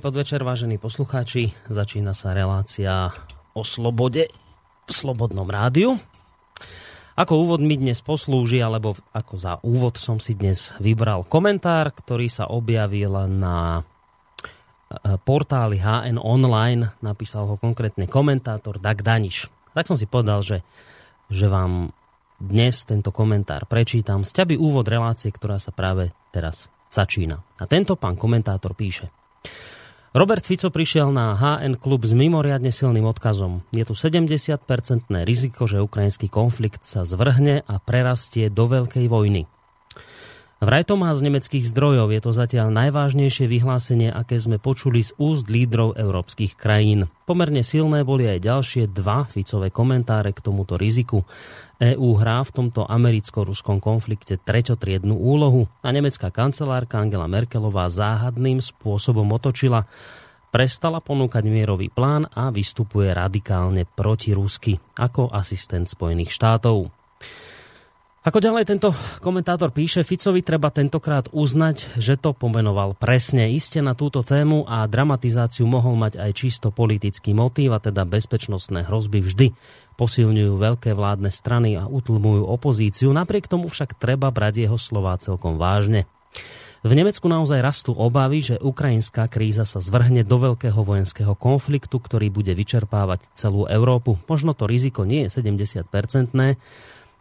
Podvečer, vážení poslucháči. Začína sa relácia o slobode v Slobodnom rádiu. Ako úvod mi dnes poslúži, alebo ako za úvod som si dnes vybral komentár, ktorý sa objavil na e, portáli HN Online. Napísal ho konkrétne komentátor Dag Daniš. Tak som si povedal, že, že vám dnes tento komentár prečítam. Sťaby úvod relácie, ktorá sa práve teraz začína. A tento pán komentátor píše – Robert Fico prišiel na HN klub s mimoriadne silným odkazom. Je tu 70-percentné riziko, že ukrajinský konflikt sa zvrhne a prerastie do veľkej vojny. Vraj to má z nemeckých zdrojov, je to zatiaľ najvážnejšie vyhlásenie, aké sme počuli z úst lídrov európskych krajín. Pomerne silné boli aj ďalšie dva Ficové komentáre k tomuto riziku. EÚ hrá v tomto americko-ruskom konflikte treťotriednú úlohu a nemecká kancelárka Angela Merkelová záhadným spôsobom otočila, prestala ponúkať mierový plán a vystupuje radikálne proti Rusky ako asistent Spojených štátov. Ako ďalej tento komentátor píše, Ficovi treba tentokrát uznať, že to pomenoval presne. Iste na túto tému a dramatizáciu mohol mať aj čisto politický motív, a teda bezpečnostné hrozby vždy posilňujú veľké vládne strany a utlmujú opozíciu. Napriek tomu však treba brať jeho slová celkom vážne. V Nemecku naozaj rastú obavy, že ukrajinská kríza sa zvrhne do veľkého vojenského konfliktu, ktorý bude vyčerpávať celú Európu. Možno to riziko nie je 70-percentné,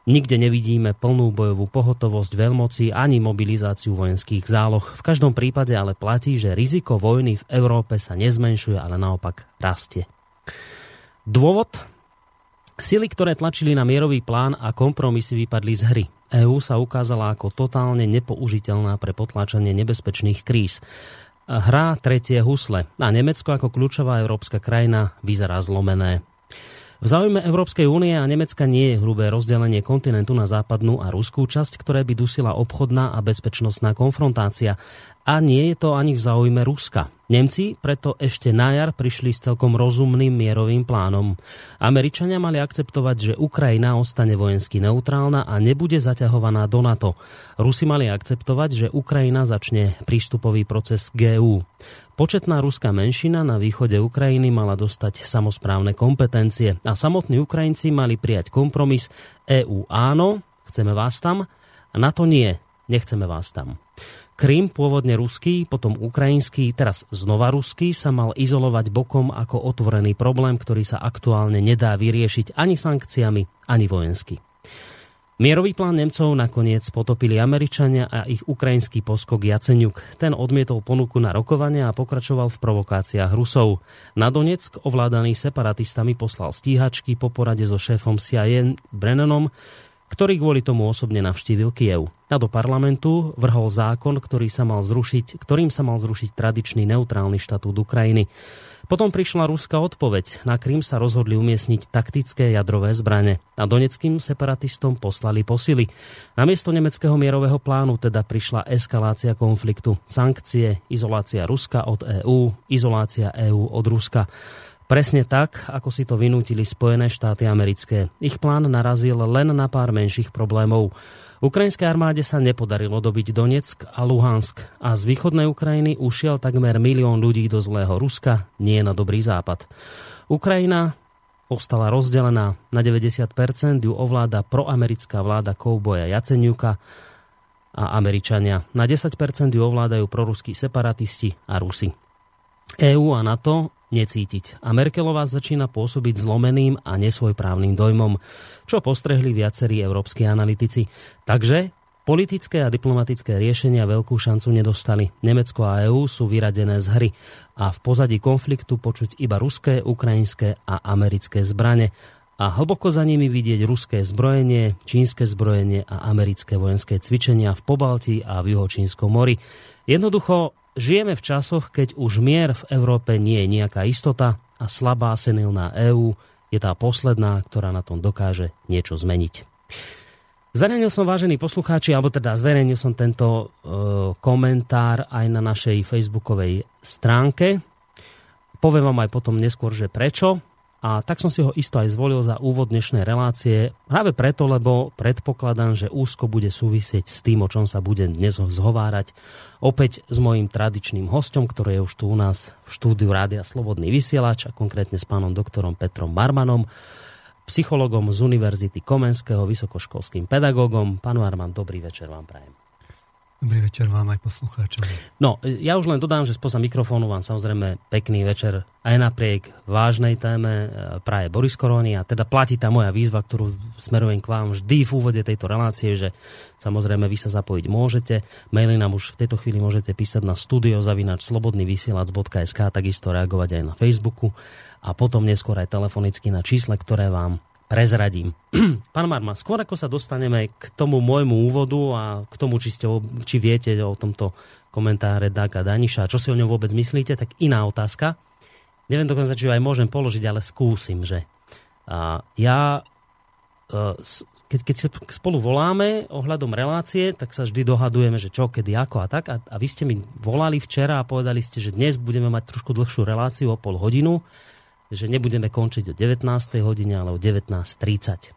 Nikde nevidíme plnú bojovú pohotovosť veľmoci ani mobilizáciu vojenských záloh. V každom prípade ale platí, že riziko vojny v Európe sa nezmenšuje, ale naopak rastie. Dôvod? Sily, ktoré tlačili na mierový plán a kompromisy vypadli z hry. EÚ sa ukázala ako totálne nepoužiteľná pre potláčanie nebezpečných kríz. Hrá tretie husle a Nemecko ako kľúčová európska krajina vyzerá zlomené. V záujme Európskej únie a Nemecka nie je hrubé rozdelenie kontinentu na západnú a ruskú časť, ktoré by dusila obchodná a bezpečnostná konfrontácia. A nie je to ani v záujme Ruska. Nemci preto ešte na jar prišli s celkom rozumným mierovým plánom. Američania mali akceptovať, že Ukrajina ostane vojensky neutrálna a nebude zaťahovaná do NATO. Rusi mali akceptovať, že Ukrajina začne prístupový proces GU. Početná ruská menšina na východe Ukrajiny mala dostať samozprávne kompetencie a samotní Ukrajinci mali prijať kompromis EU áno, chceme vás tam, a na to nie, nechceme vás tam. Krym, pôvodne ruský, potom ukrajinský, teraz znova ruský, sa mal izolovať bokom ako otvorený problém, ktorý sa aktuálne nedá vyriešiť ani sankciami, ani vojensky. Mierový plán Nemcov nakoniec potopili Američania a ich ukrajinský poskok Jaceňuk. Ten odmietol ponuku na rokovania a pokračoval v provokáciách Rusov. Na Donetsk ovládaný separatistami poslal stíhačky po porade so šéfom CIA Brennanom, ktorý kvôli tomu osobne navštívil Kiev. A do parlamentu vrhol zákon, ktorý sa mal zrušiť, ktorým sa mal zrušiť tradičný neutrálny štatút Ukrajiny. Potom prišla ruská odpoveď. Na Krym sa rozhodli umiestniť taktické jadrové zbrane a doneckým separatistom poslali posily. Namiesto nemeckého mierového plánu teda prišla eskalácia konfliktu, sankcie, izolácia Ruska od EÚ, izolácia EÚ od Ruska. Presne tak, ako si to vynútili Spojené štáty americké. Ich plán narazil len na pár menších problémov. Ukrajinskej armáde sa nepodarilo dobiť Donetsk a Luhansk a z východnej Ukrajiny ušiel takmer milión ľudí do zlého Ruska, nie na dobrý západ. Ukrajina ostala rozdelená. Na 90% ju ovláda proamerická vláda kouboja Jaceniuka a Američania. Na 10% ju ovládajú proruskí separatisti a Rusi. EÚ a NATO necítiť. A Merkelová začína pôsobiť zlomeným a nesvojprávnym dojmom, čo postrehli viacerí európsky analytici. Takže politické a diplomatické riešenia veľkú šancu nedostali. Nemecko a EÚ sú vyradené z hry a v pozadí konfliktu počuť iba ruské, ukrajinské a americké zbrane a hlboko za nimi vidieť ruské zbrojenie, čínske zbrojenie a americké vojenské cvičenia v Pobalti a v Juhočínskom mori. Jednoducho Žijeme v časoch, keď už mier v Európe nie je nejaká istota a slabá senilná EÚ je tá posledná, ktorá na tom dokáže niečo zmeniť. Zverejnil som, vážení poslucháči, alebo teda zverejnil som tento e, komentár aj na našej facebookovej stránke. Poviem vám aj potom neskôr, že prečo. A tak som si ho isto aj zvolil za úvod dnešnej relácie, práve preto, lebo predpokladám, že úzko bude súvisieť s tým, o čom sa budem dnes zhovárať. Opäť s mojím tradičným hostom, ktorý je už tu u nás v štúdiu Rádia Slobodný vysielač a konkrétne s pánom doktorom Petrom Barmanom, psychologom z Univerzity Komenského, vysokoškolským pedagógom. Pán Arman, dobrý večer vám prajem. Dobrý večer vám aj poslucháčom. No, ja už len dodám, že spoza mikrofónu vám samozrejme pekný večer aj napriek vážnej téme e, praje Boris Koroni a teda platí tá moja výzva, ktorú smerujem k vám vždy v úvode tejto relácie, že samozrejme vy sa zapojiť môžete. Maily nám už v tejto chvíli môžete písať na studiozavinač slobodnyvysielac.sk takisto reagovať aj na Facebooku a potom neskôr aj telefonicky na čísle, ktoré vám prezradím. Pán Marma, skôr ako sa dostaneme k tomu môjmu úvodu a k tomu, či, ste, či viete o tomto komentáre Daga Daniša, čo si o ňom vôbec myslíte, tak iná otázka. Neviem dokonca, či aj môžem položiť, ale skúsim, že a ja, e, keď, keď spolu voláme ohľadom relácie, tak sa vždy dohadujeme, že čo, kedy, ako a tak. A, a vy ste mi volali včera a povedali ste, že dnes budeme mať trošku dlhšiu reláciu o pol hodinu že nebudeme končiť o 19. hodine, ale o 19.30.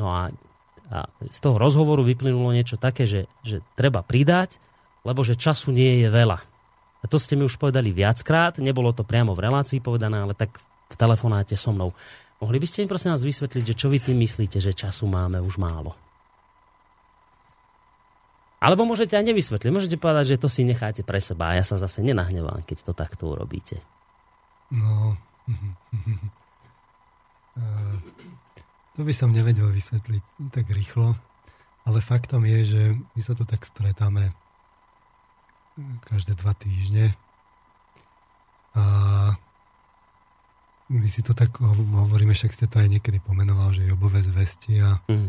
No a, a z toho rozhovoru vyplynulo niečo také, že, že treba pridať, lebo že času nie je veľa. A to ste mi už povedali viackrát, nebolo to priamo v relácii povedané, ale tak v telefonáte so mnou. Mohli by ste mi prosím nás vysvetliť, že čo vy tým myslíte, že času máme už málo? Alebo môžete aj nevysvetliť. Môžete povedať, že to si necháte pre seba a ja sa zase nenahnevám, keď to takto urobíte. No, to by som nevedel vysvetliť tak rýchlo, ale faktom je, že my sa tu tak stretáme každé dva týždne a my si to tak hovoríme, však ste to aj niekedy pomenoval, že jobové zvesti a mm.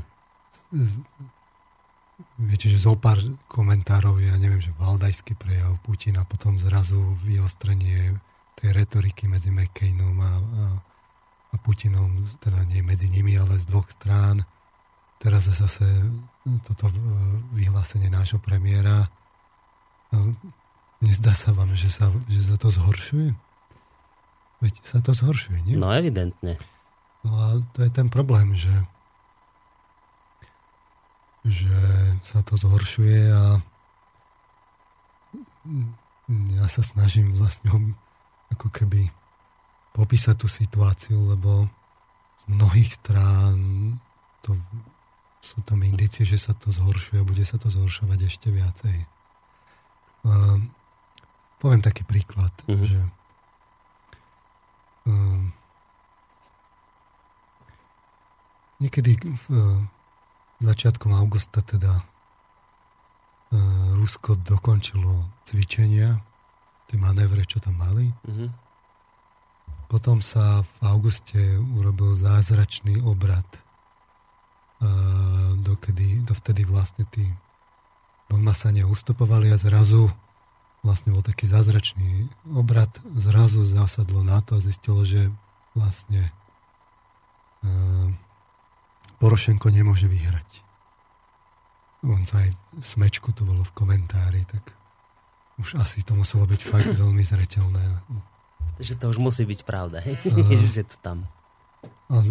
viete, že zo pár komentárov, ja neviem, že valdajský prejav Putina, potom zrazu vyostrenie tej retoriky medzi McCainom a, a, a Putinom, teda nie medzi nimi, ale z dvoch strán. Teraz zase toto vyhlásenie nášho premiéra. Nezdá sa vám, že sa, že sa to zhoršuje? Veď sa to zhoršuje, nie? No evidentne. No a to je ten problém, že že sa to zhoršuje a ja sa snažím vlastne ako keby popísať tú situáciu, lebo z mnohých strán to, sú tam indície, že sa to zhoršuje a bude sa to zhoršovať ešte viacej. Uh, poviem taký príklad, uh-huh. že uh, niekedy v uh, začiatkom augusta teda uh, Rusko dokončilo cvičenia tie manévre, čo tam mali. Mm-hmm. Potom sa v auguste urobil zázračný obrad. Dokedy, dovtedy vlastne tí Donmasania ustupovali a zrazu vlastne bol taký zázračný obrad. Zrazu zasadlo na to a zistilo, že vlastne uh, Porošenko nemôže vyhrať. On sa aj smečku to bolo v komentári, tak už asi to muselo byť fakt veľmi zreteľné. Takže to už musí byť pravda, hej? Uh, že to tam. A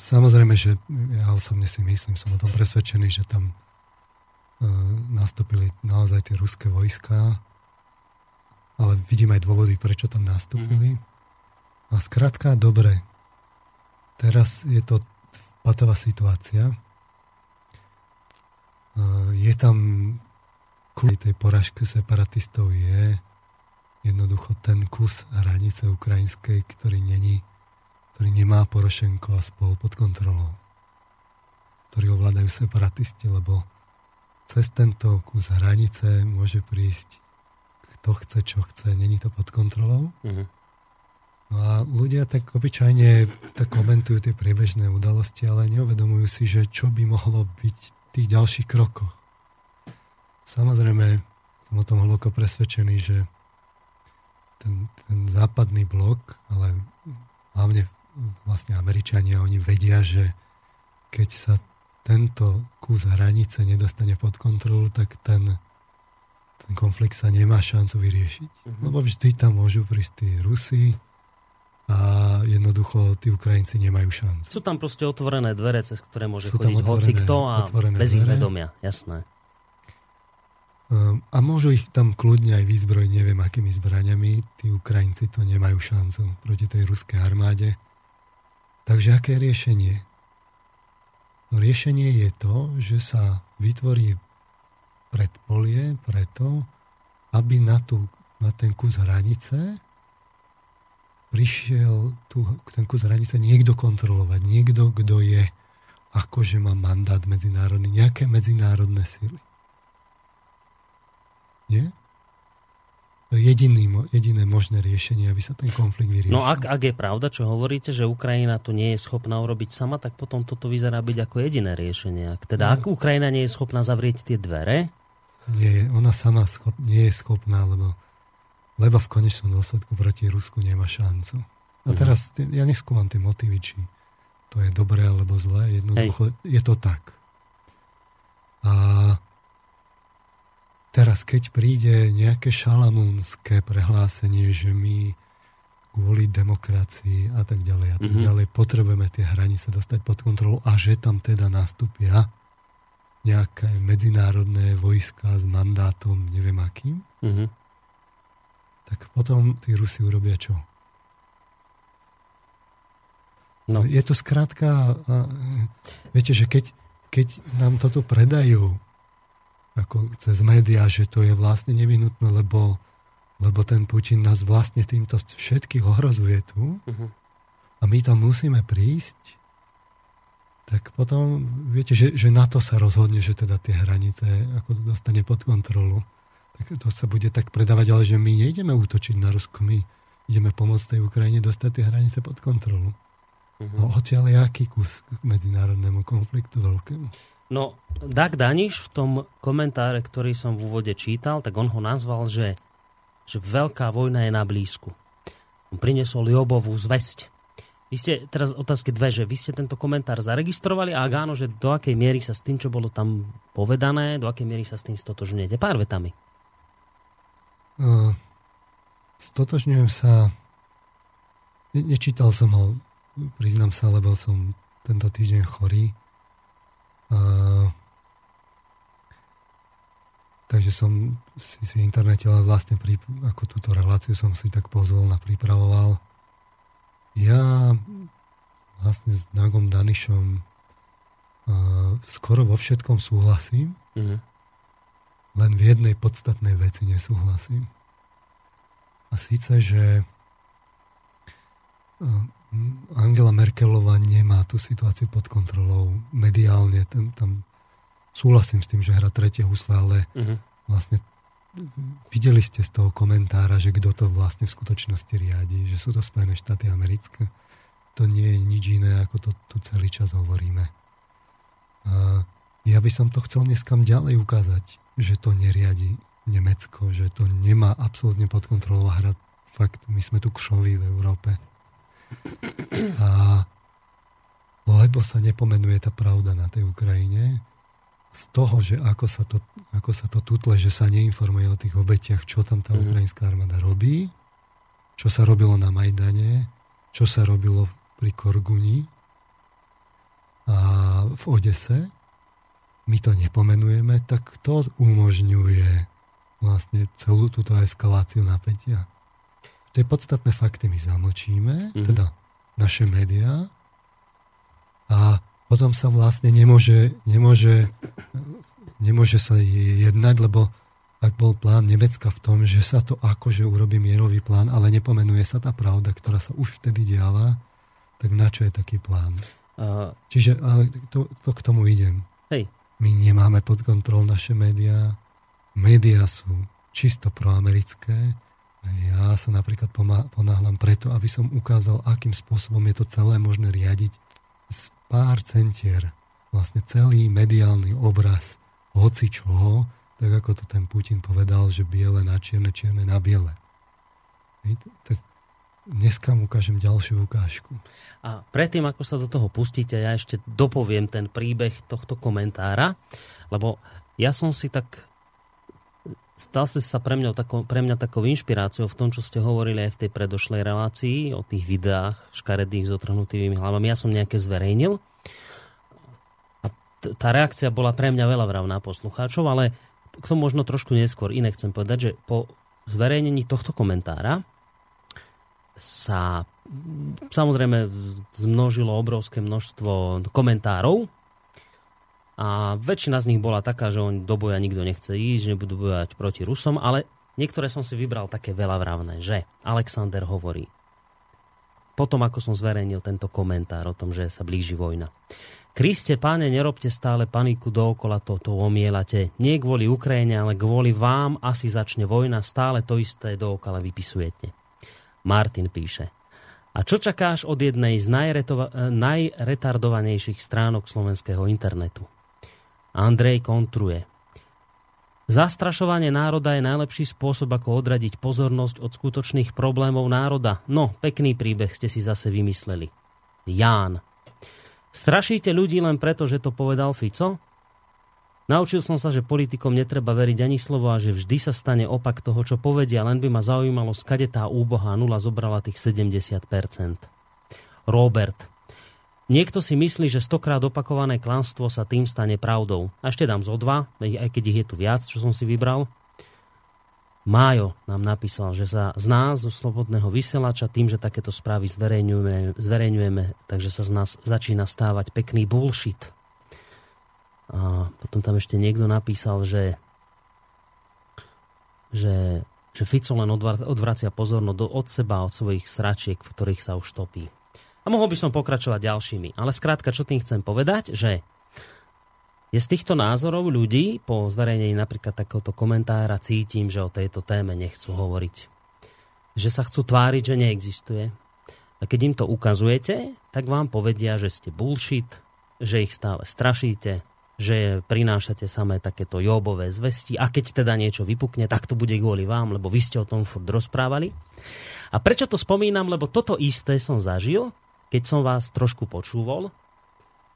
samozrejme, že ja osobne si myslím, som o tom presvedčený, že tam uh, nastúpili naozaj tie ruské vojská, ale vidím aj dôvody, prečo tam nastúpili. Mm. A skrátka, dobre, teraz je to patová situácia. Uh, je tam kvôli tej poražke separatistov je jednoducho ten kus hranice ukrajinskej, ktorý není, ktorý nemá Porošenko a spol pod kontrolou. Ktorý ovládajú separatisti, lebo cez tento kus hranice môže prísť kto chce, čo chce, není to pod kontrolou. Mm-hmm. No a ľudia tak obyčajne tak komentujú tie priebežné udalosti, ale neuvedomujú si, že čo by mohlo byť v tých ďalších krokoch. Samozrejme, som o tom hlboko presvedčený, že ten, ten západný blok, ale hlavne vlastne Američania, oni vedia, že keď sa tento kus hranice nedostane pod kontrolu, tak ten, ten konflikt sa nemá šancu vyriešiť. Uh-huh. Lebo vždy tam môžu prísť tí Rusi a jednoducho tí Ukrajinci nemajú šancu. Sú tam proste otvorené dvere, cez ktoré môže Sú chodiť hoci kto a bez ich vedomia, jasné. Um, a môžu ich tam kľudne aj vyzbrojiť, neviem akými zbraniami. Tí Ukrajinci to nemajú šancu proti tej ruskej armáde. Takže aké je riešenie? No riešenie je to, že sa vytvorí predpolie preto, aby na, tú, na ten kus hranice prišiel tu, ten kus hranice niekto kontrolovať. Niekto, kto je akože má mandát medzinárodný, nejaké medzinárodné sily. Nie? To je jediný, jediné možné riešenie, aby sa ten konflikt vyriešil. No ak, ak je pravda, čo hovoríte, že Ukrajina to nie je schopná urobiť sama, tak potom toto vyzerá byť ako jediné riešenie. Ak teda no. ak Ukrajina nie je schopná zavrieť tie dvere? Nie, ona sama schop, nie je schopná, lebo, lebo v konečnom dôsledku proti Rusku nemá šancu. A mhm. teraz ja neskúvam tie motivy, či to je dobré alebo zlé. Jednoducho Hej. je to tak. A Teraz, keď príde nejaké šalamúnske prehlásenie, že my kvôli demokracii a tak ďalej a tak mm-hmm. ďalej potrebujeme tie hranice dostať pod kontrolu a že tam teda nastúpia nejaké medzinárodné vojska s mandátom, neviem akým, mm-hmm. tak potom tí Rusi urobia čo? No. Je to skrátka, viete, že keď, keď nám toto predajú ako cez médiá, že to je vlastne nevyhnutné, lebo, lebo ten Putin nás vlastne týmto všetkých ohrozuje tu uh-huh. a my tam musíme prísť, tak potom viete, že, že na to sa rozhodne, že teda tie hranice ako dostane pod kontrolu. Tak to sa bude tak predávať, ale že my nejdeme útočiť na Rusko, my ideme pomôcť tej Ukrajine dostať tie hranice pod kontrolu. Uh-huh. No odtiaľ je aký kus k medzinárodnému konfliktu veľkému. No, Dag Daniš v tom komentáre, ktorý som v úvode čítal, tak on ho nazval, že, že veľká vojna je na blízku. On priniesol Jobovú zväzť. Vy ste, teraz otázky dve, že vy ste tento komentár zaregistrovali a ak áno, že do akej miery sa s tým, čo bolo tam povedané, do akej miery sa s tým stotožňujete? Pár vetami. Uh, stotožňujem sa... Ne, nečítal som ho, priznám sa, lebo som tento týždeň chorý Takže som si, si internete, ale vlastne pri, ako túto reláciu som si tak pozvolna pripravoval. Ja vlastne s Nagom Danišom uh, skoro vo všetkom súhlasím, mm-hmm. len v jednej podstatnej veci nesúhlasím. A síce, že uh, Angela Merkelová nemá tú situáciu pod kontrolou mediálne. Tam, tam súhlasím s tým, že hra tretie husle, ale uh-huh. vlastne videli ste z toho komentára, že kto to vlastne v skutočnosti riadi, že sú to Spojené štáty americké. To nie je nič iné, ako to tu celý čas hovoríme. A ja by som to chcel dneskam ďalej ukázať, že to neriadi Nemecko, že to nemá absolútne pod kontrolou a hra fakt, my sme tu kšoví v Európe. A lebo sa nepomenuje tá pravda na tej Ukrajine, z toho, že ako sa to, ako sa to tutle, že sa neinformuje o tých obetiach, čo tam tá mm. ukrajinská armáda robí, čo sa robilo na Majdane, čo sa robilo pri Korguni a v Odese, my to nepomenujeme, tak to umožňuje vlastne celú túto eskaláciu napätia tie podstatné fakty my zamlčíme, mm-hmm. teda naše médiá, a potom sa vlastne nemôže, nemôže, nemôže sa jednať, lebo ak bol plán Nemecka v tom, že sa to akože urobí mierový plán, ale nepomenuje sa tá pravda, ktorá sa už vtedy diala, tak na čo je taký plán? Uh... Čiže ale to, to k tomu idem. Hej. My nemáme pod kontrolou naše médiá. Médiá sú čisto proamerické ja sa napríklad ponáhľam preto, aby som ukázal, akým spôsobom je to celé možné riadiť z pár centier. Vlastne celý mediálny obraz hoci čoho, tak ako to ten Putin povedal, že biele na čierne, čierne na biele. Tak dneska mu ukážem ďalšiu ukážku. A predtým, ako sa do toho pustíte, ja ešte dopoviem ten príbeh tohto komentára, lebo ja som si tak stal ste sa pre mňa, takou, pre mňa takou inšpiráciou v tom, čo ste hovorili aj v tej predošlej relácii o tých videách škaredých s otrhnutými hlavami. Ja som nejaké zverejnil. A tá reakcia bola pre mňa veľa vravná poslucháčov, ale k tomu možno trošku neskôr. Iné chcem povedať, že po zverejnení tohto komentára sa samozrejme zmnožilo obrovské množstvo komentárov a väčšina z nich bola taká, že on do boja nikto nechce ísť, nebudú bojať proti Rusom, ale niektoré som si vybral také veľavravné, že Alexander hovorí, potom ako som zverejnil tento komentár o tom, že sa blíži vojna. Kriste, páne, nerobte stále paniku dookola, to, to omielate. Nie kvôli Ukrajine, ale kvôli vám asi začne vojna, stále to isté dookola vypisujete. Martin píše, a čo čakáš od jednej z najretardovanejších stránok slovenského internetu? Andrej kontruje. Zastrašovanie národa je najlepší spôsob, ako odradiť pozornosť od skutočných problémov národa. No, pekný príbeh ste si zase vymysleli. Ján. Strašíte ľudí len preto, že to povedal Fico? Naučil som sa, že politikom netreba veriť ani slovo a že vždy sa stane opak toho, čo povedia, len by ma zaujímalo, skade tá úbohá nula zobrala tých 70%. Robert. Niekto si myslí, že stokrát opakované klamstvo sa tým stane pravdou. A ešte dám zo dva, aj keď ich je tu viac, čo som si vybral. Májo nám napísal, že sa z nás, zo slobodného vysielača, tým, že takéto správy zverejňujeme, zverejňujeme, takže sa z nás začína stávať pekný bullshit. A potom tam ešte niekto napísal, že, že, že Fico len odvracia pozornosť od seba, od svojich sračiek, v ktorých sa už topí. A mohol by som pokračovať ďalšími. Ale skrátka, čo tým chcem povedať, že je z týchto názorov ľudí po zverejnení napríklad takéhoto komentára cítim, že o tejto téme nechcú hovoriť. Že sa chcú tváriť, že neexistuje. A keď im to ukazujete, tak vám povedia, že ste bullshit, že ich stále strašíte, že prinášate samé takéto jobové zvesti a keď teda niečo vypukne, tak to bude kvôli vám, lebo vy ste o tom furt rozprávali. A prečo to spomínam? Lebo toto isté som zažil keď som vás trošku počúval,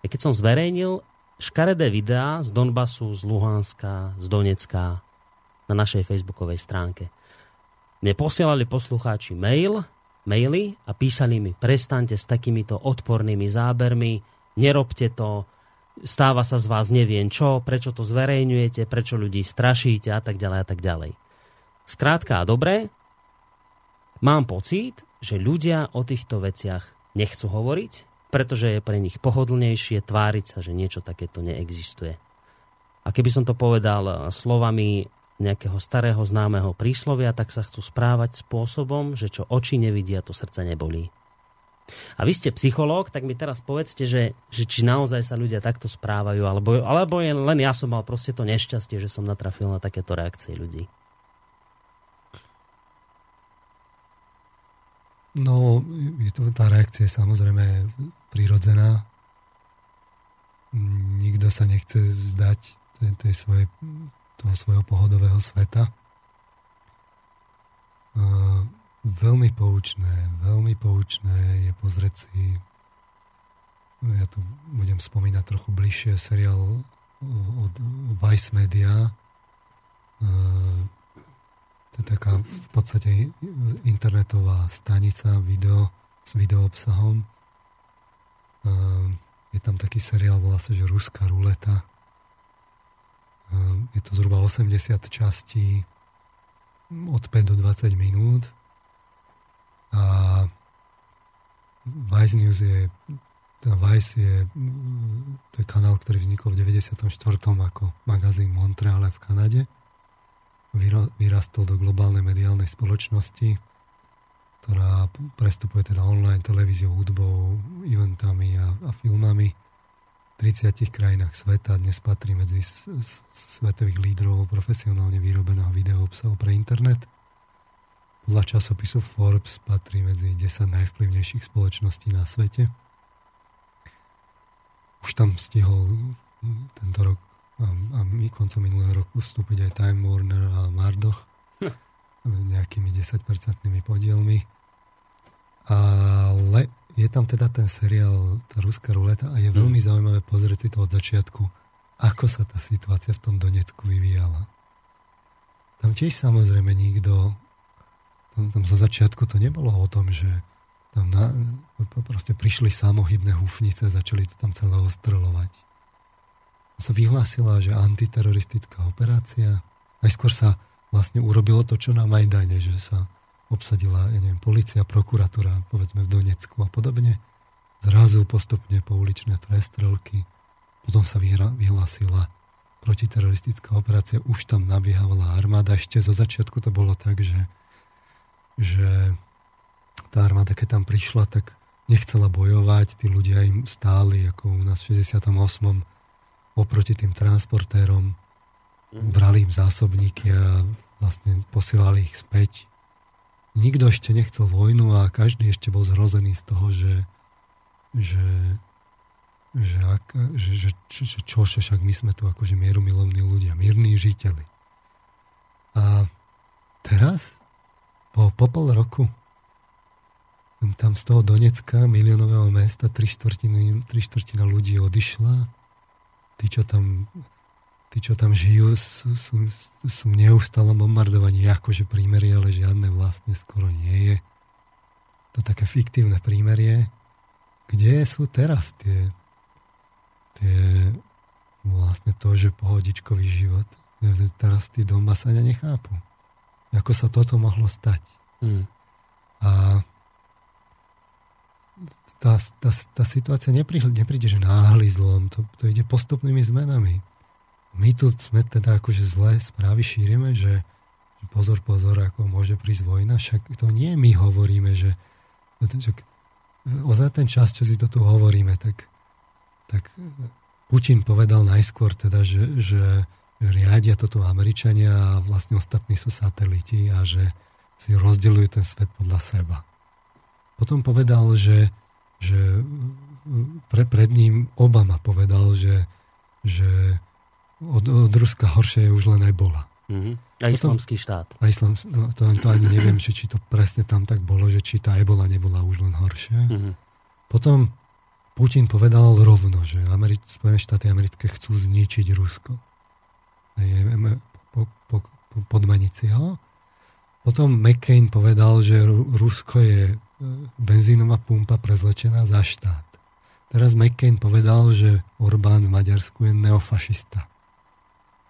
keď som zverejnil škaredé videá z Donbasu, z Luhanska, z Donecka na našej facebookovej stránke. Mne posielali poslucháči mail, maily a písali mi, prestaňte s takýmito odpornými zábermi, nerobte to, stáva sa z vás neviem čo, prečo to zverejňujete, prečo ľudí strašíte a tak ďalej a tak ďalej. Skrátka a dobre, mám pocit, že ľudia o týchto veciach nechcú hovoriť, pretože je pre nich pohodlnejšie tváriť sa, že niečo takéto neexistuje. A keby som to povedal slovami nejakého starého známeho príslovia, tak sa chcú správať spôsobom, že čo oči nevidia, to srdce nebolí. A vy ste psychológ, tak mi teraz povedzte, že, že či naozaj sa ľudia takto správajú, alebo, alebo je, len ja som mal proste to nešťastie, že som natrafil na takéto reakcie ľudí. No, je to, tá reakcia je samozrejme prirodzená. Nikto sa nechce vzdať tej, tej svoje, toho svojho pohodového sveta. Uh, veľmi poučné, veľmi poučné je pozrieť si ja tu budem spomínať trochu bližšie seriál od Vice Media je taká v podstate internetová stanica video s video obsahom. Ehm, je tam taký seriál, volá sa, že Ruská ruleta. Ehm, je to zhruba 80 častí od 5 do 20 minút. A Vice News je teda Vice je, to je kanál, ktorý vznikol v 94. ako magazín Montreale v Kanade vyrastol do globálnej mediálnej spoločnosti, ktorá prestupuje teda online televíziou, hudbou, eventami a, a filmami. V 30 krajinách sveta dnes patrí medzi svetových lídrov profesionálne vyrobeného video obsahu pre internet. Podľa časopisu Forbes patrí medzi 10 najvplyvnejších spoločností na svete. Už tam stihol tento rok a, my koncom minulého roku vstúpiť aj Time Warner a Mardoch hm. nejakými 10% podielmi. Ale je tam teda ten seriál, tá ruská ruleta a je hm. veľmi zaujímavé pozrieť si to od začiatku, ako sa tá situácia v tom Donecku vyvíjala. tam tiež samozrejme nikto, tam, tam zo začiatku to nebolo o tom, že tam na, proste prišli samohybné húfnice, začali to tam celé ostreľovať. Sa vyhlásila, že antiteroristická operácia, najskôr sa vlastne urobilo to, čo na Majdane, že sa obsadila, ja neviem, policia, prokuratúra, povedzme v Donecku a podobne. Zrazu postupne pouličné prestrelky, potom sa vyhlásila protiteroristická operácia, už tam nabiehala armáda. Ešte zo začiatku to bolo tak, že, že tá armáda, keď tam prišla, tak nechcela bojovať, tí ľudia im stáli, ako u nás v 68. oproti tým transportérom, mhm. brali im zásobníky a vlastne posielali ich späť. Nikto ešte nechcel vojnu a každý ešte bol zhrozený z toho, že, že že, ak, že, že, že, že čo, však my sme tu akože mierumilovní ľudia, mírni žiteľi. A teraz, po, po pol roku, tam z toho Donecka, miliónového mesta, tri štvrtina ľudí odišla. Tí, čo tam, tí, čo tam žijú, sú, sú, sú v neustálom bombardovaní, akože prímerie, ale žiadne vlastne skoro nie je. To také fiktívne prímerie. Kde sú teraz tie tie vlastne to, že pohodičkový život. Teraz tí Donbasania nechápu. Ako sa toto mohlo stať. Mm. A tá, tá, tá situácia nepríde, nepríde, že náhly zlom. To, to ide postupnými zmenami. My tu sme teda akože zlé správy šírime, že pozor, pozor, ako môže prísť vojna, však to nie my hovoríme, že, že za ten čas, čo si to tu hovoríme, tak tak Putin povedal najskôr teda, že, že riadia toto Američania a vlastne ostatní sú sateliti a že si rozdeľujú ten svet podľa seba. Potom povedal, že, že pre, pred ním Obama povedal, že, že od, od Ruska horšie je už len Ebola. Mm-hmm. A islamský štát. A islam, no, to, to ani neviem, či, či to presne tam tak bolo, že či tá Ebola nebola už len horšia. Mm-hmm. Potom Putin povedal rovno, že Ameri- Spojené štáty americké chcú zničiť Rusko. Po, po, po, podmaniť si ho. Potom McCain povedal, že Rusko je e, benzínová pumpa prezlečená za štát. Teraz McCain povedal, že Orbán v Maďarsku je neofašista.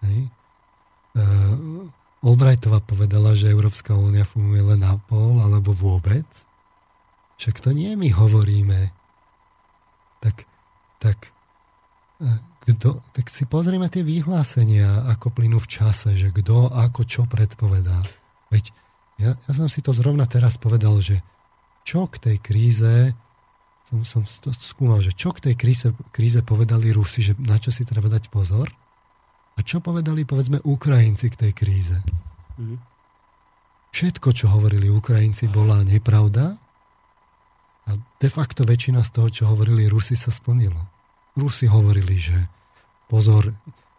Hej. Uh, Albrightová povedala, že Európska únia funguje len na pol alebo vôbec. Však to nie my hovoríme tak, tak, e, kdo, tak si pozrieme tie vyhlásenia, ako plynú v čase, že kto ako čo predpovedá. Veď ja, ja som si to zrovna teraz povedal, že čo k tej kríze som, som to skúmal, že čo k tej kríze, kríze povedali Rusi, že na čo si treba dať pozor a čo povedali povedzme Ukrajinci k tej kríze. Mm-hmm. Všetko, čo hovorili Ukrajinci, bola nepravda a de facto väčšina z toho, čo hovorili Rusi, sa splnilo. Rusi hovorili, že pozor,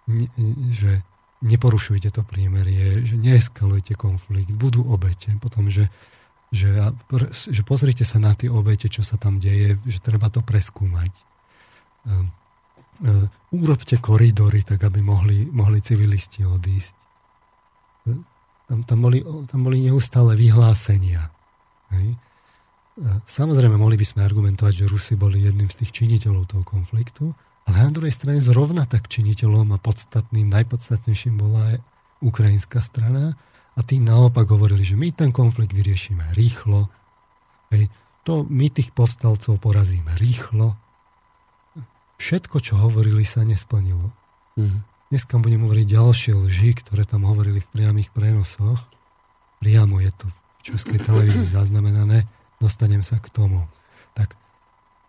ne, že neporušujte to prímerie, že neeskalujte konflikt, budú obete. Potom, že, že, že pozrite sa na tie obete, čo sa tam deje, že treba to preskúmať. Um, um, urobte koridory, tak aby mohli, mohli civilisti odísť. Tam, tam, boli, tam boli neustále vyhlásenia. Hej? Samozrejme, mohli by sme argumentovať, že Rusi boli jedným z tých činiteľov toho konfliktu, ale na druhej strane zrovna tak činiteľom a podstatným, najpodstatnejším bola aj ukrajinská strana a tí naopak hovorili, že my ten konflikt vyriešime rýchlo, hej, to my tých povstalcov porazíme rýchlo. Všetko, čo hovorili, sa nesplnilo. Mm. Dneska budem hovoriť ďalšie lži, ktoré tam hovorili v priamých prenosoch. Priamo je to v českej televízii zaznamenané dostanem sa k tomu. Tak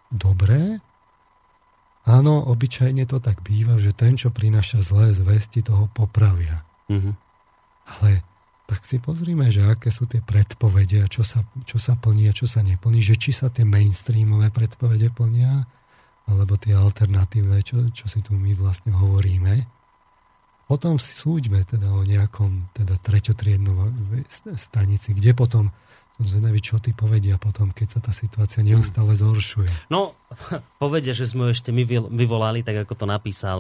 dobré, áno, obyčajne to tak býva, že ten, čo prináša zlé zvesti, toho popravia. Mm-hmm. Ale tak si pozrime, že aké sú tie predpovede a čo sa, čo sa plní a čo sa neplní, že či sa tie mainstreamové predpovede plnia, alebo tie alternatívne, čo, čo si tu my vlastne hovoríme. Potom si súďme teda o nejakom teda treťotriednom stanici, kde potom som zvedavý, čo ty povedia potom, keď sa tá situácia neustále zhoršuje. No, povede, že sme ešte my vyvolali, tak ako to napísal.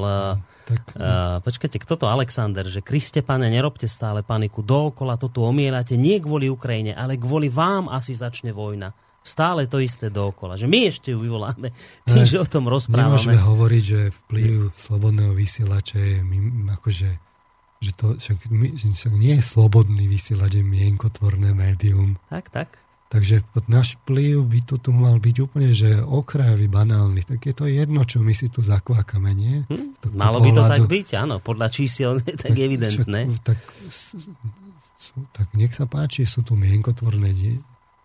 Tak, uh, počkajte, kto to Alexander, že Kriste, pane, nerobte stále paniku, dookola to tu omielate, nie kvôli Ukrajine, ale kvôli vám asi začne vojna. Stále to isté dookola. Že my ešte ju vyvoláme tým, že o tom rozprávame. Nemôžeme hovoriť, že vplyv slobodného vysielača je akože že to však, však nie je slobodný vysielač, je mienkotvorné médium. Tak, tak. Takže náš vplyv by to tu mal byť úplne, že okrajový, banálny. Tak je to jedno, čo my si tu zakvákame, nie? Hm, malo by to tak byť, áno. Podľa čísiel je tak, tak evidentné. tak, tak nech sa páči, sú tu mienkotvorné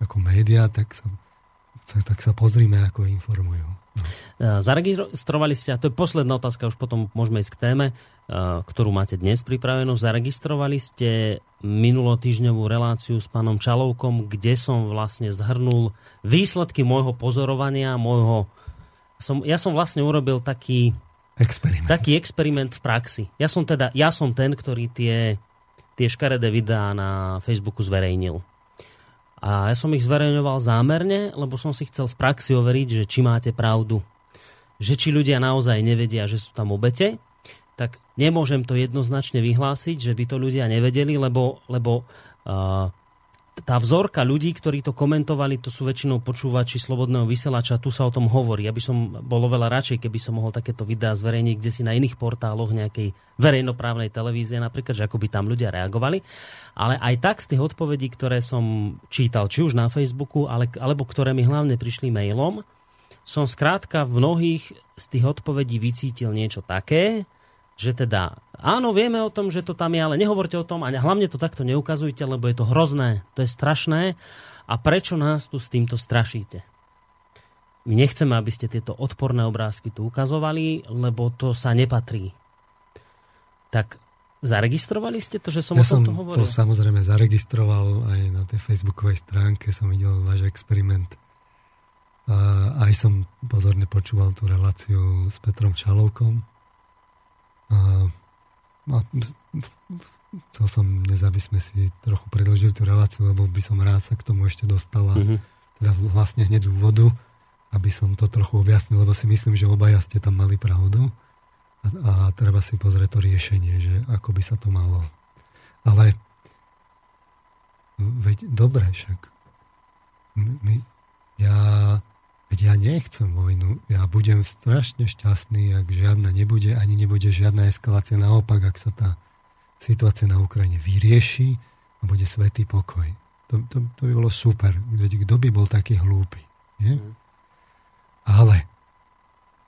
ako médiá, tak sa, tak, tak sa pozrime, ako informujú. No. Zaregistrovali ste, a to je posledná otázka, už potom môžeme ísť k téme, ktorú máte dnes pripravenú. Zaregistrovali ste minulotýždňovú reláciu s pánom Čalovkom, kde som vlastne zhrnul výsledky môjho pozorovania, môjho... Som, ja som vlastne urobil taký... Experiment. Taký experiment v praxi. Ja som teda, ja som ten, ktorý tie, tie škaredé videá na Facebooku zverejnil. A ja som ich zverejňoval zámerne, lebo som si chcel v praxi overiť, že či máte pravdu. Že či ľudia naozaj nevedia, že sú tam obete nemôžem to jednoznačne vyhlásiť, že by to ľudia nevedeli, lebo, lebo uh, tá vzorka ľudí, ktorí to komentovali, to sú väčšinou počúvači slobodného vysielača, tu sa o tom hovorí. Ja by som bol oveľa radšej, keby som mohol takéto videá zverejniť kde si na iných portáloch nejakej verejnoprávnej televízie, napríklad, že ako by tam ľudia reagovali. Ale aj tak z tých odpovedí, ktoré som čítal, či už na Facebooku, ale, alebo ktoré mi hlavne prišli mailom, som skrátka v mnohých z tých odpovedí vycítil niečo také, že teda áno, vieme o tom, že to tam je, ale nehovorte o tom a hlavne to takto neukazujte, lebo je to hrozné, to je strašné a prečo nás tu s týmto strašíte? My nechceme, aby ste tieto odporné obrázky tu ukazovali, lebo to sa nepatrí. Tak zaregistrovali ste to, že som ja o tomto hovoril? Ja som to samozrejme zaregistroval aj na tej facebookovej stránke, som videl váš experiment. A aj som pozorne počúval tú reláciu s Petrom Čalovkom a, a chcel som dnes, aby sme si trochu predložili tú reláciu, lebo by som rád sa k tomu ešte dostala. Mm-hmm. Teda vlastne hneď z úvodu, aby som to trochu objasnil, lebo si myslím, že obaja ste tam mali pravdu a, a treba si pozrieť to riešenie, že ako by sa to malo. Ale veď dobre však. My, ja Veď ja nechcem vojnu, ja budem strašne šťastný, ak žiadna nebude, ani nebude žiadna eskalácia. Naopak, ak sa tá situácia na Ukrajine vyrieši a bude svetý pokoj. To, to, to by bolo super. Veď kto by bol taký hlúpy? Nie? Mm. Ale,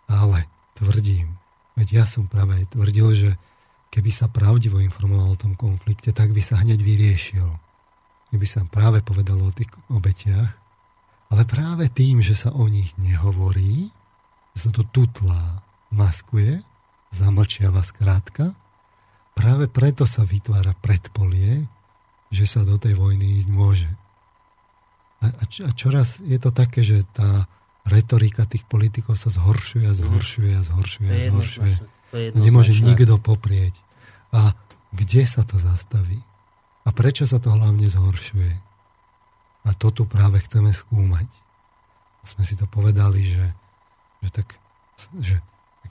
ale, tvrdím, veď ja som práve tvrdil, že keby sa pravdivo informoval o tom konflikte, tak by sa hneď vyriešil. Keby sa práve povedalo o tých obetiach, ale práve tým, že sa o nich nehovorí, sa to tutlá, maskuje, zamlčiava skrátka, práve preto sa vytvára predpolie, že sa do tej vojny ísť môže. A, a, a čoraz je to také, že tá retorika tých politikov sa zhoršuje a zhoršuje a zhoršuje a zhoršuje. To nemôže nikto poprieť. A kde sa to zastaví? A prečo sa to hlavne zhoršuje? A to tu práve chceme skúmať. A sme si to povedali, že, že, tak, že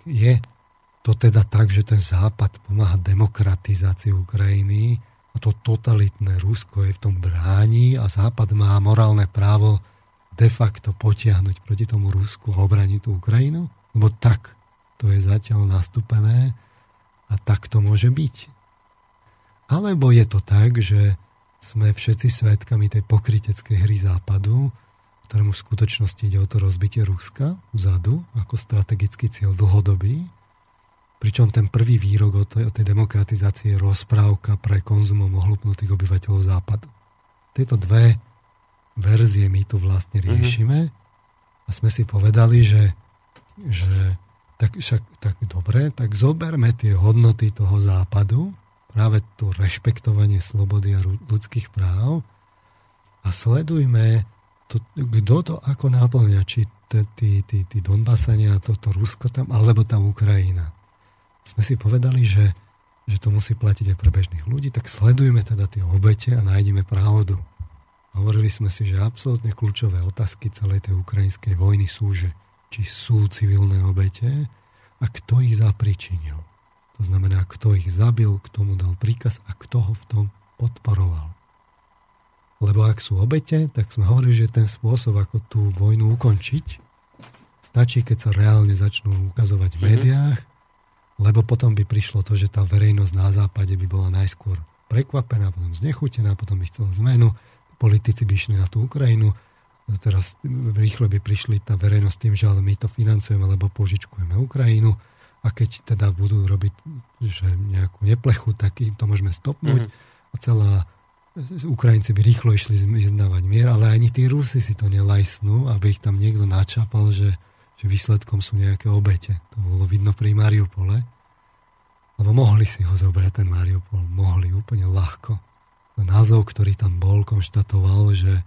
je to teda tak, že ten Západ pomáha demokratizácii Ukrajiny a to totalitné Rusko je v tom bráni a Západ má morálne právo de facto potiahnuť proti tomu Rusku a obraniť tú Ukrajinu? Lebo tak to je zatiaľ nastúpené a tak to môže byť. Alebo je to tak, že sme všetci svetkami tej pokryteckej hry západu, ktorému v skutočnosti ide o to rozbitie Ruska vzadu ako strategický cieľ dlhodobý. Pričom ten prvý výrok o tej, o tej demokratizácii je rozprávka pre konzumom ohlupnutých obyvateľov západu. Tieto dve verzie my tu vlastne mhm. riešime mm-hmm. a sme si povedali, že, že tak, však, tak dobre, tak zoberme tie hodnoty toho západu, práve to rešpektovanie slobody a ľudských práv a sledujme, to, kto to ako náplňa, či tí, tí, tí Donbasania, toto Rusko tam, alebo tam Ukrajina. Sme si povedali, že, že to musí platiť aj pre bežných ľudí, tak sledujme teda tie obete a nájdeme pravdu. Hovorili sme si, že absolútne kľúčové otázky celej tej ukrajinskej vojny sú, že či sú civilné obete a kto ich zapričinil. To znamená, kto ich zabil, kto mu dal príkaz a kto ho v tom podporoval. Lebo ak sú obete, tak sme hovorili, že ten spôsob, ako tú vojnu ukončiť, stačí, keď sa reálne začnú ukazovať v mhm. médiách, lebo potom by prišlo to, že tá verejnosť na západe by bola najskôr prekvapená, potom znechutená, potom by chcela zmenu, politici by išli na tú Ukrajinu, teraz rýchle by prišli tá verejnosť tým, že ale my to financujeme, lebo požičkujeme Ukrajinu a keď teda budú robiť že nejakú neplechu, tak im to môžeme stopnúť mm-hmm. a celá Ukrajinci by rýchlo išli vyznávať mier, ale ani tí Rusi si to nelajsnú, aby ich tam niekto načapal, že, že výsledkom sú nejaké obete. To bolo vidno pri Mariupole. Lebo mohli si ho zobrať ten Mariupol. Mohli úplne ľahko. A názov, ktorý tam bol, konštatoval, že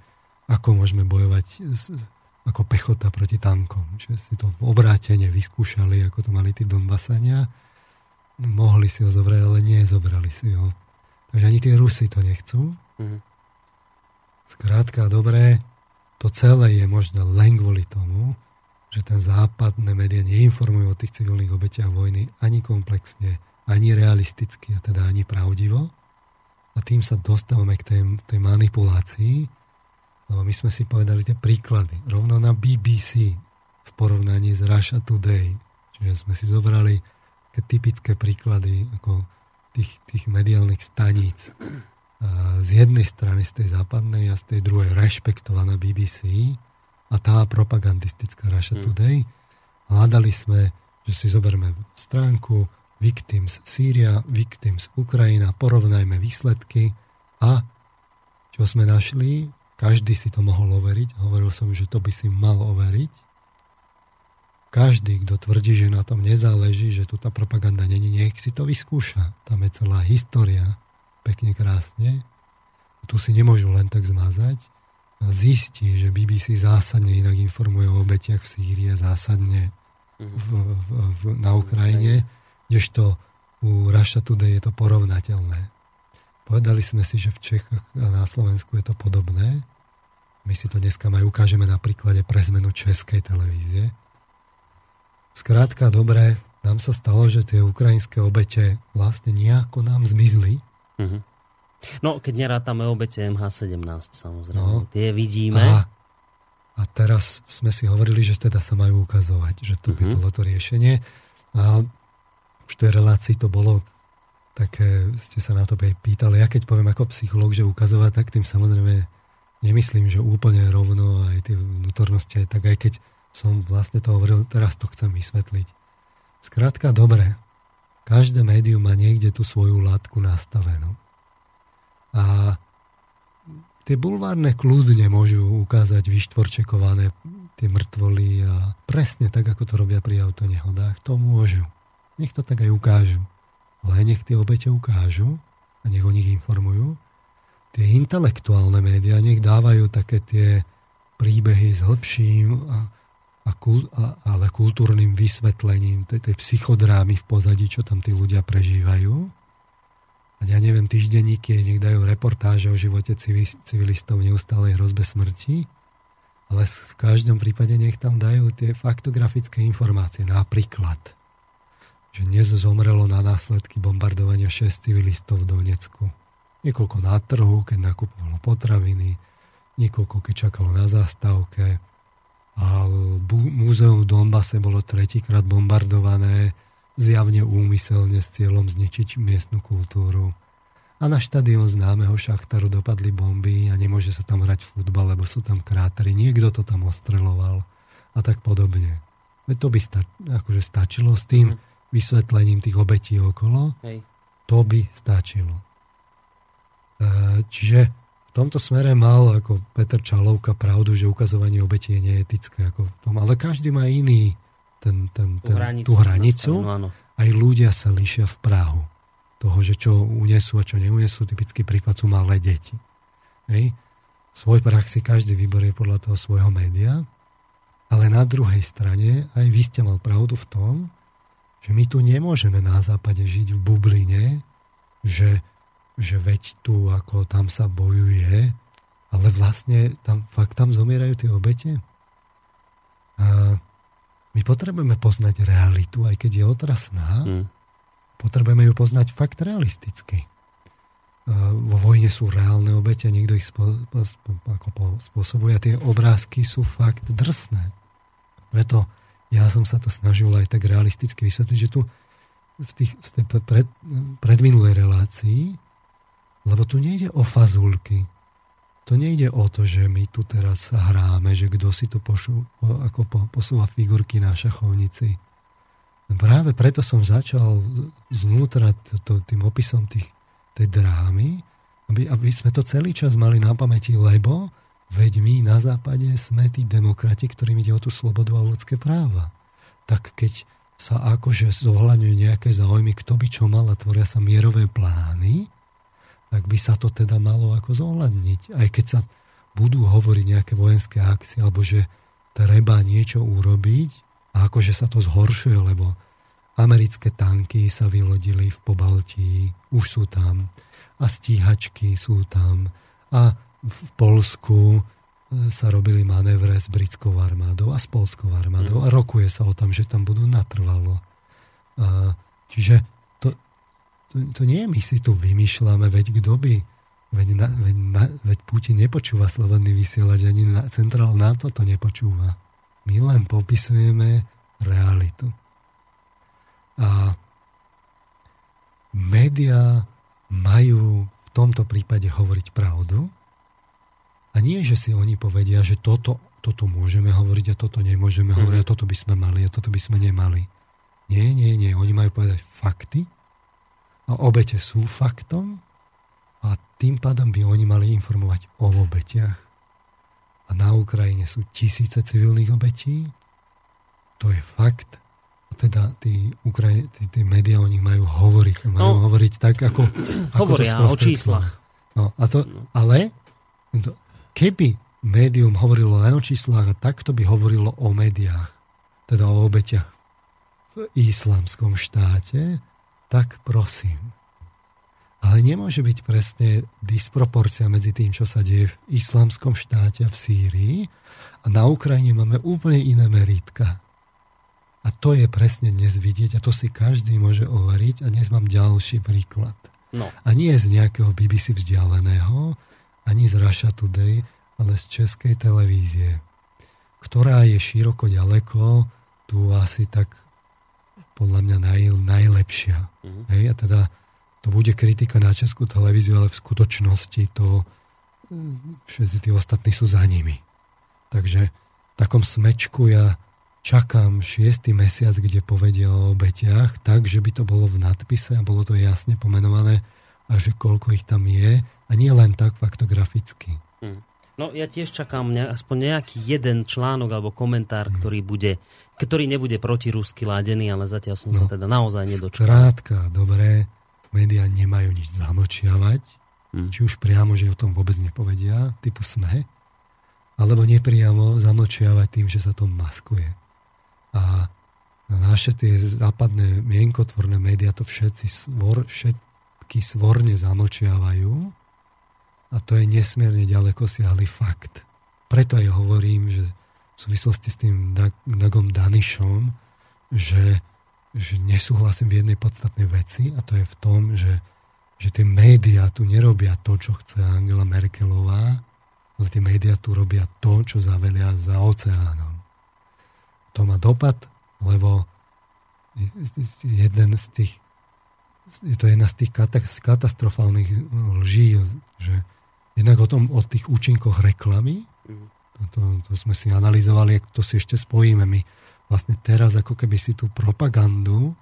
ako môžeme bojovať s, ako pechota proti tankom. Že si to v obrátene vyskúšali, ako to mali tí Donbasania. Mohli si ho zobrať, ale nie zobrali si ho. Takže ani tie Rusy to nechcú. Mm-hmm. Skrátka, dobré, to celé je možno len kvôli tomu, že ten západné médiá neinformujú o tých civilných obetiach vojny ani komplexne, ani realisticky, a teda ani pravdivo. A tým sa dostávame k tej, tej manipulácii, lebo my sme si povedali tie príklady. Rovno na BBC v porovnaní s Russia Today. Čiže sme si zobrali tie typické príklady ako tých, tých mediálnych staníc. Z jednej strany z tej západnej a z tej druhej rešpektovaná BBC a tá propagandistická Russia hmm. Today. Hľadali sme, že si zoberme stránku Victims Sýria, Victims Ukrajina, porovnajme výsledky a čo sme našli, každý si to mohol overiť. Hovoril som, že to by si mal overiť každý, kto tvrdí, že na tom nezáleží, že tu tá propaganda není, nech si to vyskúša. Tam je celá história, pekne krásne. Tu si nemôžu len tak zmazať. Zistí, že BBC zásadne inak informuje o obetiach v Sýrii a zásadne v, v, v, na Ukrajine, kdežto u Russia Today je to porovnateľné. Povedali sme si, že v Čechách a na Slovensku je to podobné. My si to dneska aj ukážeme na príklade pre zmenu Českej televízie Skrátka, dobre, nám sa stalo, že tie ukrajinské obete vlastne nejako nám zmizli. Mm-hmm. No, keď nerátame obete MH17, samozrejme. No, tie vidíme. A, a teraz sme si hovorili, že teda sa majú ukazovať, že to mm-hmm. by mhm. bolo to riešenie. A už tej relácii to bolo také, ste sa na to pýtali, ja keď poviem ako psychológ, že ukazovať, tak tým samozrejme nemyslím, že úplne rovno aj tie vnútornosti, tak aj keď som vlastne to hovoril, teraz to chcem vysvetliť. Skrátka, dobre, každé médium má niekde tú svoju látku nastavenú. A tie bulvárne kľudne môžu ukázať vyštvorčekované tie mŕtvoly a presne tak, ako to robia pri autonehodách, to môžu. Nech to tak aj ukážu. Ale nech tie obete ukážu a nech o nich informujú. Tie intelektuálne médiá nech dávajú také tie príbehy s hĺbším a a kul, a, ale kultúrnym vysvetlením tej, tej psychodrámy v pozadí, čo tam tí ľudia prežívajú. A ja neviem, týždenníky nech dajú reportáže o živote civilistov v neustálej hrozbe smrti, ale v každom prípade nech tam dajú tie faktografické informácie. Napríklad, že dnes zomrelo na následky bombardovania 6 civilistov v Donecku. Niekoľko na trhu, keď nakupovalo potraviny, niekoľko, keď čakalo na zastávke, a múzeum v Donbase bolo tretíkrát bombardované zjavne úmyselne s cieľom zničiť miestnu kultúru. A na štadión známeho Šachtaru dopadli bomby a nemôže sa tam hrať futbal, lebo sú tam krátery. Niekto to tam ostreloval a tak podobne. Veď to by sta- akože stačilo s tým mm. vysvetlením tých obetí okolo. Hej. To by stačilo. E, čiže v tomto smere mal ako Peter Čalovka pravdu, že ukazovanie obeti je neetické ako v tom, ale každý má iný ten, ten, ten, tú hranicu. Tú hranicu. Áno. Aj ľudia sa líšia v Prahu. Toho, že čo unesú a čo neunesú, typický príklad sú malé deti. Hej. Svoj prach si každý vyberie podľa toho svojho média, ale na druhej strane aj vy ste mal pravdu v tom, že my tu nemôžeme na západe žiť v bubline, že že veď tu ako tam sa bojuje ale vlastne tam, fakt tam zomierajú tie obete. A my potrebujeme poznať realitu, aj keď je otrasná. Mm. Potrebujeme ju poznať fakt realisticky. Vo vojne sú reálne obete, niekto ich spo, spo, ako spôsobuje a tie obrázky sú fakt drsné. Preto ja som sa to snažil aj tak realisticky vysvetliť, že tu v, tých, v tej pred, predminulej relácii, lebo tu nejde o fazulky, to nejde o to, že my tu teraz hráme, že kto si tu pošu, ako po, posúva figurky na šachovnici. Práve preto som začal znútra tým opisom tých, tej drámy, aby, aby sme to celý čas mali na pamäti, lebo veď my na západe sme tí demokrati, ktorým ide o tú slobodu a ľudské práva. Tak keď sa akože zohľadňujú nejaké záujmy, kto by čo mal a tvoria sa mierové plány, tak by sa to teda malo ako zohľadniť. Aj keď sa budú hovoriť nejaké vojenské akcie, alebo že treba niečo urobiť, a akože sa to zhoršuje, lebo americké tanky sa vylodili v Pobaltí, už sú tam, a stíhačky sú tam, a v Polsku e, sa robili manévre s britskou armádou a s polskou armádou mm. a rokuje sa o tom, že tam budú natrvalo. A, čiže to, to nie my si tu vymýšľame, veď kto by, veď, na, veď, na, veď Putin nepočúva slobodný vysielač, ani na, centrál NATO to nepočúva. My len popisujeme realitu. A médiá majú v tomto prípade hovoriť pravdu a nie, že si oni povedia, že toto, toto môžeme hovoriť a toto nemôžeme hovoriť a toto by sme mali a toto by sme nemali. Nie, nie, nie. Oni majú povedať fakty obete sú faktom a tým pádom by oni mali informovať o obetiach. A na Ukrajine sú tisíce civilných obetí. To je fakt. A teda tí, Ukraj- tí, tí médiá o nich majú hovoriť. Majú no, hovoriť tak, ako... Hovoria ako to o číslach. No, a to, ale keby médium hovorilo len o číslach a takto by hovorilo o médiách, teda o obetiach v islamskom štáte, tak prosím. Ale nemôže byť presne disproporcia medzi tým, čo sa deje v islamskom štáte a v Sýrii a na Ukrajine máme úplne iné meritka. A to je presne dnes vidieť a to si každý môže overiť a dnes mám ďalší príklad. No. A nie z nejakého BBC vzdialeného, ani z Russia Today, ale z českej televízie, ktorá je široko ďaleko, tu asi tak podľa mňa naj, najlepšia. Mm-hmm. Hej, a teda to bude kritika na českú televíziu, ale v skutočnosti to všetci tí ostatní sú za nimi. Takže v takom smečku ja čakám šiestý mesiac, kde povedia o obetiach, tak, že by to bolo v nadpise a bolo to jasne pomenované a že koľko ich tam je a nie len tak faktograficky. Mm. No ja tiež čakám aspoň nejaký jeden článok alebo komentár, mm. ktorý bude, ktorý nebude rusky ládený, ale zatiaľ som no, sa teda naozaj nedočkal. Krátka, dobré, médiá nemajú nič zamlčiavať, mm. či už priamo, že o tom vôbec nepovedia, typu sme, alebo nepriamo zamlčiavať tým, že sa to maskuje. A naše tie západné mienkotvorné médiá to všetci svor, všetky svorne zamlčiavajú, a to je nesmierne ďaleko siahly fakt. Preto aj hovorím, že súvislosti s tým Dagom Danišom, že, že nesúhlasím v jednej podstatnej veci a to je v tom, že, že tie médiá tu nerobia to, čo chce Angela Merkelová, ale tie médiá tu robia to, čo zavelia za oceánom. To má dopad, lebo jeden z tých je to jedna z tých katastrofálnych lží, že Jednak o, tom, o tých účinkoch reklamy. To, to, sme si analyzovali, to si ešte spojíme. My vlastne teraz ako keby si tú propagandu,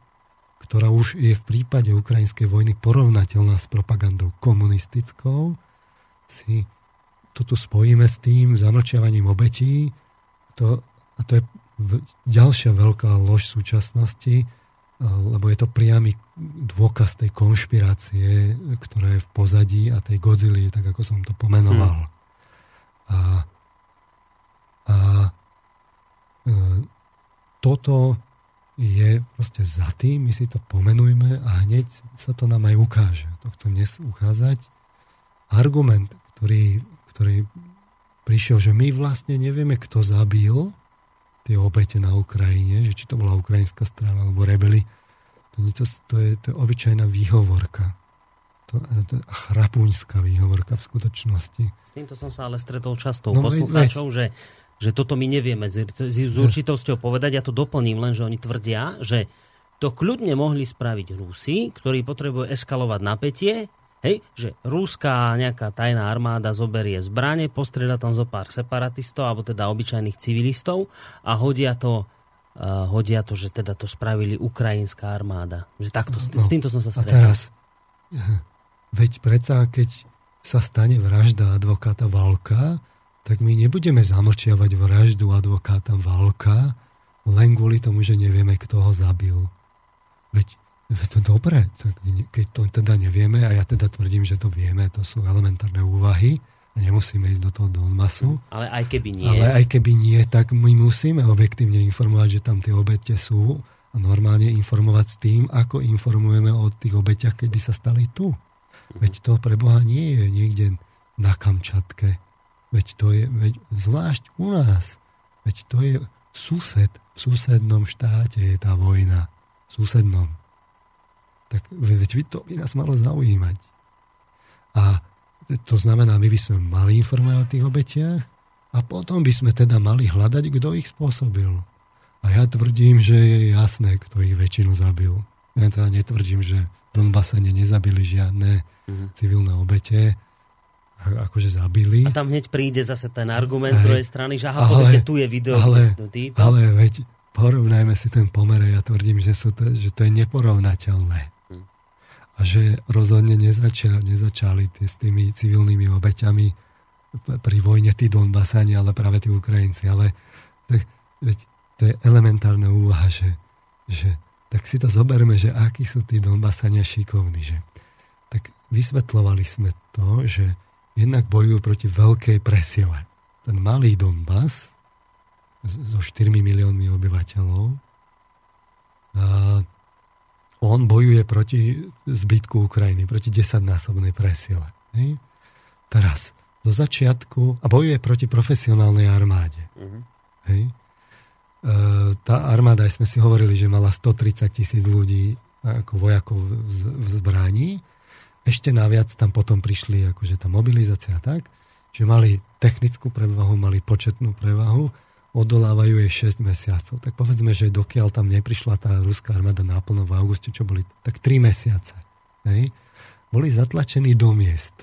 ktorá už je v prípade ukrajinskej vojny porovnateľná s propagandou komunistickou, si to tu spojíme s tým zamlčiavaním obetí. To, a to je v, ďalšia veľká lož súčasnosti, lebo je to priamy dôkaz tej konšpirácie, ktorá je v pozadí a tej Godzilla, tak ako som to pomenoval. Hmm. A, a e, toto je proste za tým, my si to pomenujme a hneď sa to nám aj ukáže. To chcem dnes ukázať. Argument, ktorý, ktorý prišiel, že my vlastne nevieme, kto zabil tie obete na Ukrajine, že či to bola ukrajinská strana alebo rebeli. To, to, to, je, to je obyčajná výhovorka. To, to je chrapúňská výhovorka v skutočnosti. S týmto som sa ale stretol často no, poslucháčov, veď, že, že toto my nevieme s, s určitosťou povedať. Ja to doplním len, že oni tvrdia, že to kľudne mohli spraviť Rusi, ktorí potrebujú eskalovať napätie, hej, že rúská nejaká tajná armáda zoberie zbranie, postreda tam zo pár separatistov, alebo teda obyčajných civilistov a hodia to uh, hodia to, že teda to spravili ukrajinská armáda. Že takto, no, s týmto som sa stretol. A teraz, veď predsa, keď sa stane vražda advokáta Valka, tak my nebudeme zamlčiavať vraždu advokáta Valka len kvôli tomu, že nevieme, kto ho zabil. Veď, veď to dobre, tak keď to teda nevieme, a ja teda tvrdím, že to vieme, to sú elementárne úvahy, a nemusíme ísť do toho Donbasu. Ale aj keby nie. Ale aj keby nie, tak my musíme objektívne informovať, že tam tie obete sú a normálne informovať s tým, ako informujeme o tých obeťach, keby sa stali tu. Veď to pre Boha nie je niekde na Kamčatke. Veď to je, veď zvlášť u nás, veď to je sused, v susednom štáte je tá vojna susednom. Tak veď to by nás malo zaujímať. A to znamená, my by sme mali informovať o tých obetiach a potom by sme teda mali hľadať, kto ich spôsobil. A ja tvrdím, že je jasné, kto ich väčšinu zabil. Ja teda netvrdím, že Donbasane nezabili žiadne mm-hmm. civilné obete, akože zabili. A tam hneď príde zase ten argument z druhej strany, že aha, ale, tu je video. Ale, ale veď porovnajme si ten pomer, ja tvrdím, že, sú to, že to je neporovnateľné. Hm. A že rozhodne nezačali, nezačali tie, s tými civilnými obeťami pri vojne tí Donbasani, ale práve tí Ukrajinci. Ale tak, veď, to je elementárna úvaha, že, že tak si to zoberme, že akí sú tí Donbasania šikovní. Že, tak vysvetlovali sme to, že jednak bojujú proti veľkej presile. Ten malý Donbas, so 4 miliónmi obyvateľov. A on bojuje proti zbytku Ukrajiny, proti 10-násobnej presile. Hej? Teraz, do začiatku, a bojuje proti profesionálnej armáde. Uh-huh. Hej? E, tá armáda, aj sme si hovorili, že mala 130 tisíc ľudí ako vojakov v, v zbraní. Ešte naviac tam potom prišli akože tá mobilizácia tak, že mali technickú prevahu, mali početnú prevahu odolávajú jej 6 mesiacov. Tak povedzme, že dokiaľ tam neprišla tá ruská armáda náplno v auguste, čo boli tak 3 mesiace. Hej? Boli zatlačení do miest.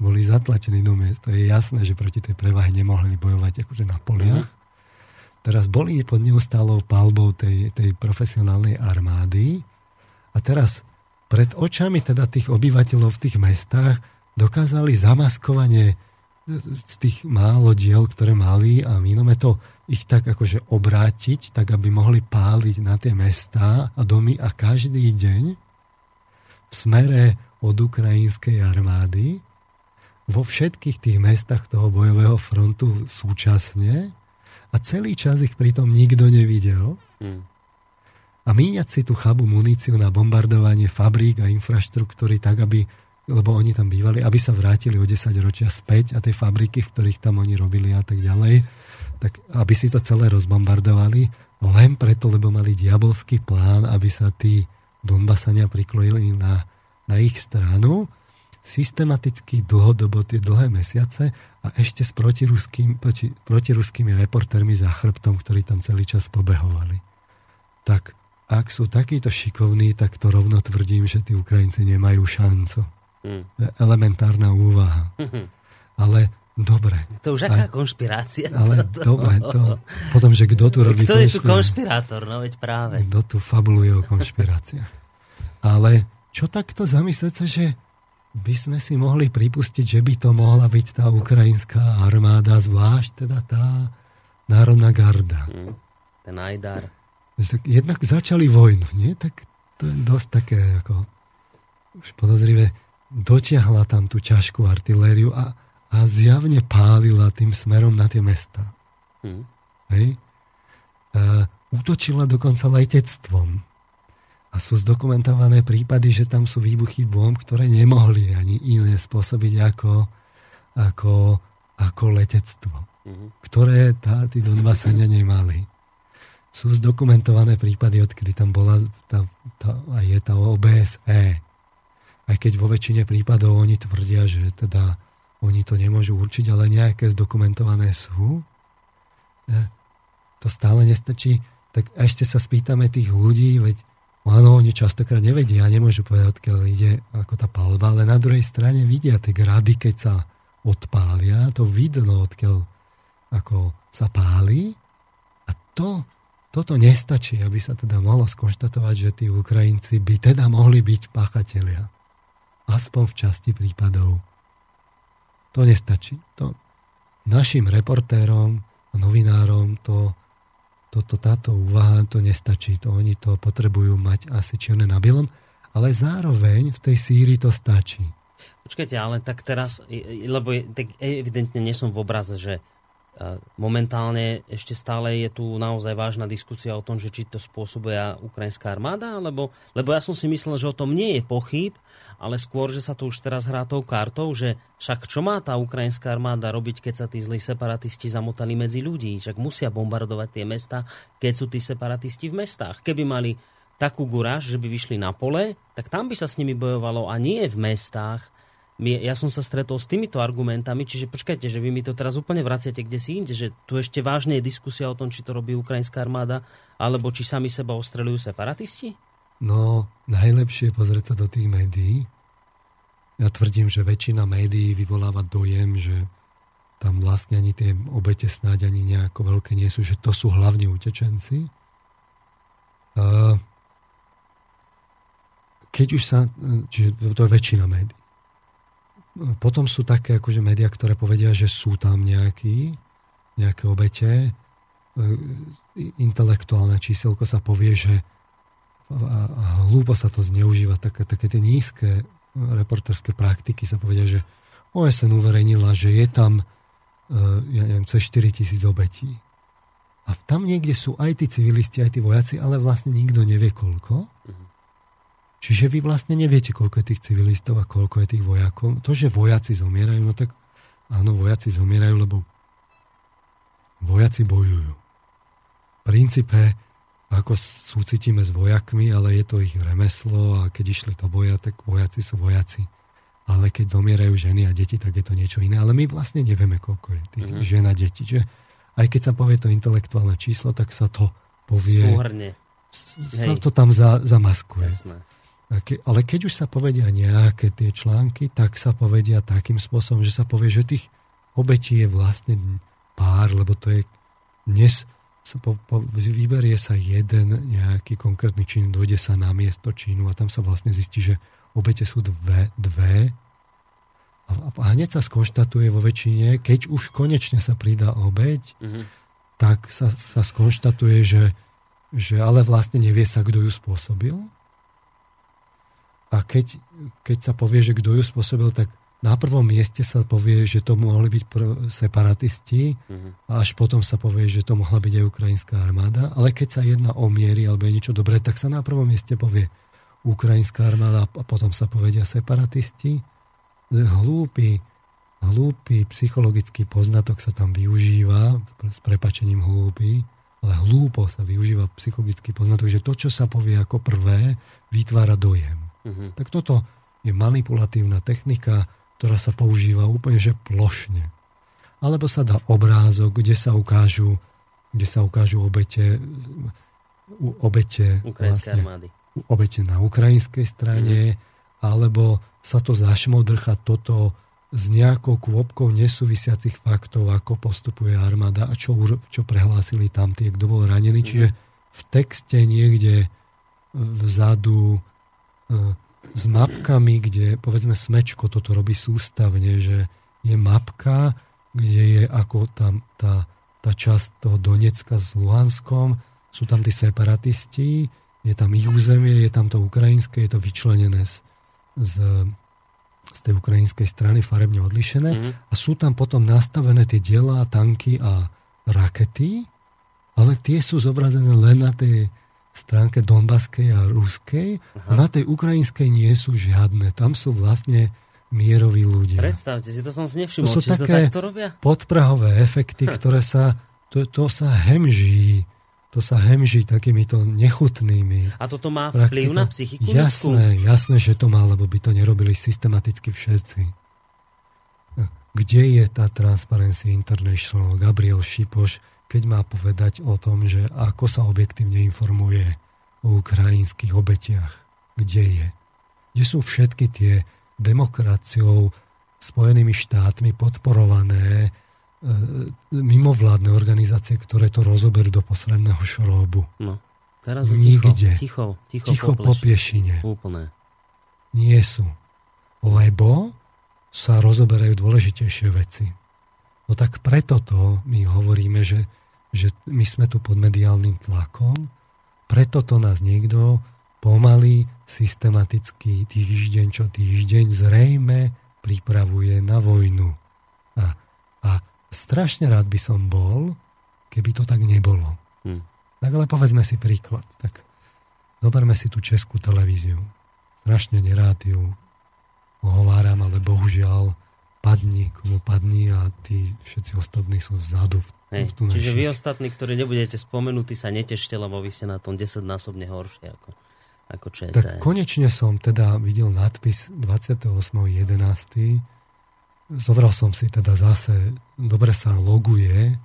Boli zatlačení do miest. To je jasné, že proti tej prevahe nemohli bojovať akože na poliach. Mm. Teraz boli pod neustálou palbou tej, tej profesionálnej armády a teraz pred očami teda tých obyvateľov v tých mestách dokázali zamaskovanie z tých málo diel, ktoré mali a to ich tak akože obrátiť, tak aby mohli páliť na tie mestá a domy a každý deň v smere od ukrajinskej armády vo všetkých tých mestách toho bojového frontu súčasne a celý čas ich pritom nikto nevidel. Hmm. A míňať si tú chabu muníciu na bombardovanie fabrík a infraštruktúry tak, aby lebo oni tam bývali, aby sa vrátili o 10 ročia späť a tie fabriky, v ktorých tam oni robili a tak ďalej, tak aby si to celé rozbombardovali, len preto, lebo mali diabolský plán, aby sa tí Donbasania priklojili na, na ich stranu, systematicky dlhodobo tie dlhé mesiace a ešte s protiruským, proti, protiruskými reportérmi za chrbtom, ktorí tam celý čas pobehovali. Tak ak sú takíto šikovní, tak to rovno tvrdím, že tí Ukrajinci nemajú šancu. Hmm. Elementárna úvaha. Hmm. Ale dobre. To už aká aj, konšpirácia. Ale to, dobre, to, potom, že kto tu robí Kto je tu konšpirátor, no veď práve. Kto tu fabuluje o konšpiráciách. Ale čo takto zamyslieť sa, že by sme si mohli pripustiť, že by to mohla byť tá ukrajinská armáda, zvlášť teda tá národná garda. Hmm. Ten Ajdar. Jednak začali vojnu, nie? Tak to je dosť také ako už podozrivé dotiahla tam tú ťažkú artilériu a, a zjavne pálila tým smerom na tie mesta. Hmm. Hej? E, útočila dokonca letectvom. A sú zdokumentované prípady, že tam sú výbuchy bomb, ktoré nemohli ani iné spôsobiť ako, ako ako letectvo, uh-huh. ktoré tá, tí Donbasania nemali. Sú zdokumentované prípady, odkedy tam bola tá, tá, a je tá OBSE. Aj keď vo väčšine prípadov oni tvrdia, že teda oni to nemôžu určiť, ale nejaké zdokumentované sú. E, to stále nestačí. Tak ešte sa spýtame tých ľudí, veď áno, oni častokrát nevedia, nemôžu povedať, odkiaľ ide ako tá palba, ale na druhej strane vidia tie grady, keď sa odpália, to vidno, odkiaľ ako sa páli. A to, toto nestačí, aby sa teda mohlo skonštatovať, že tí Ukrajinci by teda mohli byť páchatelia. Aspoň v časti prípadov. To nestačí. To našim reportérom a novinárom to, toto, táto úvaha to nestačí. To oni to potrebujú mať asi čierne na bielom, ale zároveň v tej síri to stačí. Počkajte, ale tak teraz, lebo tak evidentne nie som v obraze, že momentálne ešte stále je tu naozaj vážna diskusia o tom, že či to spôsobuje ukrajinská armáda, lebo, lebo ja som si myslel, že o tom nie je pochyb, ale skôr, že sa to už teraz hrá tou kartou, že však čo má tá ukrajinská armáda robiť, keď sa tí zlí separatisti zamotali medzi ľudí, však musia bombardovať tie mesta, keď sú tí separatisti v mestách. Keby mali takú guráž, že by vyšli na pole, tak tam by sa s nimi bojovalo a nie v mestách, ja som sa stretol s týmito argumentami, čiže počkajte, že vy mi to teraz úplne vraciate kde si inde, že tu ešte vážne je diskusia o tom, či to robí ukrajinská armáda, alebo či sami seba ostrelujú separatisti? No, najlepšie je pozrieť sa do tých médií. Ja tvrdím, že väčšina médií vyvoláva dojem, že tam vlastne ani tie obete snáď ani nejako veľké nie sú, že to sú hlavne utečenci. Keď už sa, čiže to je väčšina médií potom sú také akože médiá, ktoré povedia, že sú tam nejakí, nejaké obete. E, intelektuálne číselko sa povie, že hlúpo sa to zneužíva, také, také tie nízke reporterské praktiky sa povedia, že OSN uverejnila, že je tam e, ja neviem, cez 4 tisíc obetí. A tam niekde sú aj tí civilisti, aj tí vojaci, ale vlastne nikto nevie koľko. Mm-hmm. Čiže vy vlastne neviete, koľko je tých civilistov a koľko je tých vojakov. To, že vojaci zomierajú, no tak áno, vojaci zomierajú, lebo vojaci bojujú. V princípe, ako súcitíme s vojakmi, ale je to ich remeslo a keď išli do boja, tak vojaci sú vojaci. Ale keď zomierajú ženy a deti, tak je to niečo iné. Ale my vlastne nevieme, koľko je tých mm-hmm. žen a detí. Čiže aj keď sa povie to intelektuálne číslo, tak sa to povie... Súhrne. Sa to tam za, zamaskuje. Jasné. Ale keď už sa povedia nejaké tie články, tak sa povedia takým spôsobom, že sa povie, že tých obetí je vlastne pár, lebo to je dnes sa po, po, vyberie sa jeden nejaký konkrétny čin, dojde sa na miesto činu a tam sa vlastne zistí, že obete sú dve, dve a, a hneď sa skonštatuje vo väčšine, keď už konečne sa pridá obeť, mm-hmm. tak sa, sa skonštatuje, že, že ale vlastne nevie sa, kto ju spôsobil a keď, keď sa povie, že kto ju spôsobil, tak na prvom mieste sa povie, že to mohli byť separatisti mm-hmm. a až potom sa povie, že to mohla byť aj ukrajinská armáda. Ale keď sa jedná o miery alebo je niečo dobré, tak sa na prvom mieste povie ukrajinská armáda a potom sa povedia separatisti. Hlúpy, hlúpy psychologický poznatok sa tam využíva, s prepačením hlúpy, ale hlúpo sa využíva psychologický poznatok, že to, čo sa povie ako prvé, vytvára dojem. Uh-huh. Tak toto je manipulatívna technika, ktorá sa používa úplne že plošne. Alebo sa dá obrázok, kde sa ukážu, kde sa ukážu obete, obete, vlastne, armády. obete na ukrajinskej strane, uh-huh. alebo sa to zašmodrcha toto s nejakou kôpkou nesúvisiacich faktov, ako postupuje armáda a čo, čo prehlásili tam tie, kto bol ranený. Uh-huh. Čiže v texte niekde vzadu s mapkami, kde povedzme Smečko toto robí sústavne, že je mapka, kde je ako tam tá, tá časť toho Donecka s Luhanskom, sú tam tí separatisti, je tam ich územie, je tam to ukrajinské, je to vyčlenené z, z, z tej ukrajinskej strany farebne odlišené mm-hmm. a sú tam potom nastavené tie diela, tanky a rakety, ale tie sú zobrazené len na tej stránke donbaskej a ruskej Aha. a na tej ukrajinskej nie sú žiadne. Tam sú vlastne mieroví ľudia. Predstavte si, to som si nevšimol, to sú či také to robia? podprahové efekty, ktoré sa, to, to sa hemží, to sa hemží takýmito nechutnými. A toto má vplyv na psychiku Jasné, jasné, že to má, lebo by to nerobili systematicky všetci. Kde je tá Transparency International, Gabriel Šipoš, keď má povedať o tom, že ako sa objektívne informuje o ukrajinských obetiach? Kde je? Kde sú všetky tie demokraciou Spojenými štátmi podporované e, mimovládne organizácie, ktoré to rozoberú do posledného šrobu. No, teraz Nikde. Ticho, ticho, ticho po piešine. Úplne. Nie sú. Lebo sa rozoberajú dôležitejšie veci. No tak preto to my hovoríme, že, že my sme tu pod mediálnym tlakom, preto to nás niekto pomaly, systematicky, týždeň čo týždeň zrejme pripravuje na vojnu. A, a strašne rád by som bol, keby to tak nebolo. Hmm. Tak ale povedzme si príklad. Tak zoberme si tú českú televíziu. Strašne nerád ju ohováram, ale bohužiaľ padni, komu padni a tí všetci ostatní sú vzadu. V, Hej, v čiže vy ostatní, ktorí nebudete spomenutí, sa netešte, lebo vy ste na tom 10 násobne horšie ako ako ČT. Tak konečne som teda videl nadpis 28.11. Zobral som si teda zase, dobre sa loguje,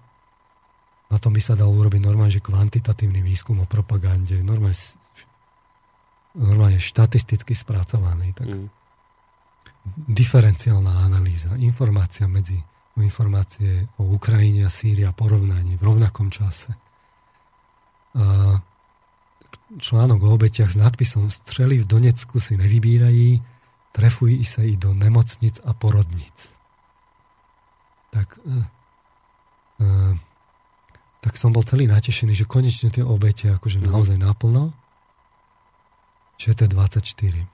na tom by sa dal urobiť normálne, že kvantitatívny výskum o propagande, normálne, normálne štatisticky spracovaný. Tak mm. Diferenciálna analýza, informácia medzi informácie o Ukrajine a Sýrii a porovnanie v rovnakom čase. A článok o obetiach s nadpisom Střely v Donecku si nevybírají, trefují sa i do nemocnic a porodnic. Tak, uh, uh, tak som bol celý natešený, že konečne tie obete akože mm. naozaj naplno. ČT24.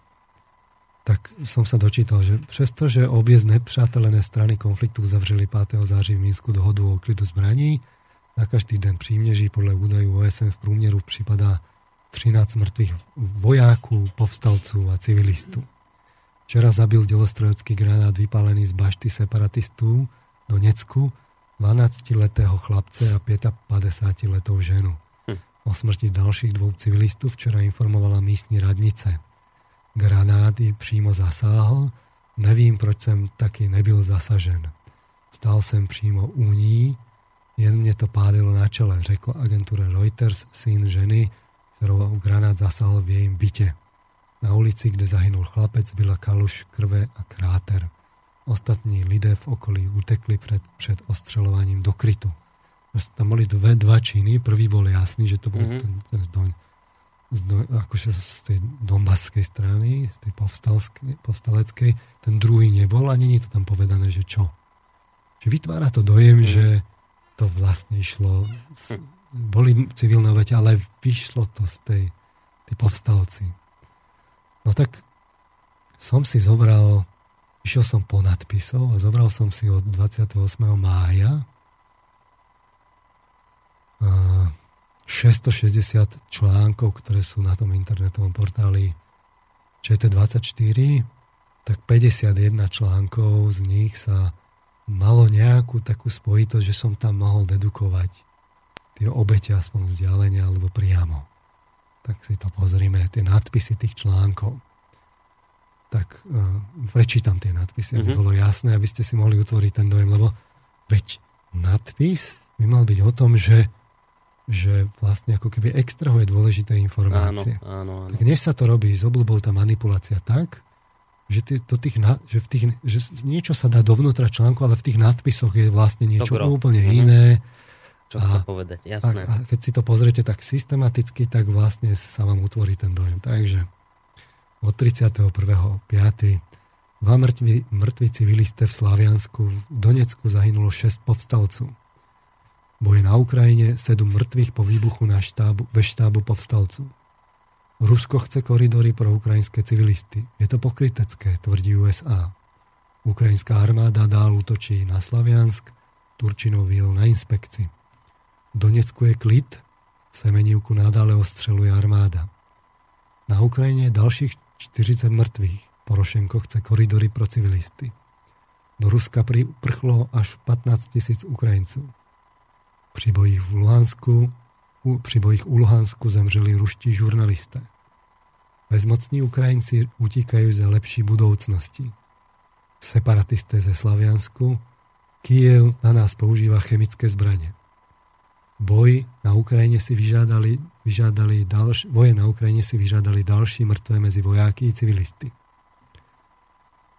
Tak som sa dočítal, že přestože obie znepřátelené strany konfliktu uzavřeli 5. září v Minsku dohodu o klidu zbraní, na každý den příměží podle údajů OSN v průměru připadá 13 mŕtvych vojáků, povstalců a civilistů. Včera zabil delostrelecký granát vypálený z bašty separatistů do Necku 12-letého chlapce a 55-letou ženu. Hm. O smrti dalších dvou civilistů včera informovala místní radnice. Granát ji přímo zasáhl, nevím, proč jsem taky nebyl zasažen. Stál jsem přímo u ní, jen mě to pádilo na čele, řekl agentura Reuters syn ženy, ktorou granát zasahol v jej byte. Na ulici, kde zahynul chlapec, byla kaluš krve a kráter. Ostatní lidé v okolí utekli pred, před ostřelovaním do krytu. Tam boli dve, dva činy. Prvý bol jasný, že to bol mm-hmm. ten, ten z, do, z, akože z tej dombaskej strany, z tej povstaleckej. Ten druhý nebol a není to tam povedané, že čo. Že vytvára to dojem, mm-hmm. že to vlastne išlo z, boli civilné obete, ale vyšlo to z tej, tí povstalci. No tak som si zobral, išiel som po nadpisov a zobral som si od 28. mája 660 článkov, ktoré sú na tom internetovom portáli ČT24, tak 51 článkov z nich sa malo nejakú takú spojitosť, že som tam mohol dedukovať tie obete aspoň vzdialenia alebo priamo. Tak si to pozrime, tie nadpisy tých článkov. Tak uh, prečítam tie nadpisy, aby mm-hmm. bolo jasné, aby ste si mohli utvoriť ten dojem, lebo veď nadpis by mal byť o tom, že že vlastne ako keby extrahuje dôležité informácie. Áno, áno, áno. Tak dnes sa to robí s obľubou tá manipulácia tak, že, tý, do tých, že, v tých, že niečo sa dá dovnútra článku, ale v tých nadpisoch je vlastne niečo Dobro. úplne mm-hmm. iné čo a, chce povedať, jasné. A, a keď si to pozriete tak systematicky, tak vlastne sa vám utvorí ten dojem. Takže od 31.5. Dva mŕtvi, mŕtvi civilisté v Slaviansku v Donecku zahynulo 6 povstalcov. Boje na Ukrajine 7 mŕtvych po výbuchu na štábu, ve štábu povstalcov. Rusko chce koridory pro ukrajinské civilisty. Je to pokrytecké, tvrdí USA. Ukrajinská armáda dál útočí na Slaviansk, Turčinov výl na inspekci. Donecku je klid, Semenívku nadále ostreluje armáda. Na Ukrajine je ďalších 40 mŕtvych. Porošenko chce koridory pro civilisty. Do Ruska prchlo až 15 tisíc Ukrajinců. Při bojích v Luhansku, při bojích u Luhansku zemřeli ruští žurnalisté. Bezmocní Ukrajinci utíkajú za lepší budoucnosti. Separatisté ze Slaviansku, Kiev na nás používa chemické zbranie. Boj na Ukrajine si vyžádali, vyžádali dalš, boje na Ukrajine si vyžádali další mŕtve medzi vojáky i civilisty.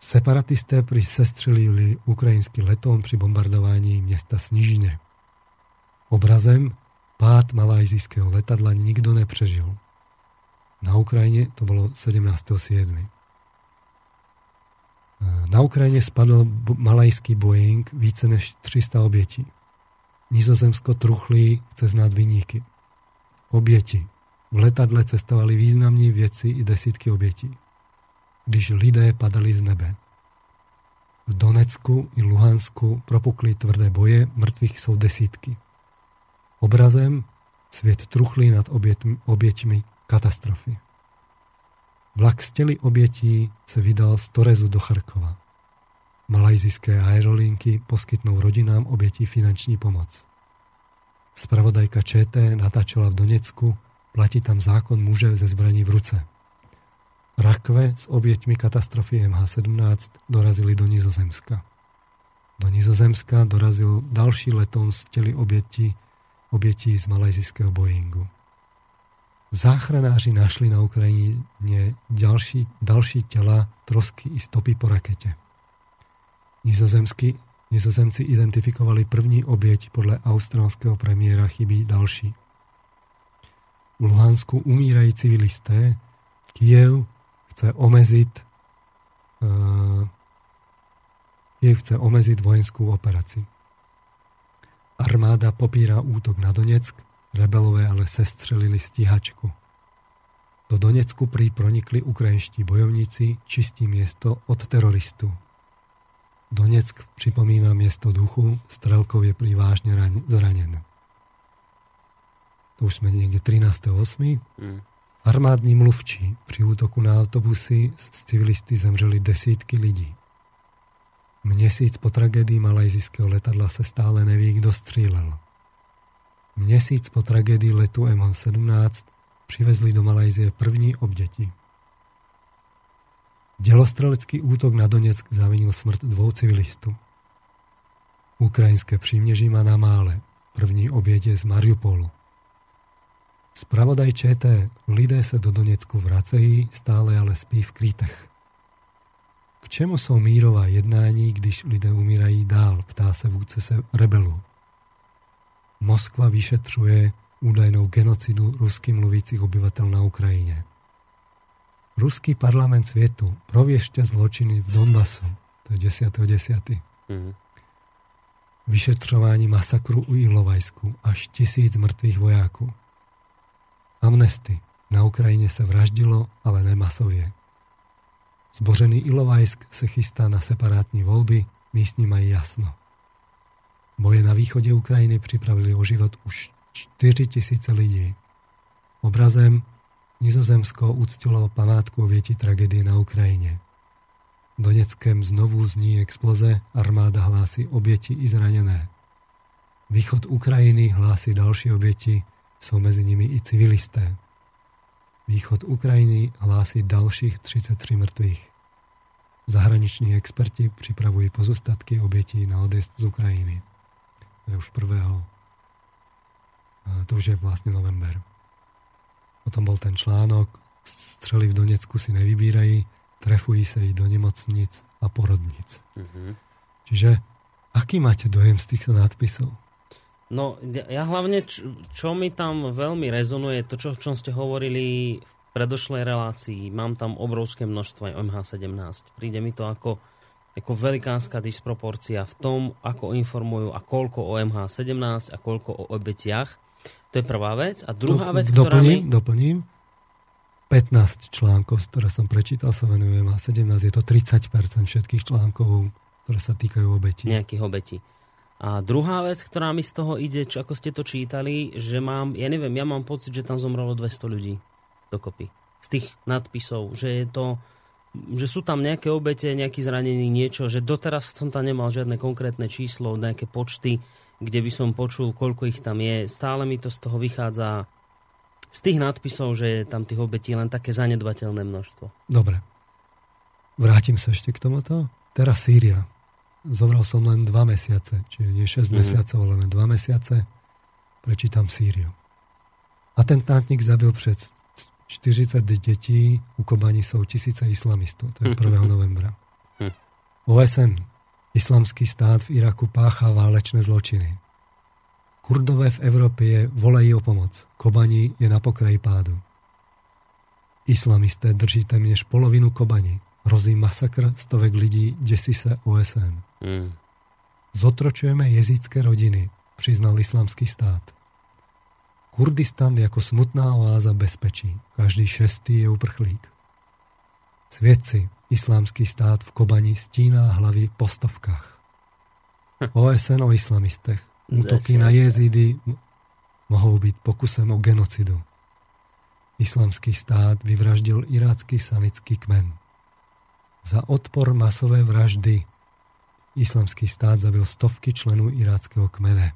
Separatisté prisestřelili ukrajinský letom při bombardování města Snižine. Obrazem pád malajzijského letadla nikto nepřežil. Na Ukrajine to bolo 17.7. Na Ukrajine spadl malajský Boeing více než 300 obětí. Nizozemsko truchlí cez nad vyníky. Oběti. V letadle cestovali významní věci i desítky obětí. Když lidé padali z nebe. V Donecku i Luhansku propukli tvrdé boje, mrtvých jsou desítky. Obrazem svět truchlí nad obětmi, oběťmi katastrofy. Vlak z těli obětí se vydal z Torezu do Charkova. Malajzijské aerolinky poskytnou rodinám obětí finanční pomoc. Spravodajka ČT natáčela v Donecku, platí tam zákon muže ze zbraní v ruce. Rakve s oběťmi katastrofy MH17 dorazili do Nizozemska. Do Nizozemska dorazil další leton z těli obětí, obětí z malajzijského Boeingu. Záchranáři našli na Ukrajině ďalší, další těla, trosky i stopy po rakete. Nizozemsky, nizozemci identifikovali první oběť podle australského premiéra chybí další. V Luhansku umírají civilisté, Kiev chce omezit uh, Kiev chce omezit vojenskou operaci. Armáda popírá útok na Donetsk, Rebelové ale sestřelili stíhačku. Do Donecku prý pronikli ukrajinští bojovníci, čistí město od teroristů. Doneck připomíná město duchu, Strelkov je prý vážne zranen. To už sme niekde 13.8. Mm. Armádni mluvčí pri útoku na autobusy z civilisty zemřeli desítky lidí. Měsíc po tragédii malajzijského letadla se stále neví, kdo střílel. Měsíc po tragédii letu MH17 přivezli do Malajzie první obděti. Dělostrelecký útok na Doněck zavinil smrt dvou civilistů. Ukrajinské příměží má na mále. První oběť z Mariupolu. Spravodaj ČT, lidé se do Donecku vracejí, stále ale spí v krítech. Čemu jsou mírová jednání, když lidé umírají dál, ptá se vůdce se rebelů. Moskva vyšetřuje údajnou genocidu rusky mluvících obyvateľ na Ukrajine. Ruský parlament svietu proviešte zločiny v Donbasu, to je 10.10. 10. Mm-hmm. Vyšetřování masakru u Ilovajsku, až tisíc mŕtvych vojáků. Amnesty. Na Ukrajine sa vraždilo, ale nemasovie. Zbožený Ilovajsk se chystá na separátní s ním aj jasno. Boje na východe Ukrajiny připravili o život už 4 tisíce lidí. Obrazem Nizozemsko uctilo památku oběti tragédie na Ukrajine. V znovu zní exploze, armáda hlási oběti i zranené. Východ Ukrajiny hlási další oběti, jsou mezi nimi i civilisté. Východ Ukrajiny hlási dalších 33 mŕtvych. Zahraniční experti připravují pozostatky obětí na odjezd z Ukrajiny je už prvého, to už je vlastne november. Potom bol ten článok, střely v Donecku si nevybírají, trefují sa i do nemocnic a porodnic. Mm-hmm. Čiže aký máte dojem z týchto nadpisov? No, ja hlavne, čo, čo mi tam veľmi rezonuje, to, čo, čom ste hovorili v predošlej relácii, mám tam obrovské množstvo aj MH17. Príde mi to ako ako velikánska disproporcia v tom, ako informujú a koľko o MH17 a koľko o obetiach. To je prvá vec. A druhá vec, doplním, ktorá mi... Doplním. 15 článkov, ktoré som prečítal, sa venujú MH17. Je to 30% všetkých článkov, ktoré sa týkajú obetí. Nejakých obetí. A druhá vec, ktorá mi z toho ide, čo ako ste to čítali, že mám, ja neviem, ja mám pocit, že tam zomrelo 200 ľudí dokopy. Z tých nadpisov, že je to že sú tam nejaké obete, nejaký zranení, niečo, že doteraz som tam nemal žiadne konkrétne číslo, nejaké počty, kde by som počul, koľko ich tam je. Stále mi to z toho vychádza z tých nadpisov, že je tam tých obetí len také zanedbateľné množstvo. Dobre. Vrátim sa ešte k tomuto. Teraz Sýria. Zobral som len dva mesiace, čiže nie 6 mm-hmm. mesiacov, ale len dva mesiace. Prečítam Sýriu. Atentátnik zabil před 40 detí, u Kobani sú tisíce islamistov. To je 1. novembra. OSN, islamský stát v Iraku páchá válečné zločiny. Kurdové v Európe volají o pomoc. Kobani je na pokraji pádu. Islamisté drží téměř polovinu Kobani. Hrozí masakr stovek lidí, desí se OSN. Mm. Zotročujeme jezícké rodiny, přiznal islamský stát. Kurdistan je ako smutná oáza bezpečí. Každý šestý je uprchlík. Svietci, islámsky stát v Kobani stíná hlavy po stovkách. OSN o islamistech. Útoky na jezidy mohou byť pokusem o genocidu. Islamský stát vyvraždil irácky sanický kmen. Za odpor masové vraždy islamský stát zabil stovky členů iráckého kmene.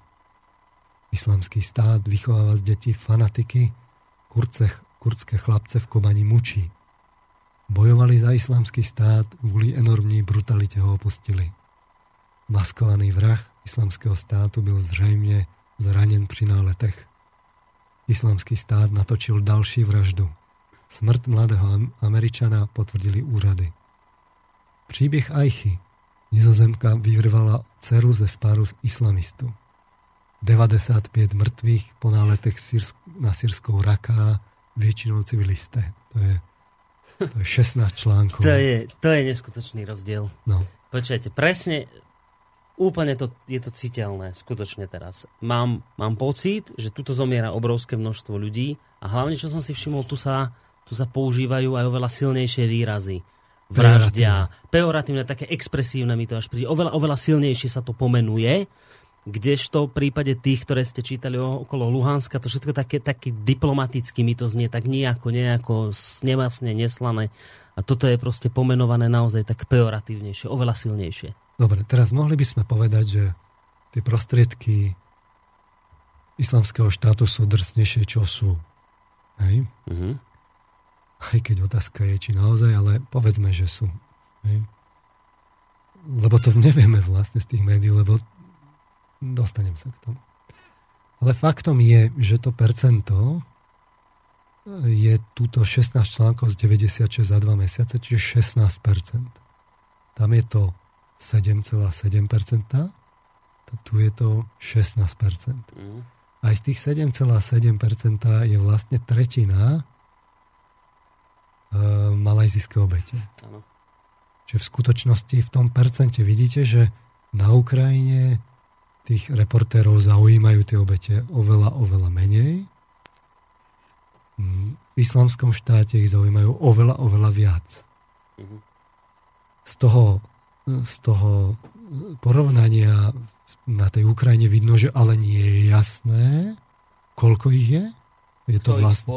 Islamský stát vychováva z detí fanatiky, kurce, kurdské chlapce v Kobani mučí. Bojovali za islamský stát, kvôli enormní brutalite ho opustili. Maskovaný vrah islamského státu byl zřejmě zranen při náletech. Islamský stát natočil další vraždu. Smrt mladého Američana potvrdili úrady. Příběh Aichy. Nizozemka vyvrvala dceru ze spáru islamistu. 95 mŕtvych po náletech na sírskou Raká, väčšinou civilisté. To je, to je 16 článkov. To je, to je neskutočný rozdiel. No. Počujete, presne, úplne to, je to citeľné, skutočne teraz. Mám, mám pocit, že tuto zomiera obrovské množstvo ľudí a hlavne, čo som si všimol, tu sa, tu sa používajú aj oveľa silnejšie výrazy. Vraždia, pejoratívne, také expresívne mi to až príde. Oveľa, oveľa silnejšie sa to pomenuje Kdežto v prípade tých, ktoré ste čítali okolo Luhanska, to všetko také, také diplomaticky mi to znie, tak nejako, nejako nemasne, neslané. A toto je proste pomenované naozaj tak pejoratívnejšie, oveľa silnejšie. Dobre, teraz mohli by sme povedať, že tie prostriedky islamského štátu sú drsnejšie, čo sú. Hej? Mm-hmm. Aj keď otázka je, či naozaj, ale povedzme, že sú. Hej? Lebo to nevieme vlastne z tých médií, lebo Dostanem sa k tomu. Ale faktom je, že to percento je túto 16 článkov z 96 za 2 mesiace, čiže 16%. Tam je to 7,7%, tu je to 16%. Mm. Aj z tých 7,7% je vlastne tretina uh, malajzijské obete. Čiže v skutočnosti v tom percente vidíte, že na Ukrajine tých reportérov zaujímajú tie obete oveľa, oveľa menej. V islamskom štáte ich zaujímajú oveľa, oveľa viac. Z toho, z toho porovnania na tej Ukrajine vidno, že ale nie je jasné, koľko ich je. Je to kto vlastne,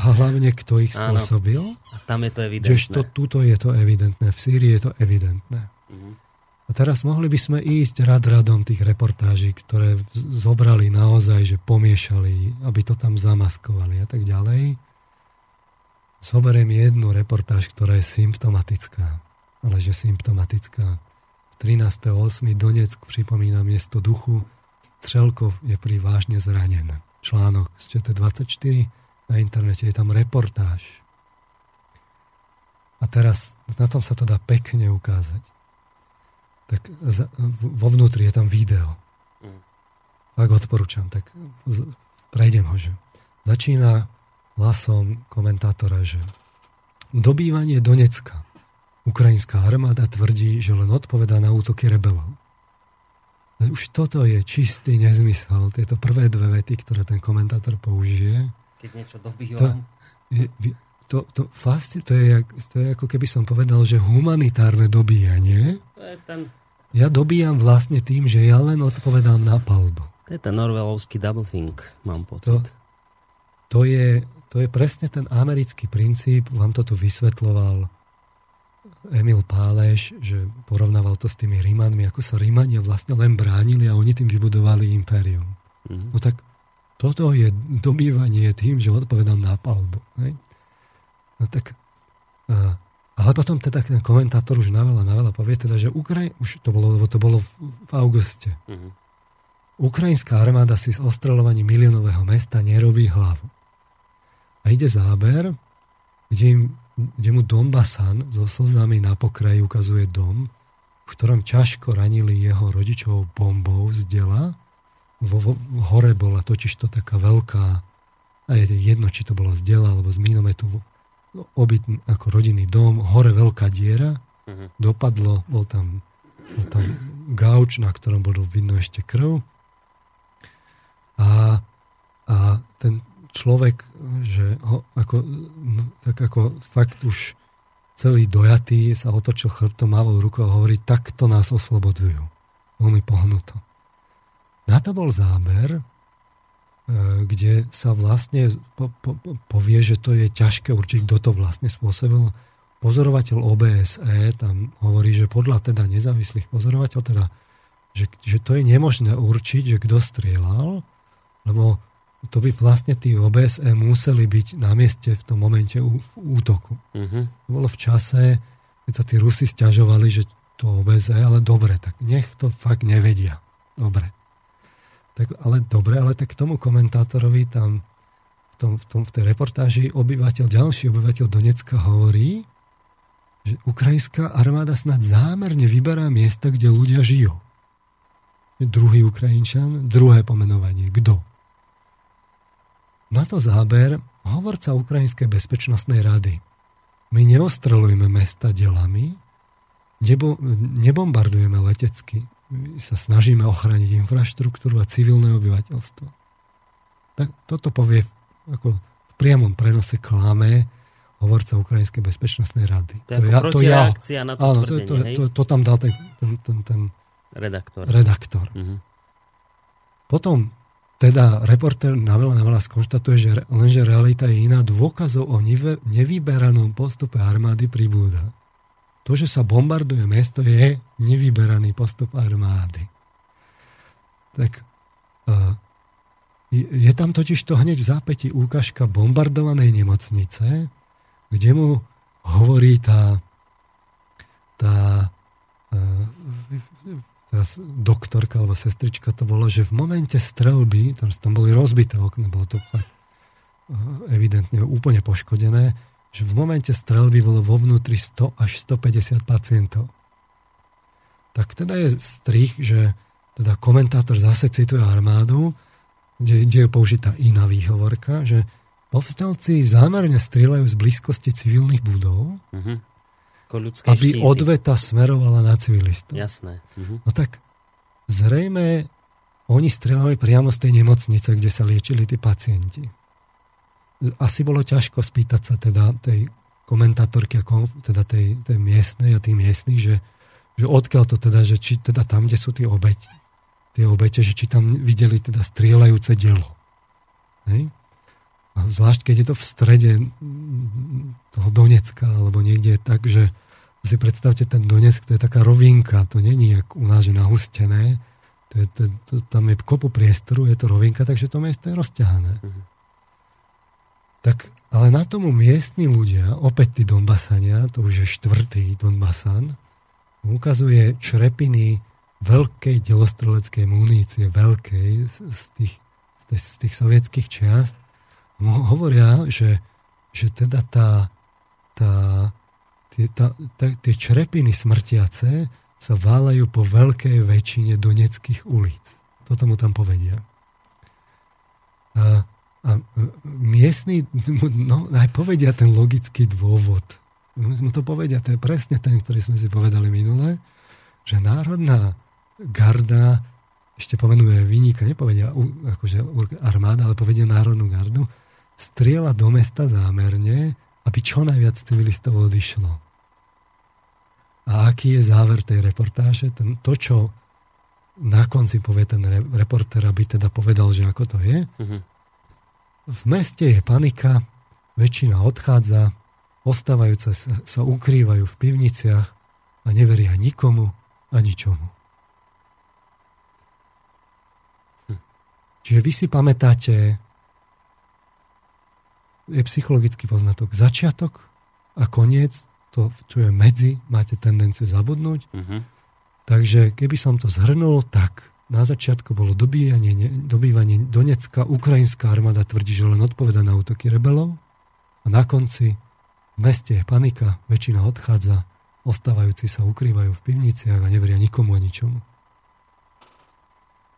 a, hlavne kto ich spôsobil. Áno. A tam je to evidentné. Kdežto tuto je to evidentné. V Sýrii je to evidentné. Uh-huh. A teraz mohli by sme ísť rad radom tých reportáží, ktoré zobrali naozaj, že pomiešali, aby to tam zamaskovali a tak ďalej. Zoberiem jednu reportáž, ktorá je symptomatická, ale že symptomatická. V 13.8. Donetsk pripomína miesto duchu, Strelkov je pri vážne zranen. Článok z ČT24 na internete je tam reportáž. A teraz na tom sa to dá pekne ukázať tak vo vnútri je tam video. Mm. Ak odporúčam, tak prejdem ho, že začína hlasom komentátora, že dobývanie Donecka. Ukrajinská armáda tvrdí, že len odpoveda na útoky rebelov. Už toto je čistý nezmysel, tieto prvé dve vety, ktoré ten komentátor použije. Keď niečo dobývam. To, to, to, fasti, to, je, to je ako keby som povedal, že humanitárne dobíjanie to je ten... Ja dobíjam vlastne tým, že ja len odpovedám na palbu. To je ten norvelovský double think, mám pocit. To, to, je, to je presne ten americký princíp, vám to tu vysvetloval Emil Páleš, že porovnával to s tými Rímanmi, ako sa Rímania vlastne len bránili a oni tým vybudovali impérium. Mm. No tak toto je dobývanie tým, že odpovedám na palbu. Hej? No tak, uh, ale potom teda ten komentátor už naveľa, naveľa povie teda, že Ukraj, už to bolo, to bolo v, v auguste. Mm-hmm. Ukrajinská armáda si z ostrelovaní miliónového mesta nerobí hlavu. A ide záber, kde im kde mu Basan so slzami na pokraji ukazuje dom, v ktorom ťažko ranili jeho rodičov bombou z dela. Vo, vo, hore bola totiž to taká veľká, a je jedno, či to bolo z dela alebo z mínometu, obyt ako rodinný dom, hore veľká diera, uh-huh. dopadlo, bol tam, bol tam gauč, na ktorom bolo vidno ešte krv. A, a ten, človek, že ho, ako, tak ako fakt už celý dojatý sa otočil chrbtom, mával ruku a hovorí, takto nás oslobodujú. Veľmi pohnuto. Na to bol záber, kde sa vlastne po, po, povie, že to je ťažké určiť, kto to vlastne spôsobil. Pozorovateľ OBSE tam hovorí, že podľa teda nezávislých pozorovateľov, teda, že, že to je nemožné určiť, že kto strieľal, lebo to by vlastne tí OBSE museli byť na mieste v tom momente v útoku. Uh-huh. To bolo v čase, keď sa tí Rusi stiažovali, že to OBSE, ale dobre, tak nech to fakt nevedia. Dobre. Tak, ale dobre, ale tak tomu komentátorovi tam v, tom, v, tom, v tej reportáži obyvateľ, ďalší obyvateľ Donecka hovorí, že ukrajinská armáda snad zámerne vyberá miesta, kde ľudia žijú. Druhý Ukrajinčan, druhé pomenovanie. Kto? Na to záber hovorca Ukrajinskej bezpečnostnej rady. My neostrelujeme mesta delami, nebo, nebombardujeme letecky, my sa snažíme ochrániť infraštruktúru a civilné obyvateľstvo. Tak toto povie ako v priamom prenose klame hovorca Ukrajinskej bezpečnostnej rady. To, to, ja, to ja, na to áno, to, to, to, to tam dal ten, ten, ten, ten redaktor. redaktor. Uh-huh. Potom teda reporter naveľa naveľa skonštatuje, že lenže realita je iná. Dôkazov o nevyberanom postupe armády pribúda. To, že sa bombarduje mesto, je nevyberaný postup armády. Tak uh, je tam totiž to hneď v zápäti úkažka bombardovanej nemocnice, kde mu hovorí tá, tá uh, teraz doktorka alebo sestrička to bolo, že v momente strelby, tam, boli rozbité okna, bolo to eh, evidentne úplne poškodené, že v momente strelby bolo vo vnútri 100 až 150 pacientov. Tak teda je strich, že teda komentátor zase cituje armádu, kde, kde je použitá iná výhovorka, že povstalci zámerne strieľajú z blízkosti civilných budov, uh-huh aby štíty. odveta smerovala na civilistov. Jasné. Uh-huh. No tak zrejme oni strieľali priamo z tej nemocnice, kde sa liečili tí pacienti. Asi bolo ťažko spýtať sa teda tej komentátorky, teda tej, tej miestnej a tých miestnych, že, že odkiaľ to teda, že či teda tam, kde sú tie obete, tie obete, že či tam videli teda strieľajúce dielo. Hej? A zvlášť, keď je to v strede toho Donecka, alebo niekde tak, že si predstavte ten Donetsk, to je taká rovinka, to není jak u nás, že nahustené, to je, to, to, tam je kopu priestoru, je to rovinka, takže to miesto je rozťahané. Mm-hmm. Tak, ale na tomu miestni ľudia, opäť tí Donbasania, to už je štvrtý Donbasan, ukazuje črepiny veľkej delostreleckej munície, veľkej z, tých, z, tých, z tých sovietských čiast, hovoria, že, že teda tá, tá, tie, tá, tá, tie črepiny smrtiace sa válajú po veľkej väčšine doneckých ulic. Toto mu tam povedia. A, a miestni no, aj povedia ten logický dôvod. Mu to povedia, to je presne ten, ktorý sme si povedali minule, že národná garda ešte pomenuje vyníka, nepovedia akože armáda, ale povedia národnú gardu, strieľa do mesta zámerne, aby čo najviac civilistov odišlo. A aký je záver tej reportáže? Ten, to, čo na konci povie ten re, reporter, aby teda povedal, že ako to je. Mm-hmm. V meste je panika, väčšina odchádza, ostávajúce sa, sa ukrývajú v pivniciach a neveria nikomu a ničomu. Hm. Čiže vy si pamätáte, je psychologický poznatok, začiatok a koniec, to, čo je medzi, máte tendenciu zabudnúť. Uh-huh. Takže keby som to zhrnul, tak na začiatku bolo dobývanie, dobývanie Donecka, ukrajinská armáda tvrdí, že len odpoveda na útoky rebelov a na konci v meste je panika, väčšina odchádza, ostávajúci sa ukrývajú v pivniciach a neveria nikomu a ničomu.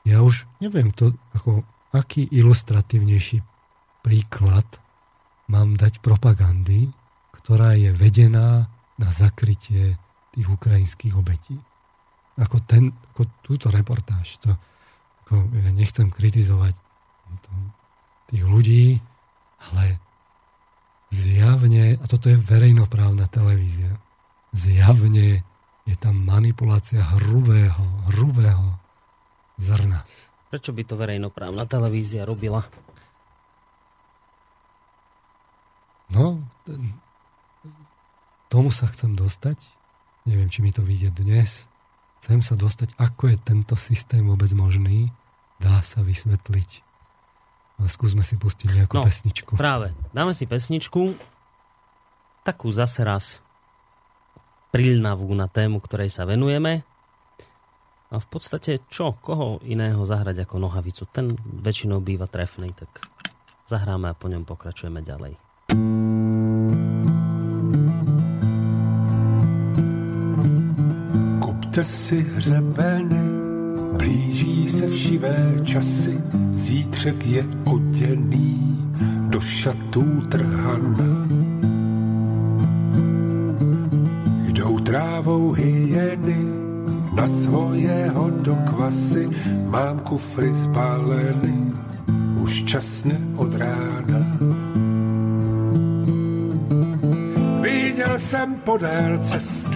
Ja už neviem to, ako, aký ilustratívnejší príklad mám dať propagandy, ktorá je vedená na zakrytie tých ukrajinských obetí ako, ten, ako túto reportáž. To, ako, ja nechcem kritizovať to, tých ľudí, ale zjavne, a toto je verejnoprávna televízia, zjavne je tam manipulácia hrubého, hrubého zrna. Prečo by to verejnoprávna televízia robila? No, tomu sa chcem dostať. Neviem, či mi to vyjde dnes. Chcem sa dostať, ako je tento systém vôbec možný. Dá sa vysvetliť. Ale skúsme si pustiť nejakú no, pesničku. Práve. Dáme si pesničku. Takú zase raz prilnavú na tému, ktorej sa venujeme. A v podstate čo? Koho iného zahrať ako nohavicu? Ten väčšinou býva trefný, tak zahráme a po ňom pokračujeme ďalej. Kupte si hřebeny, blíží se všivé časy, zítřek je oděný do šatů trhana. Jdou trávou hyeny, na svojého do kvasy, mám kufry spáleny, už časně od rána. Viděl jsem podél cest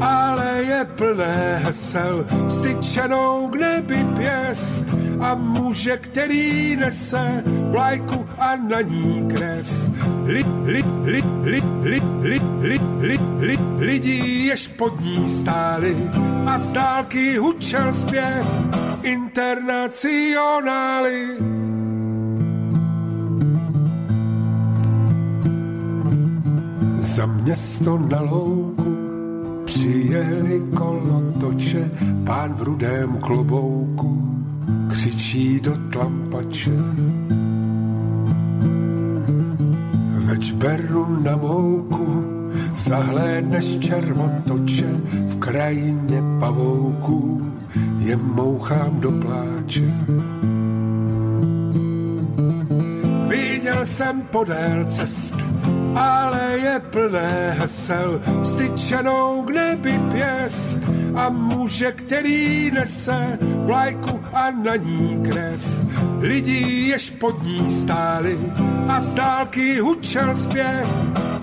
ale je plné hesel, styčenou k nebi pěst a muže, který nese vlajku a na ní krev. Li, li, li, li, li, li, li, li, li, lidí, jež pod ní stáli a z dálky hučel zpěv internacionály. Za město na louku Přijeli kolotoče, pán v rudém klobouku, křičí do tlampače. Več beru na mouku, zahlédneš červotoče, v krajině pavouku, je mouchám do pláče. Viděl jsem podél cest ale je plné hesel, styčenou k nebi pěst a muže, který nese vlajku a na ní krev. Lidí, jež pod ní stáli a z dálky hučel zpěv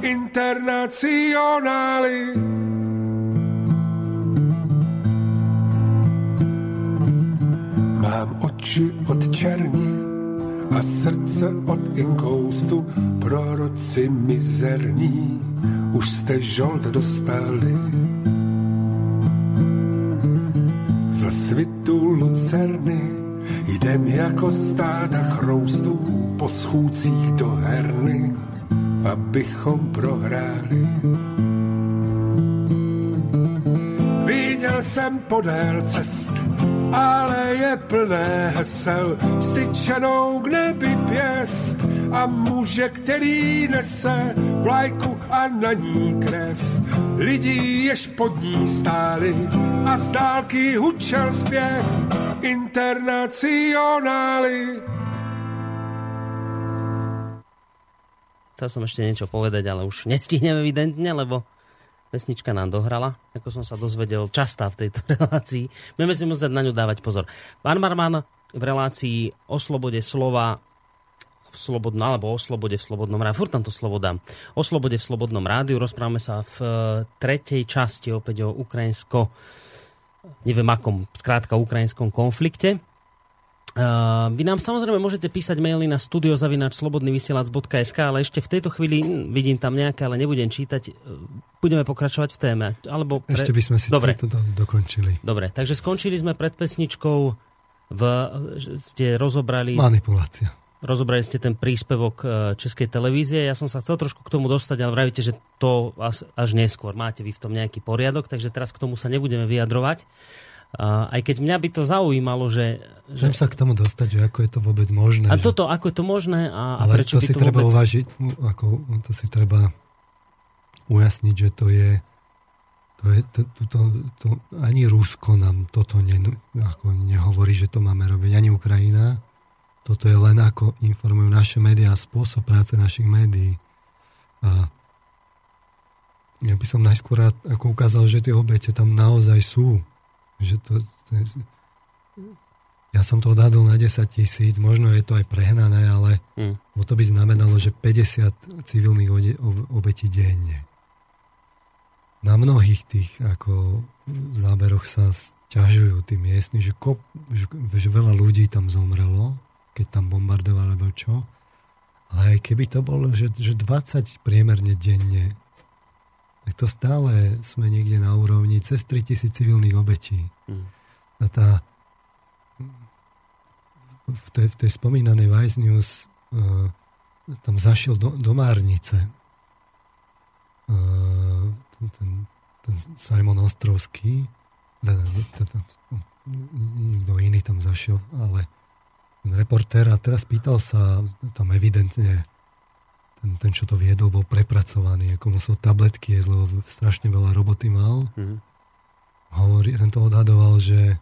internacionály. Mám oči od černí a srdce od inkoustu, proroci mizerní, už jste žolt dostali. Za svitu lucerny jdem jako stáda chroustů po schůcích do herny, abychom prohráli. Viděl jsem podél cest ale je plné hesel, styčenou k nebi pěst a muže, který nese vlajku a na ní krev. Lidí, jež pod ní stáli a z dálky hučel zpěv internacionály. Chcel som ešte niečo povedať, ale už nestihnem evidentne, lebo Pesnička nám dohrala, ako som sa dozvedel častá v tejto relácii. Budeme si musieť na ňu dávať pozor. Pán Marman v relácii o slobode slova v slobodno, alebo o slobode v slobodnom rádiu. Furt tam to slovo dám. O slobode v slobodnom rádiu. Rozprávame sa v e, tretej časti opäť o ukrajinsko neviem akom, skrátka ukrajinskom konflikte. Uh, vy nám samozrejme môžete písať maily na studiozavinačslobodnyvysielac.sk, ale ešte v tejto chvíli hm, vidím tam nejaké, ale nebudem čítať. Budeme pokračovať v téme. Alebo pre... Ešte by sme si Dobre. to do, dokončili. Dobre, takže skončili sme pred pesničkou v, ste rozobrali... Manipulácia. Rozobrali ste ten príspevok e, Českej televízie. Ja som sa chcel trošku k tomu dostať, ale vravíte, že to až neskôr. Máte vy v tom nejaký poriadok, takže teraz k tomu sa nebudeme vyjadrovať. Aj keď mňa by to zaujímalo, že... Chcem že... sa k tomu dostať, že ako je to vôbec možné. A že... toto, ako je to možné a, a prečo to by si to treba vôbec... uvažiť, ako, to si treba ujasniť, že to je to, je, to, to, to, to ani Rusko nám toto ne, ako nehovorí, že to máme robiť, ani Ukrajina. Toto je len ako informujú naše médiá, spôsob práce našich médií. A ja by som najskôr ako ukázal, že tie obete tam naozaj sú že to, ja som to odhadol na 10 tisíc, možno je to aj prehnané, ale mm. to by znamenalo, že 50 civilných obetí denne. Na mnohých tých ako záberoch sa ťažujú tí miestni, že, kop, že, že veľa ľudí tam zomrelo, keď tam bombardovali alebo čo. Ale aj keby to bolo, že, že 20 priemerne denne, tak to stále sme niekde na úrovni cez 3000 civilných obetí. Mm. A tá v tej, v tej spomínanej Vice News uh, tam zašiel do, do Márnice uh, ten, ten, ten Simon Ostrovský nikto iný tam zašiel, ale ten reportér a teraz pýtal sa tam evidentne ten, ten, čo to viedol, bol prepracovaný, ako musel tabletky jesť, lebo strašne veľa roboty mal. Mm-hmm. Hovorí, ten to odhadoval, že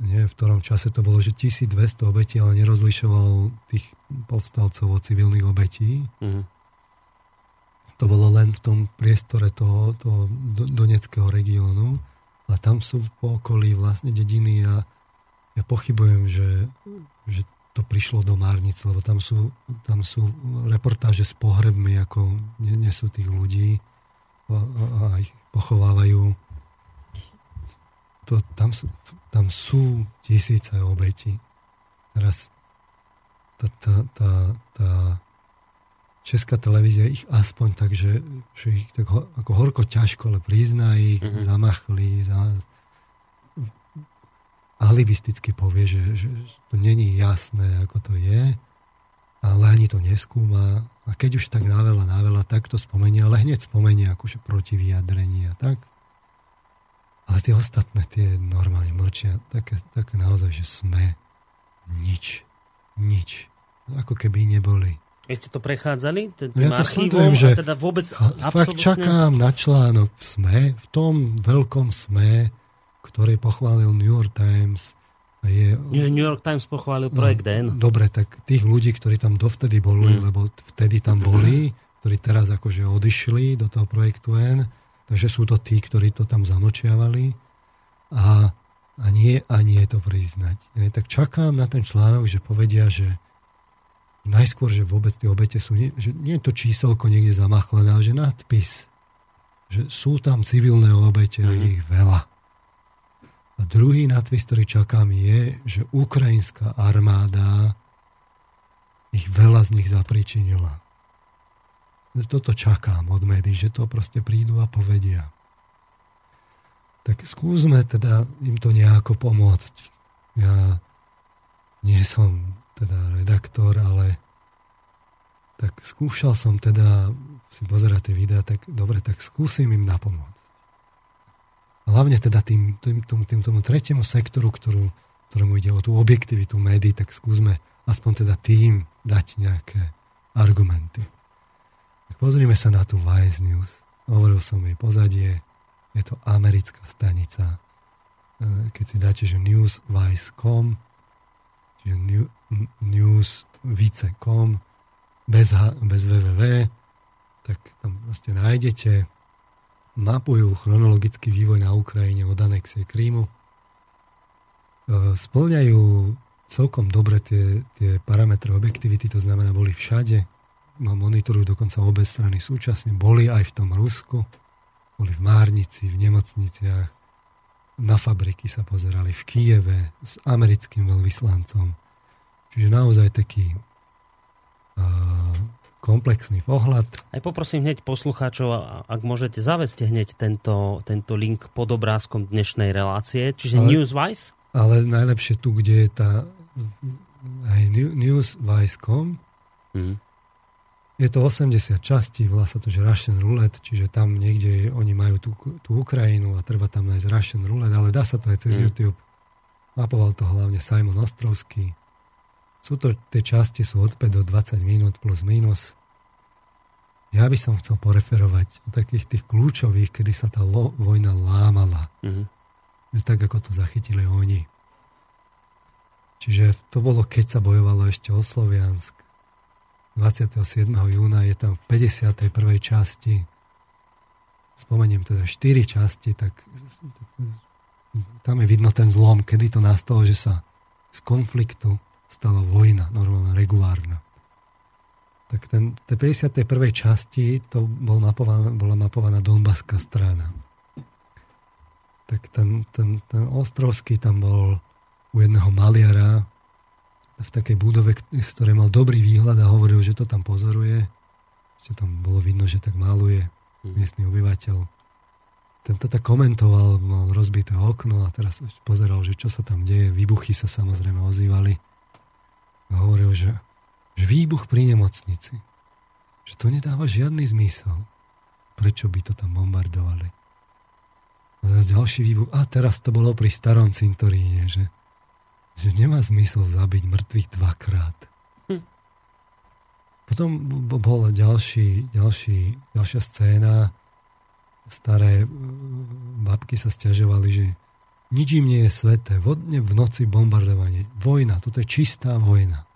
nie, v ktorom čase to bolo, že 1200 obetí, ale nerozlišoval tých povstalcov od civilných obetí. Mm-hmm. To bolo len v tom priestore toho, toho Doneckého regiónu. A tam sú po okolí vlastne dediny a ja pochybujem, že, že to prišlo do Márnice, lebo tam sú, tam sú reportáže s pohrebmi, ako nesú tých ľudí a, a ich pochovávajú. To, tam, sú, tam sú tisíce obetí. Teraz tá, tá, tá, tá česká televízia ich aspoň tak, že, že ich tak ho, ako horko ťažko, ale prizná ich, mm-hmm. zamachli, za, alibisticky povie, že, že to není jasné, ako to je, ale ani to neskúma. A keď už tak náveľa, náveľa, tak to spomenie, ale hneď spomenie akože proti vyjadrení a tak. Ale tie ostatné, tie normálne mlčia. Také, také naozaj, že sme nič. Nič. Ako keby neboli. Vy ste to prechádzali? ja to sledujem, že teda vôbec absolútne... fakt čakám na článok v SME, v tom veľkom SME, ktorý pochválil New York Times. Je, New York Times pochválil projekt no. Dobre, tak tých ľudí, ktorí tam dovtedy boli, mm. lebo vtedy tam boli, ktorí teraz akože odišli do toho projektu N, takže sú to tí, ktorí to tam zanočiavali a, a nie, a nie to priznať. Je, tak čakám na ten článok, že povedia, že najskôr, že vôbec tie obete sú, nie, že nie je to číselko niekde zamachlené, ale že nadpis, že sú tam civilné obete a mm. ich veľa. A druhý nadpis, ktorý čakám, je, že ukrajinská armáda ich veľa z nich zapričinila. Toto čakám od médií, že to proste prídu a povedia. Tak skúsme teda im to nejako pomôcť. Ja nie som teda redaktor, ale tak skúšal som teda si pozerať tie videá, tak dobre, tak skúsim im napomôcť hlavne teda tým, tým, tým, tým tomu tretiemu sektoru, ktorú, ktorému ide o tú objektivitu médií, tak skúsme aspoň teda tým dať nejaké argumenty. Tak pozrime sa na tú Vice News. Hovoril som jej pozadie, je to americká stanica. E, keď si dáte, že newsvice.com, čiže new, newsvice.com, bez, bez www, tak tam vlastne nájdete mapujú chronologický vývoj na Ukrajine od anexie Krímu. E, splňajú celkom dobre tie, tie parametre objektivity, to znamená, boli všade, monitorujú dokonca obe strany súčasne, boli aj v tom Rusku, boli v Márnici, v nemocniciach, na fabriky sa pozerali v Kieve s americkým veľvyslancom. Čiže naozaj taký uh, komplexný pohľad. Aj poprosím hneď poslucháčov, ak môžete, zaveste hneď tento, tento link pod obrázkom dnešnej relácie, čiže ale, Newswise. Ale najlepšie tu, kde je tá aj Newswise.com, mm. je to 80 častí, volá sa to, že Russian Roulette, čiže tam niekde oni majú tú, tú Ukrajinu a treba tam nájsť Russian Roulette, ale dá sa to aj cez mm. YouTube. Mapoval to hlavne Simon Ostrovský, sú to, tie časti sú od 5 do 20 minút plus minus. Ja by som chcel poreferovať o takých tých kľúčových, kedy sa tá lo, vojna lámala. Mm-hmm. Tak, ako to zachytili oni. Čiže to bolo, keď sa bojovalo ešte o Sloviansk. 27. júna je tam v 51. časti spomeniem teda 4 časti, tak, tak tam je vidno ten zlom, kedy to nastalo, že sa z konfliktu stala vojna, normálna, regulárna. Tak ten, tej 51. časti to bol mapovaná, bola mapovaná Donbaská strana. Tak ten, ten, ten Ostrovský tam bol u jedného maliara v takej budove, z ktorej mal dobrý výhľad a hovoril, že to tam pozoruje. Ešte tam bolo vidno, že tak maluje mhm. miestny obyvateľ. Tento tak komentoval, mal rozbité okno a teraz pozeral, že čo sa tam deje. Výbuchy sa samozrejme ozývali a hovoril, že, že výbuch pri nemocnici, že to nedáva žiadny zmysel. Prečo by to tam bombardovali? A zase ďalší výbuch. A teraz to bolo pri starom cintoríne, že, že nemá zmysel zabiť mŕtvych dvakrát. Hm. Potom bola ďalší, ďalší, ďalšia scéna. Staré babky sa stiažovali, že nič im nie je sveté. Vodne v noci bombardovanie. Vojna. Toto je čistá vojna.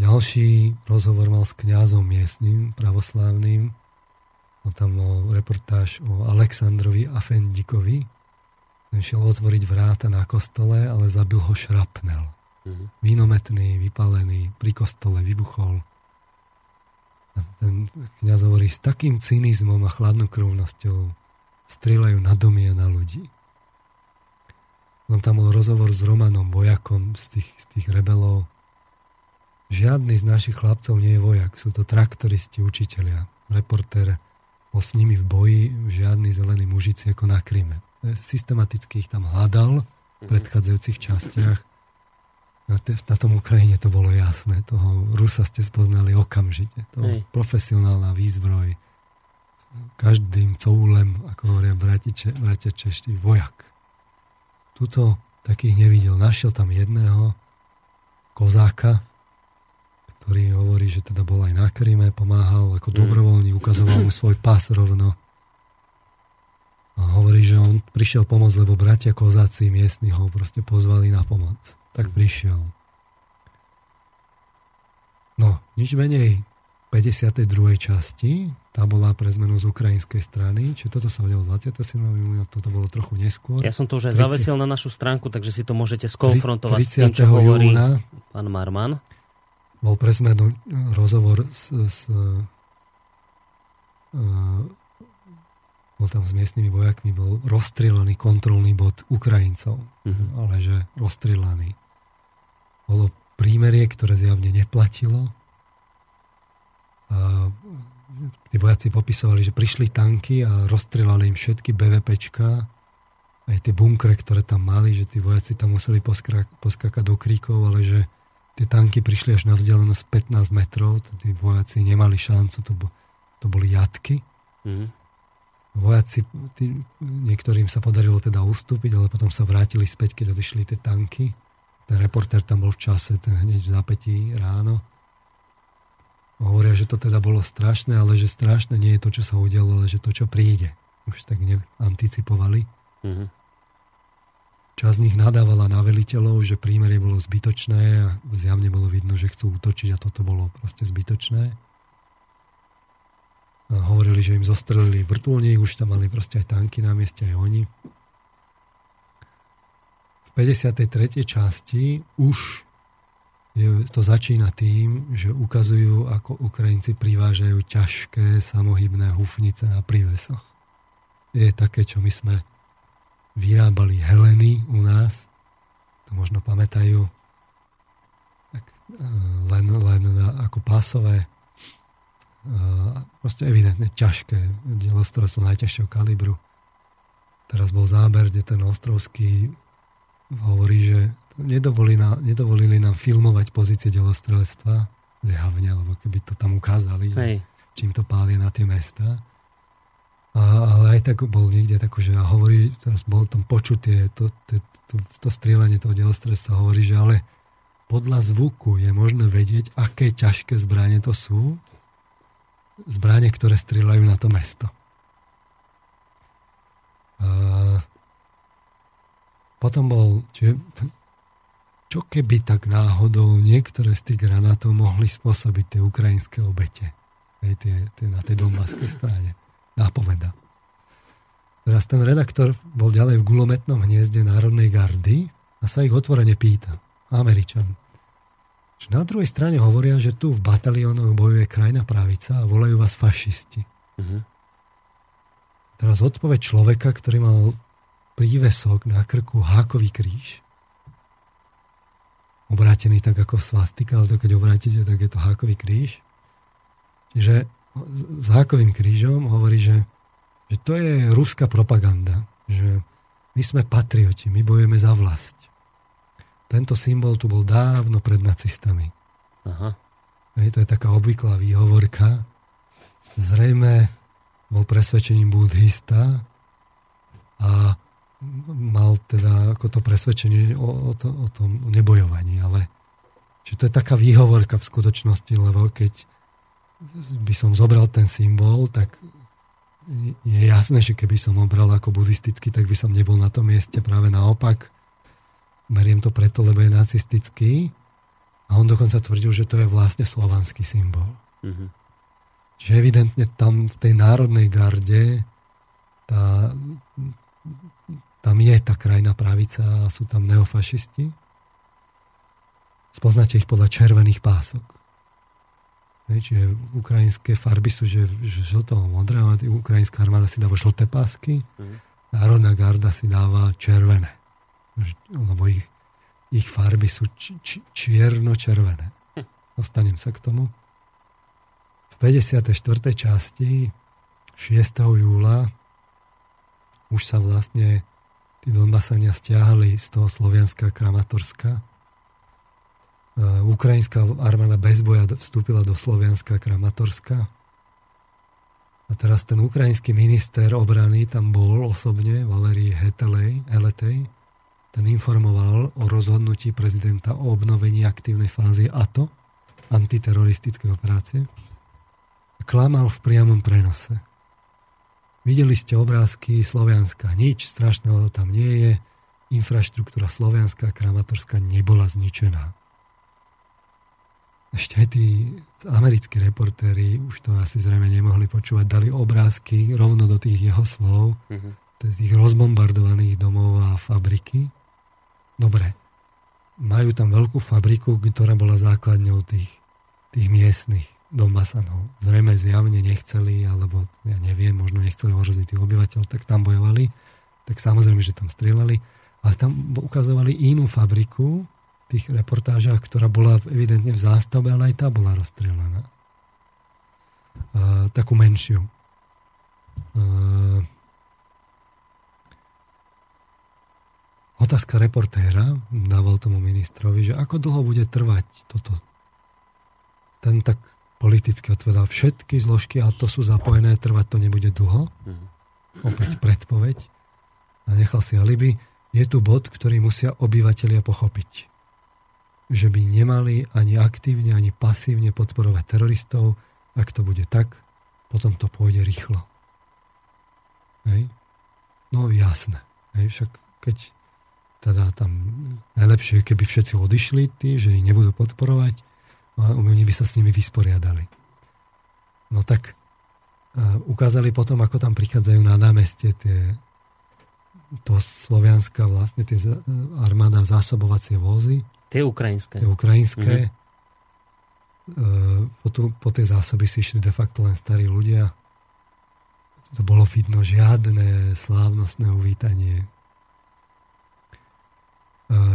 Ďalší rozhovor mal s kňazom miestnym, pravoslávnym. On tam mal reportáž o Aleksandrovi Afendikovi. Ten šiel otvoriť vráta na kostole, ale zabil ho šrapnel. Mm-hmm. Vínometný, vypálený, pri kostole vybuchol. A ten kniaz hovorí, s takým cynizmom a chladnokrvnosťou strieľajú na domy a na ľudí. On tam bol rozhovor s Romanom, vojakom z tých, z tých rebelov. Žiadny z našich chlapcov nie je vojak, sú to traktoristi, učiteľia. Reporter bol s nimi v boji, žiadny zelený mužici ako na Kryme. Systematicky ich tam hľadal v mhm. predchádzajúcich častiach. Na, te, na tom Ukrajine to bolo jasné. Toho Rusa ste spoznali okamžite. To Hej. profesionálna výzbroj. Každým coulem, ako hovoria bratia češti, vojak. Tuto takých nevidel. Našiel tam jedného kozáka, ktorý hovorí, že teda bol aj na Kríme, pomáhal ako mm. dobrovoľný, ukazoval mu svoj pás rovno. A hovorí, že on prišiel pomôcť, lebo bratia kozáci miestni ho proste pozvali na pomoc. Tak prišiel. No, nič menej 52. časti, tá bola pre zmenu z ukrajinskej strany, či toto sa udialo 27. júna, toto bolo trochu neskôr. Ja som to už aj 30... zavesil na našu stránku, takže si to môžete skonfrontovať 30. s tým, čo hovorí júna pán Marman. Bol pre zmenu rozhovor s, s uh, bol tam s miestnymi vojakmi, bol rozstrelaný kontrolný bod Ukrajincov, uh-huh. ale že rozstrelaný. Bolo prímerie, ktoré zjavne neplatilo, tí vojaci popisovali, že prišli tanky a rozstrelali im všetky BVPčka, aj tie bunkre, ktoré tam mali, že tí vojaci tam museli poskakať do kríkov, ale že tie tanky prišli až na vzdialenosť 15 metrov, to tí vojaci nemali šancu, to, to boli jatky. Mm-hmm. Vojaci, tí, niektorým sa podarilo teda ustúpiť, ale potom sa vrátili späť, keď odišli tie tanky. Ten reporter tam bol v čase, ten hneď v zápätí ráno Hovoria, že to teda bolo strašné, ale že strašné nie je to, čo sa udialo, ale že to, čo príde. Už tak neanticipovali. Mm-hmm. Čas z nich nadávala na veliteľov, že prímerie bolo zbytočné a zjavne bolo vidno, že chcú útočiť a toto bolo proste zbytočné. A hovorili, že im zostrelili vrtulník, už tam mali proste aj tanky na mieste, aj oni. V 53. časti už je, to začína tým, že ukazujú, ako Ukrajinci privážajú ťažké samohybné hufnice na prívesoch. Je také, čo my sme vyrábali Heleny u nás, to možno pamätajú, tak, e, len, len ako pásové, e, proste evidentne ťažké delostrovstvo najťažšieho kalibru. Teraz bol záber, kde ten ostrovský hovorí, že nedovolili, na, nedovolili nám filmovať pozície delostrelectva zjavne, lebo keby to tam ukázali, Hej. čím to pália na tie mesta. A, ale aj tak bol niekde tak, že a hovorí, teraz bol tam počutie, to, to, to, to strieľanie toho delostrelectva hovorí, že ale podľa zvuku je možné vedieť, aké ťažké zbranie to sú. Zbranie, ktoré strieľajú na to mesto. A potom bol, čiže čo keby tak náhodou niektoré z tých granátov mohli spôsobiť tie ukrajinské obete? Hej, tie, tie, na tej dombaskej strane. Nápoveda. Teraz ten redaktor bol ďalej v gulometnom hniezde Národnej gardy a sa ich otvorene pýta. Američan. Že na druhej strane hovoria, že tu v bataliónoch bojuje krajná pravica a volajú vás fašisti. Uh-huh. Teraz odpoveď človeka, ktorý mal prívesok na krku hákový kríž obrátený tak ako svastika, ale to keď obrátite, tak je to hákový kríž. Čiže s hákovým krížom hovorí, že, že to je ruská propaganda, že my sme patrioti, my bojujeme za vlast. Tento symbol tu bol dávno pred nacistami. Aha. Hej, to je taká obvyklá výhovorka. Zrejme bol presvedčením buddhista a mal teda ako to presvedčenie o, o, to, o tom nebojovaní, ale že to je taká výhovorka v skutočnosti, lebo keď by som zobral ten symbol, tak je jasné, že keby som ho bral ako buddhistický, tak by som nebol na tom mieste. Práve naopak, beriem to preto, lebo je nacistický. A on dokonca tvrdil, že to je vlastne slovanský symbol. Mm-hmm. Čiže evidentne tam v tej národnej garde tá, tam je tá krajná pravica a sú tam neofašisti. Spoznáte ich podľa červených pások. Čiže ukrajinské farby sú že, že žltého modré, a ukrajinská armáda si dáva žlté pásky, mm. národná garda si dáva červené. Lebo ich, ich farby sú či, či, čierno-červené. Hm. Dostanem sa k tomu. V 54. časti 6. júla už sa vlastne tí Donbasania stiahli z toho Slovianska Kramatorska. Ukrajinská armáda bez boja vstúpila do Slovianska Kramatorska. A teraz ten ukrajinský minister obrany tam bol osobne, Valery Hetelej, Eletej, ten informoval o rozhodnutí prezidenta o obnovení aktívnej fázy ATO, antiteroristické operácie. Klamal v priamom prenose. Videli ste obrázky Slovianska. Nič strašného tam nie je. Infraštruktúra Slovianska a Kramatorská nebola zničená. Ešte aj tí americkí reportéri, už to asi zrejme nemohli počúvať, dali obrázky rovno do tých jeho slov, mm-hmm. tých rozbombardovaných domov a fabriky. Dobre, majú tam veľkú fabriku, ktorá bola základňou tých, tých miestnych Donbasanov. Zrejme zjavne nechceli, alebo ja neviem, možno nechceli ohroziť tých obyvateľov, tak tam bojovali. Tak samozrejme, že tam strieľali. Ale tam ukazovali inú fabriku v tých reportážach, ktorá bola evidentne v zástave, ale aj tá bola rozstrieľaná. Uh, takú menšiu. Uh, otázka reportéra dával tomu ministrovi, že ako dlho bude trvať toto. Ten tak politicky odpovedal všetky zložky a to sú zapojené, trvať to nebude dlho. Mhm. Opäť predpoveď. A nechal si alibi. Je tu bod, ktorý musia obyvateľia pochopiť. Že by nemali ani aktívne, ani pasívne podporovať teroristov. Ak to bude tak, potom to pôjde rýchlo. Hej? No jasné. Hej? Však keď teda tam najlepšie keby všetci odišli, tí, že ich nebudú podporovať, a oni by sa s nimi vysporiadali. No tak uh, ukázali potom, ako tam prichádzajú na námestie tie to Slovianska vlastne tie armáda zásobovacie vozy. Tie ukrajinské. Tie ukrajinské. Mm-hmm. Po, tu, po tie zásoby si išli de facto len starí ľudia. To bolo vidno žiadne slávnostné uvítanie.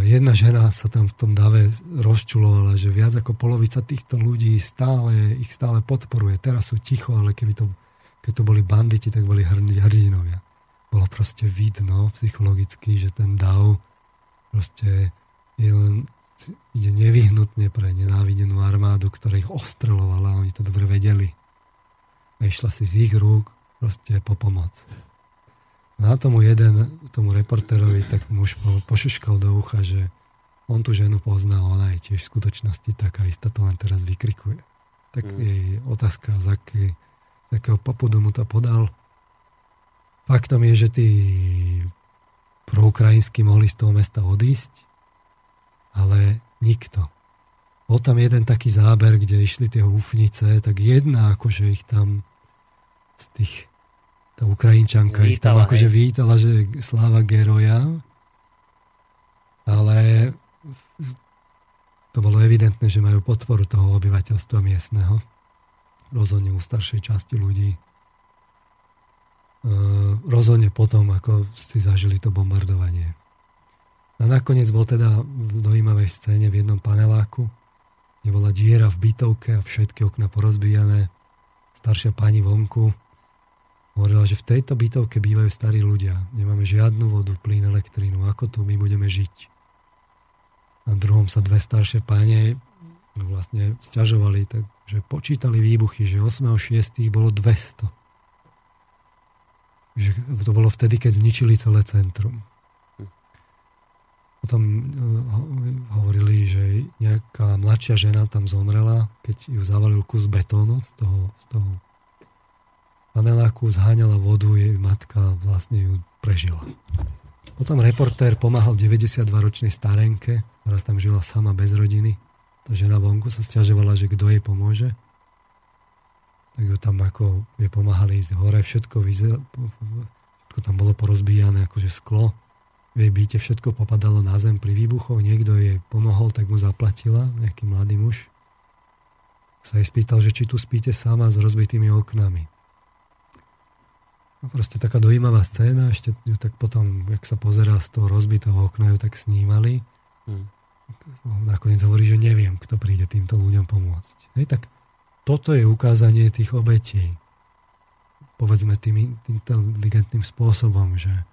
Jedna žena sa tam v tom dave rozčulovala, že viac ako polovica týchto ľudí stále, ich stále podporuje. Teraz sú ticho, ale keby to, keď to boli banditi, tak boli hrdinovia. Bolo proste vidno psychologicky, že ten dav proste je len, ide nevyhnutne pre nenávidenú armádu, ktorá ich ostrelovala, oni to dobre vedeli. A išla si z ich rúk proste po pomoc. Na tomu jeden, tomu reportérovi, tak muž pošuškal do ucha, že on tú ženu pozná, ona je tiež v skutočnosti taká istá, to len teraz vykrikuje. Tak mm. jej otázka, z, aký, z akého popudu mu to podal. Faktom je, že tí proukrajinskí mohli z toho mesta odísť, ale nikto. Bol tam jeden taký záber, kde išli tie húfnice, tak jedna akože ich tam z tých tá Ukrajinčanka vítala, ich tam akože vítala, že sláva geroja. Ale to bolo evidentné, že majú podporu toho obyvateľstva miestneho. Rozhodne u staršej časti ľudí. E, rozhodne potom, ako si zažili to bombardovanie. A nakoniec bol teda v dojímavej scéne v jednom paneláku, kde bola diera v bytovke a všetky okna porozbijané. Staršia pani vonku Hovorila, že v tejto bytovke bývajú starí ľudia. Nemáme žiadnu vodu, plyn, elektrínu. Ako tu my budeme žiť? Na druhom sa dve staršie páne vlastne stiažovali, takže počítali výbuchy, že 8.6. bolo 200. Že to bolo vtedy, keď zničili celé centrum. Potom uh, hovorili, že nejaká mladšia žena tam zomrela, keď ju zavalil kus betónu z toho, z toho paneláku zháňala vodu, jej matka vlastne ju prežila. Potom reportér pomáhal 92-ročnej starenke, ktorá tam žila sama bez rodiny. Tá žena vonku sa stiažovala, že kto jej pomôže. Tak ju tam ako jej pomáhali ísť hore, všetko, vyzel, všetko tam bolo porozbíjane, akože sklo. V jej byte všetko popadalo na zem pri výbuchoch, niekto jej pomohol, tak mu zaplatila, nejaký mladý muž. Sa jej spýtal, že či tu spíte sama s rozbitými oknami. No proste taká dojímavá scéna, ešte ju tak potom, jak sa pozerá z toho rozbitého okna, ju tak snímali. Hmm. Nakoniec hovorí, že neviem, kto príde týmto ľuďom pomôcť. Hej, tak toto je ukázanie tých obetí. Povedzme tým inteligentným spôsobom, že,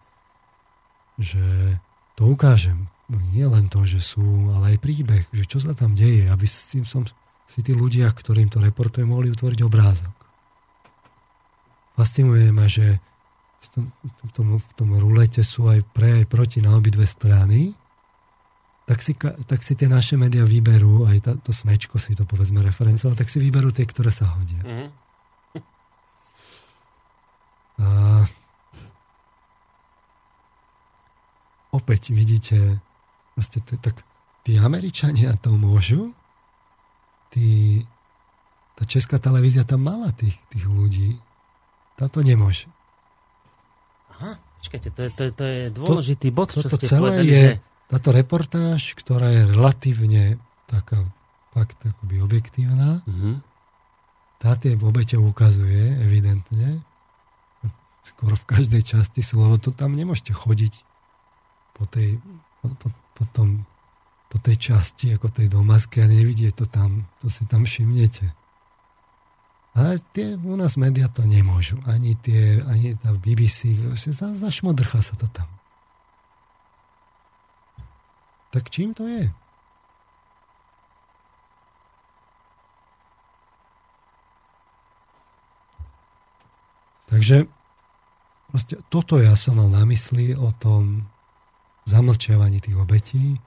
že to ukážem. No nie len to, že sú, ale aj príbeh, že čo sa tam deje, aby si, som, si tí ľudia, ktorým to reportujem, mohli utvoriť obrázok fascinuje ma, že v tom, v tom, v tom rulete sú aj pre, aj proti na obidve strany, tak si, tak si tie naše médiá vyberú, aj tá, to smečko si to povedzme referencovať, tak si vyberú tie, ktoré sa hodia. Mm-hmm. A opäť vidíte, proste to, tak tí Američania to môžu, tí, tá česká televízia tam mala tých, tých ľudí, táto nemôže. Aha, počkajte, to je, to, je, to je dôležitý to, bod, čo ste celé povedali, je, že... Táto reportáž, ktorá je relatívne taká fakt akoby objektívna, uh-huh. tá tie v obete ukazuje evidentne, skoro v každej časti sú, lebo to tam nemôžete chodiť po tej, po, po, po, tom, po tej časti, ako tej domaske a nevidieť to tam, to si tam všimnete. Ale tie u nás médiá to nemôžu. Ani tie, ani tá BBC, za, zašmodrcha sa to tam. Tak čím to je? Takže proste toto ja som mal na mysli o tom zamlčiavaní tých obetí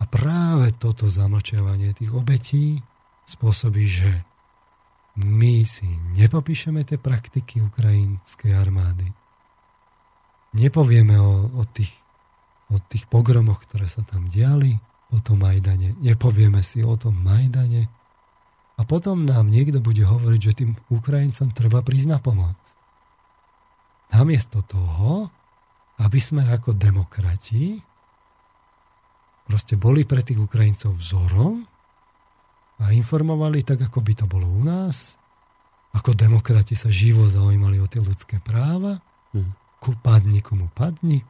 a práve toto zamlčiavanie tých obetí spôsobí, že my si nepopíšeme tie praktiky ukrajinskej armády. Nepovieme o, o, tých, o tých pogromoch, ktoré sa tam diali po tom Majdane. Nepovieme si o tom Majdane. A potom nám niekto bude hovoriť, že tým Ukrajincom treba prísť na pomoc. Namiesto toho, aby sme ako demokrati proste boli pre tých Ukrajincov vzorom a informovali tak, ako by to bolo u nás. Ako demokrati sa živo zaujímali o tie ľudské práva. Hmm. Ku padni, komu padni.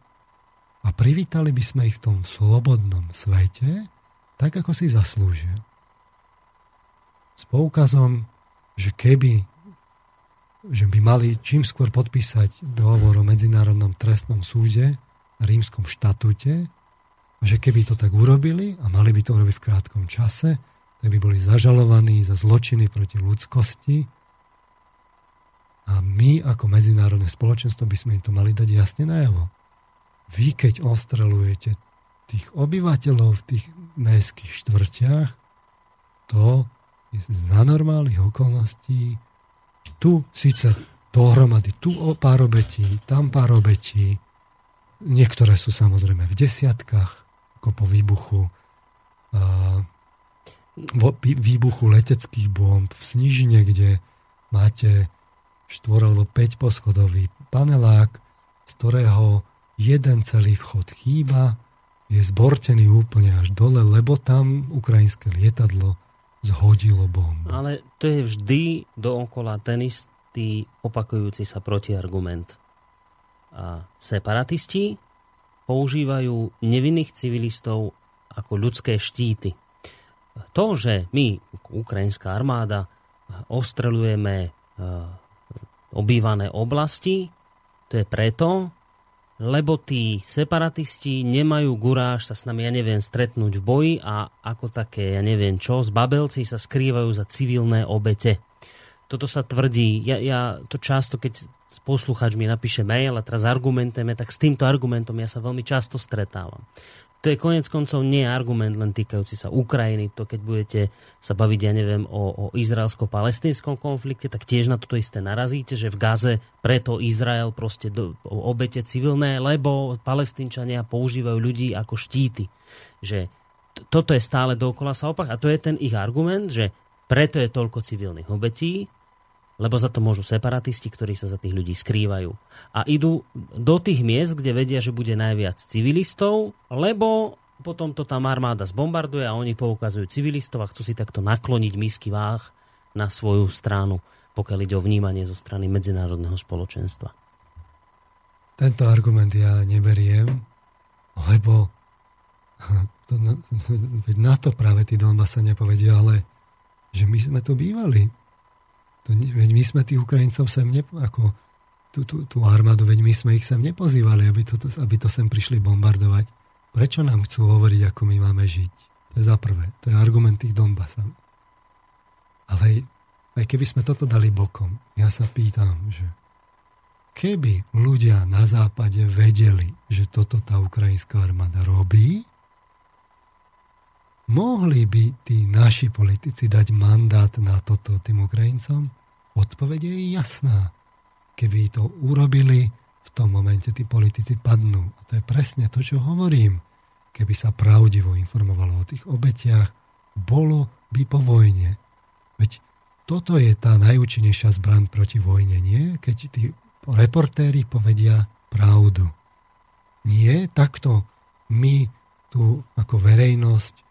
a privítali by sme ich v tom slobodnom svete, tak ako si zaslúžia. S poukazom, že keby že by mali čím skôr podpísať dohovor o Medzinárodnom trestnom súde a rímskom štatúte, že keby to tak urobili a mali by to urobiť v krátkom čase, tak by boli zažalovaní za zločiny proti ľudskosti a my ako medzinárodné spoločenstvo by sme im to mali dať jasne najavo. Vy, keď ostrelujete tých obyvateľov v tých mestských štvrťach, to je za normálnych okolností tu síce dohromady, tu o pár obetí, tam pár obetí, niektoré sú samozrejme v desiatkách, ako po výbuchu výbuchu leteckých bomb v Snižine, kde máte štvor alebo 5 poschodový panelák, z ktorého jeden celý vchod chýba, je zbortený úplne až dole, lebo tam ukrajinské lietadlo zhodilo bombu. Ale to je vždy dookola ten istý opakujúci sa protiargument. A separatisti používajú nevinných civilistov ako ľudské štíty. To, že my, ukrajinská armáda, ostrelujeme obývané oblasti. To je preto, lebo tí separatisti nemajú guráž sa s nami, ja neviem, stretnúť v boji a ako také, ja neviem čo, z babelci sa skrývajú za civilné obete. Toto sa tvrdí, ja, ja to často, keď posluchač mi napíše mail a teraz argumentujeme, tak s týmto argumentom ja sa veľmi často stretávam to je konec koncov nie argument len týkajúci sa Ukrajiny. To keď budete sa baviť, ja neviem, o, o izraelsko-palestinskom konflikte, tak tiež na toto isté narazíte, že v Gaze preto Izrael proste do, obete civilné, lebo palestinčania používajú ľudí ako štíty. Že toto je stále dookola sa opak a to je ten ich argument, že preto je toľko civilných obetí, lebo za to môžu separatisti, ktorí sa za tých ľudí skrývajú. A idú do tých miest, kde vedia, že bude najviac civilistov, lebo potom to tam armáda zbombarduje a oni poukazujú civilistov a chcú si takto nakloniť misky váh na svoju stranu, pokiaľ ide o vnímanie zo strany medzinárodného spoločenstva. Tento argument ja neberiem, lebo to, na, na to práve tí Donbass sa nepovedia, ale že my sme tu bývali veď my sme tých Ukrajincov sem ne, ako tú, tú, tú armádu, veď my sme ich sem nepozývali, aby to, aby to sem prišli bombardovať. Prečo nám chcú hovoriť, ako my máme žiť? To je za prvé. To je argument tých Donbasan. Ale aj keby sme toto dali bokom, ja sa pýtam, že keby ľudia na západe vedeli, že toto tá ukrajinská armáda robí, Mohli by tí naši politici dať mandát na toto tým Ukrajincom? Odpovede je jasná. Keby to urobili, v tom momente tí politici padnú. A to je presne to, čo hovorím. Keby sa pravdivo informovalo o tých obetiach, bolo by po vojne. Veď toto je tá najúčinnejšia zbran proti vojne, nie? Keď tí reportéri povedia pravdu. Nie takto my tu ako verejnosť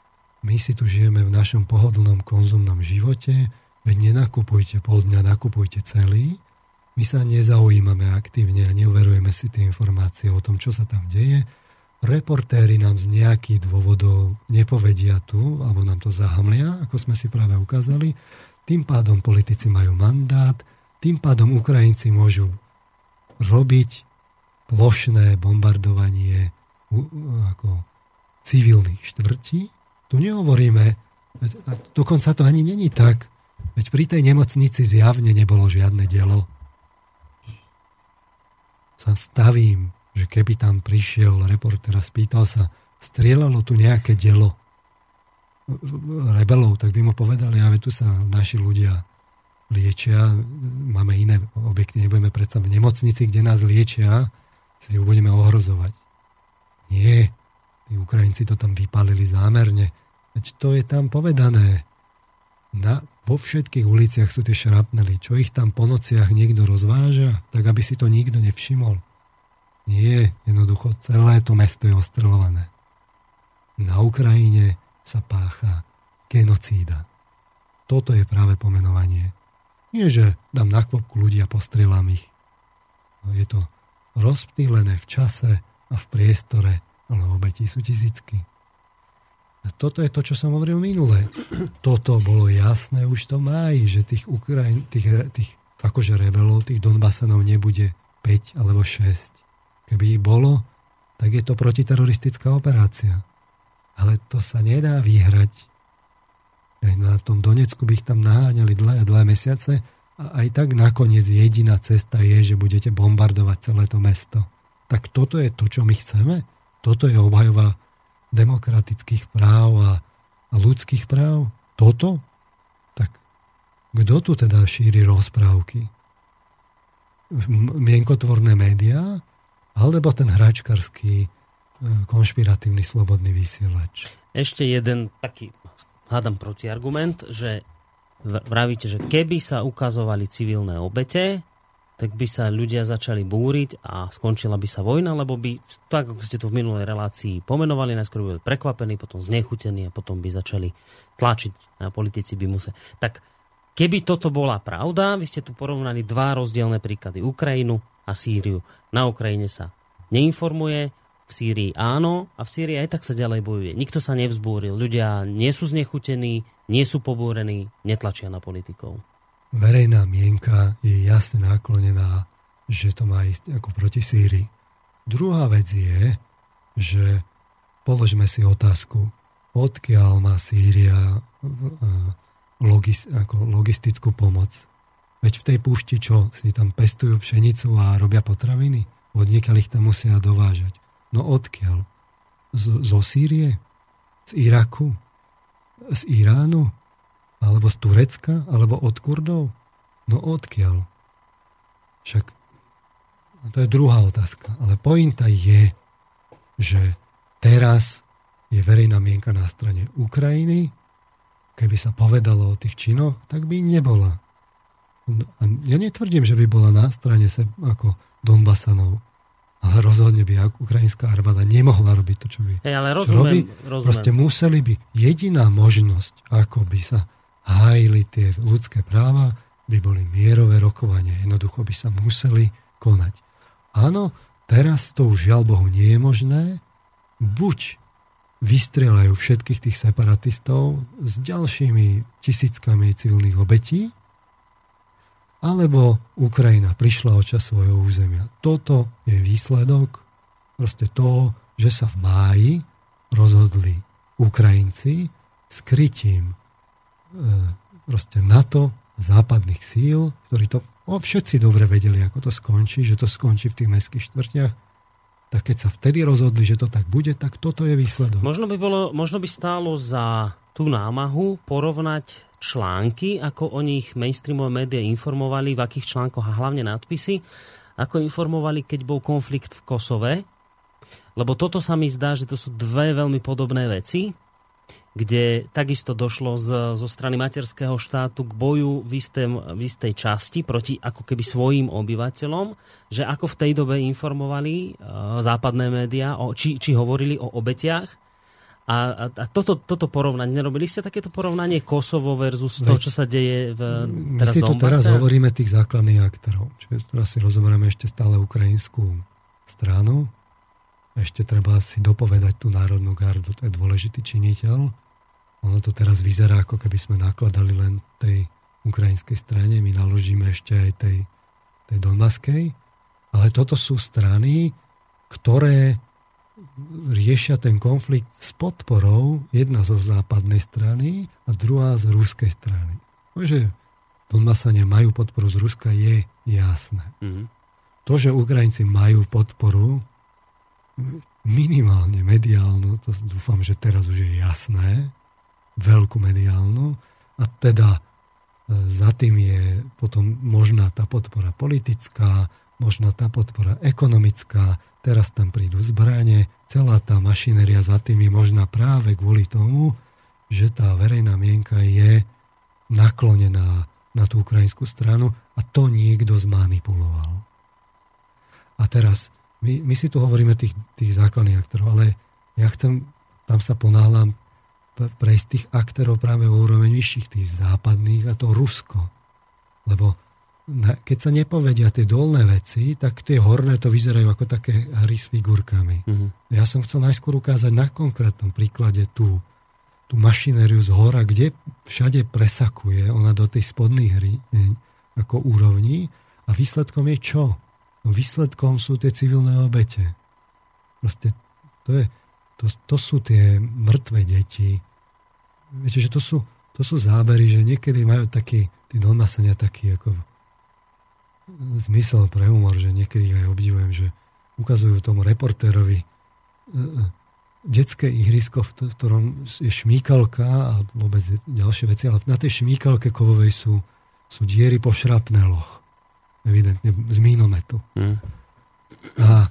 my si tu žijeme v našom pohodlnom konzumnom živote, veď nenakupujte pol dňa, nakupujte celý. My sa nezaujímame aktívne a neuverujeme si tie informácie o tom, čo sa tam deje. Reportéri nám z nejakých dôvodov nepovedia tu, alebo nám to zahamlia, ako sme si práve ukázali. Tým pádom politici majú mandát, tým pádom Ukrajinci môžu robiť plošné bombardovanie ako civilných štvrtí, tu nehovoríme, dokonca to ani není tak, veď pri tej nemocnici zjavne nebolo žiadne dielo. Sa stavím, že keby tam prišiel reporter a spýtal sa, strieľalo tu nejaké dielo rebelov, tak by mu povedali, ale tu sa naši ľudia liečia, máme iné objekty, nebudeme predsa v nemocnici, kde nás liečia, si ju budeme ohrozovať. Nie, tí Ukrajinci to tam vypálili zámerne. Veď to je tam povedané. Na, vo všetkých uliciach sú tie šrapnely. Čo ich tam po nociach niekto rozváža, tak aby si to nikto nevšimol. Nie, jednoducho celé to mesto je ostrelované. Na Ukrajine sa pácha genocída. Toto je práve pomenovanie. Nie, že dám na kvopku ľudí a postrelám ich. No je to rozptýlené v čase a v priestore, ale obetí sú tisícky. Toto je to, čo som hovoril minule. Toto bolo jasné už to máji, že tých, Ukrajin, tých, tých akože rebelov, tých Donbasanov nebude 5 alebo 6. Keby ich bolo, tak je to protiteroristická operácia. Ale to sa nedá vyhrať. Aj na tom Donecku by ich tam naháňali dlhé a dlhé mesiace a aj tak nakoniec jediná cesta je, že budete bombardovať celé to mesto. Tak toto je to, čo my chceme? Toto je obhajová demokratických práv a, ľudských práv? Toto? Tak kto tu teda šíri rozprávky? Mienkotvorné médiá? Alebo ten hračkarský e, konšpiratívny slobodný vysielač? Ešte jeden taký, hádam protiargument, že vravíte, že keby sa ukazovali civilné obete, tak by sa ľudia začali búriť a skončila by sa vojna, lebo by, tak ako ste to v minulej relácii pomenovali, najskôr by boli prekvapení, potom znechutení a potom by začali tlačiť a politici by museli. Tak keby toto bola pravda, vy ste tu porovnali dva rozdielne príklady, Ukrajinu a Sýriu. Na Ukrajine sa neinformuje, v Sýrii áno a v Sýrii aj tak sa ďalej bojuje. Nikto sa nevzbúril, ľudia nie sú znechutení, nie sú pobúrení, netlačia na politikov verejná mienka je jasne naklonená, že to má ísť ako proti Sýrii. Druhá vec je, že položme si otázku, odkiaľ má Sýria e, logistickú pomoc. Veď v tej púšti, čo si tam pestujú pšenicu a robia potraviny, odniekaľ ich tam musia dovážať. No odkiaľ? Z, zo Sýrie? Z Iraku? Z Iránu? Alebo z Turecka? Alebo od Kurdov? No odkiaľ? Však to je druhá otázka. Ale pointa je, že teraz je verejná mienka na strane Ukrajiny. Keby sa povedalo o tých činoch, tak by nebola. No, ja netvrdím, že by bola na strane se, ako Donbasanov. Ale rozhodne by ukrajinská armáda nemohla robiť to, čo by hey, ale rozumiem, robí. Rozumiem. Proste museli by, jediná možnosť, ako by sa hájili tie ľudské práva, by boli mierové rokovania. Jednoducho by sa museli konať. Áno, teraz to už žiaľ Bohu nie je možné. Buď vystrelajú všetkých tých separatistov s ďalšími tisíckami civilných obetí, alebo Ukrajina prišla o čas svojho územia. Toto je výsledok proste toho, že sa v máji rozhodli Ukrajinci skrytím proste NATO, západných síl, ktorí to o, všetci dobre vedeli, ako to skončí, že to skončí v tých mestských štvrtiach, tak keď sa vtedy rozhodli, že to tak bude, tak toto je výsledok. Možno by, bolo, možno by stálo za tú námahu porovnať články, ako o nich mainstreamové médiá informovali, v akých článkoch a hlavne nadpisy, ako informovali, keď bol konflikt v Kosove, lebo toto sa mi zdá, že to sú dve veľmi podobné veci kde takisto došlo z, zo strany materského štátu k boju v, istém, v istej časti proti ako keby svojim obyvateľom, že ako v tej dobe informovali uh, západné médiá, o, či, či hovorili o obetiach. A, a, a toto, toto porovnanie, nerobili ste takéto porovnanie Kosovo versus to, čo sa deje v teraz My si tu teraz hovoríme tých základných aktorov. Čiže teraz si rozoberieme ešte stále ukrajinskú stranu. Ešte treba si dopovedať tú Národnú gardu, to je dôležitý činiteľ ono to teraz vyzerá, ako keby sme nakladali len tej ukrajinskej strane, my naložíme ešte aj tej, tej Donbaskej, ale toto sú strany, ktoré riešia ten konflikt s podporou, jedna zo západnej strany a druhá z ruskej strany. Že Donbasania majú podporu z Ruska je jasné. Mm-hmm. To, že Ukrajinci majú podporu minimálne mediálnu, to dúfam, že teraz už je jasné, veľkú mediálnu a teda e, za tým je potom možná tá podpora politická, možná tá podpora ekonomická, teraz tam prídu zbranie, celá tá mašinéria za tým je možná práve kvôli tomu, že tá verejná mienka je naklonená na tú ukrajinskú stranu a to niekto zmanipuloval. A teraz, my, my si tu hovoríme tých, tých základných aktorov, ale ja chcem, tam sa ponáhľam prejsť tých aktérov práve o úroveň vyšších, tých západných a to Rusko. Lebo keď sa nepovedia tie dolné veci, tak tie horné to vyzerajú ako také hry s figurkami. Uh-huh. Ja som chcel najskôr ukázať na konkrétnom príklade tú, tú mašinériu z hora, kde všade presakuje ona do tej spodnej hry ne, ako úrovni a výsledkom je čo? No výsledkom sú tie civilné obete. Proste to, je, to, to sú tie mŕtve deti. Viete, že to sú, to sú zábery, že niekedy majú taký, tí Donmasania taký ako zmysel pre humor, že niekedy aj obdivujem, že ukazujú tomu reportérovi e, e, detské ihrisko, v ktorom je šmíkalka a vôbec ďalšie veci, ale na tej šmíkalke kovovej sú, sú diery po šrapneloch. Evidentne z mínometu. Mm. A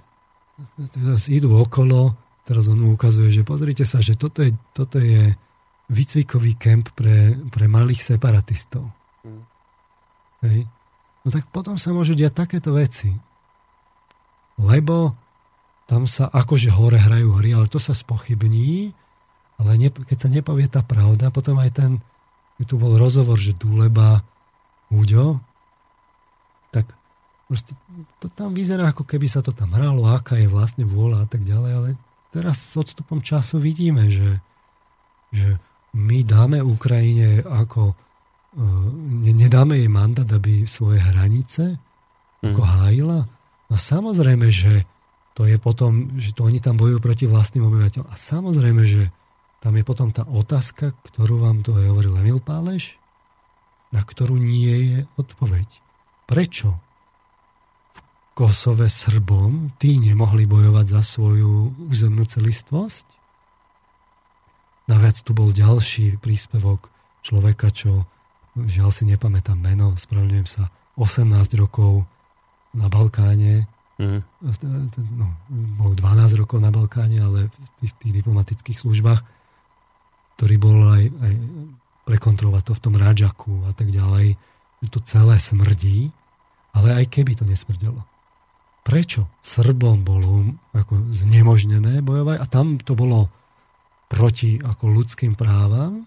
teraz idú okolo, teraz on ukazuje, že pozrite sa, že toto je, toto je výcvikový kemp pre, pre malých separatistov. Mm. Hej no tak potom sa môžu diať takéto veci. Lebo tam sa akože hore hrajú hry, ale to sa spochybní, ale ne, keď sa nepovie tá pravda, potom aj ten, tu bol rozhovor, že Dúleba, Úďo, tak proste to tam vyzerá, ako keby sa to tam hralo, aká je vlastne vôľa a tak ďalej, ale teraz s odstupom času vidíme, že, že my dáme Ukrajine ako nedáme jej mandát, aby svoje hranice ako mm. hájila? No samozrejme, že to je potom, že to oni tam bojujú proti vlastným obyvateľom. A samozrejme, že tam je potom tá otázka, ktorú vám to hovoril Emil Páleš, na ktorú nie je odpoveď. Prečo v Kosove Srbom tí nemohli bojovať za svoju územnú celistvosť? Naviac tu bol ďalší príspevok človeka, čo žiaľ si nepamätám meno, spravedlňujem sa, 18 rokov na Balkáne, mm. no, bol 12 rokov na Balkáne, ale v tých, tých diplomatických službách, ktorý bol aj, aj prekontrolovať to v tom Radžaku a tak ďalej, že to celé smrdí, ale aj keby to nesmrdelo. Prečo Srbom bolo ako znemožnené bojovať a tam to bolo proti ako ľudským právam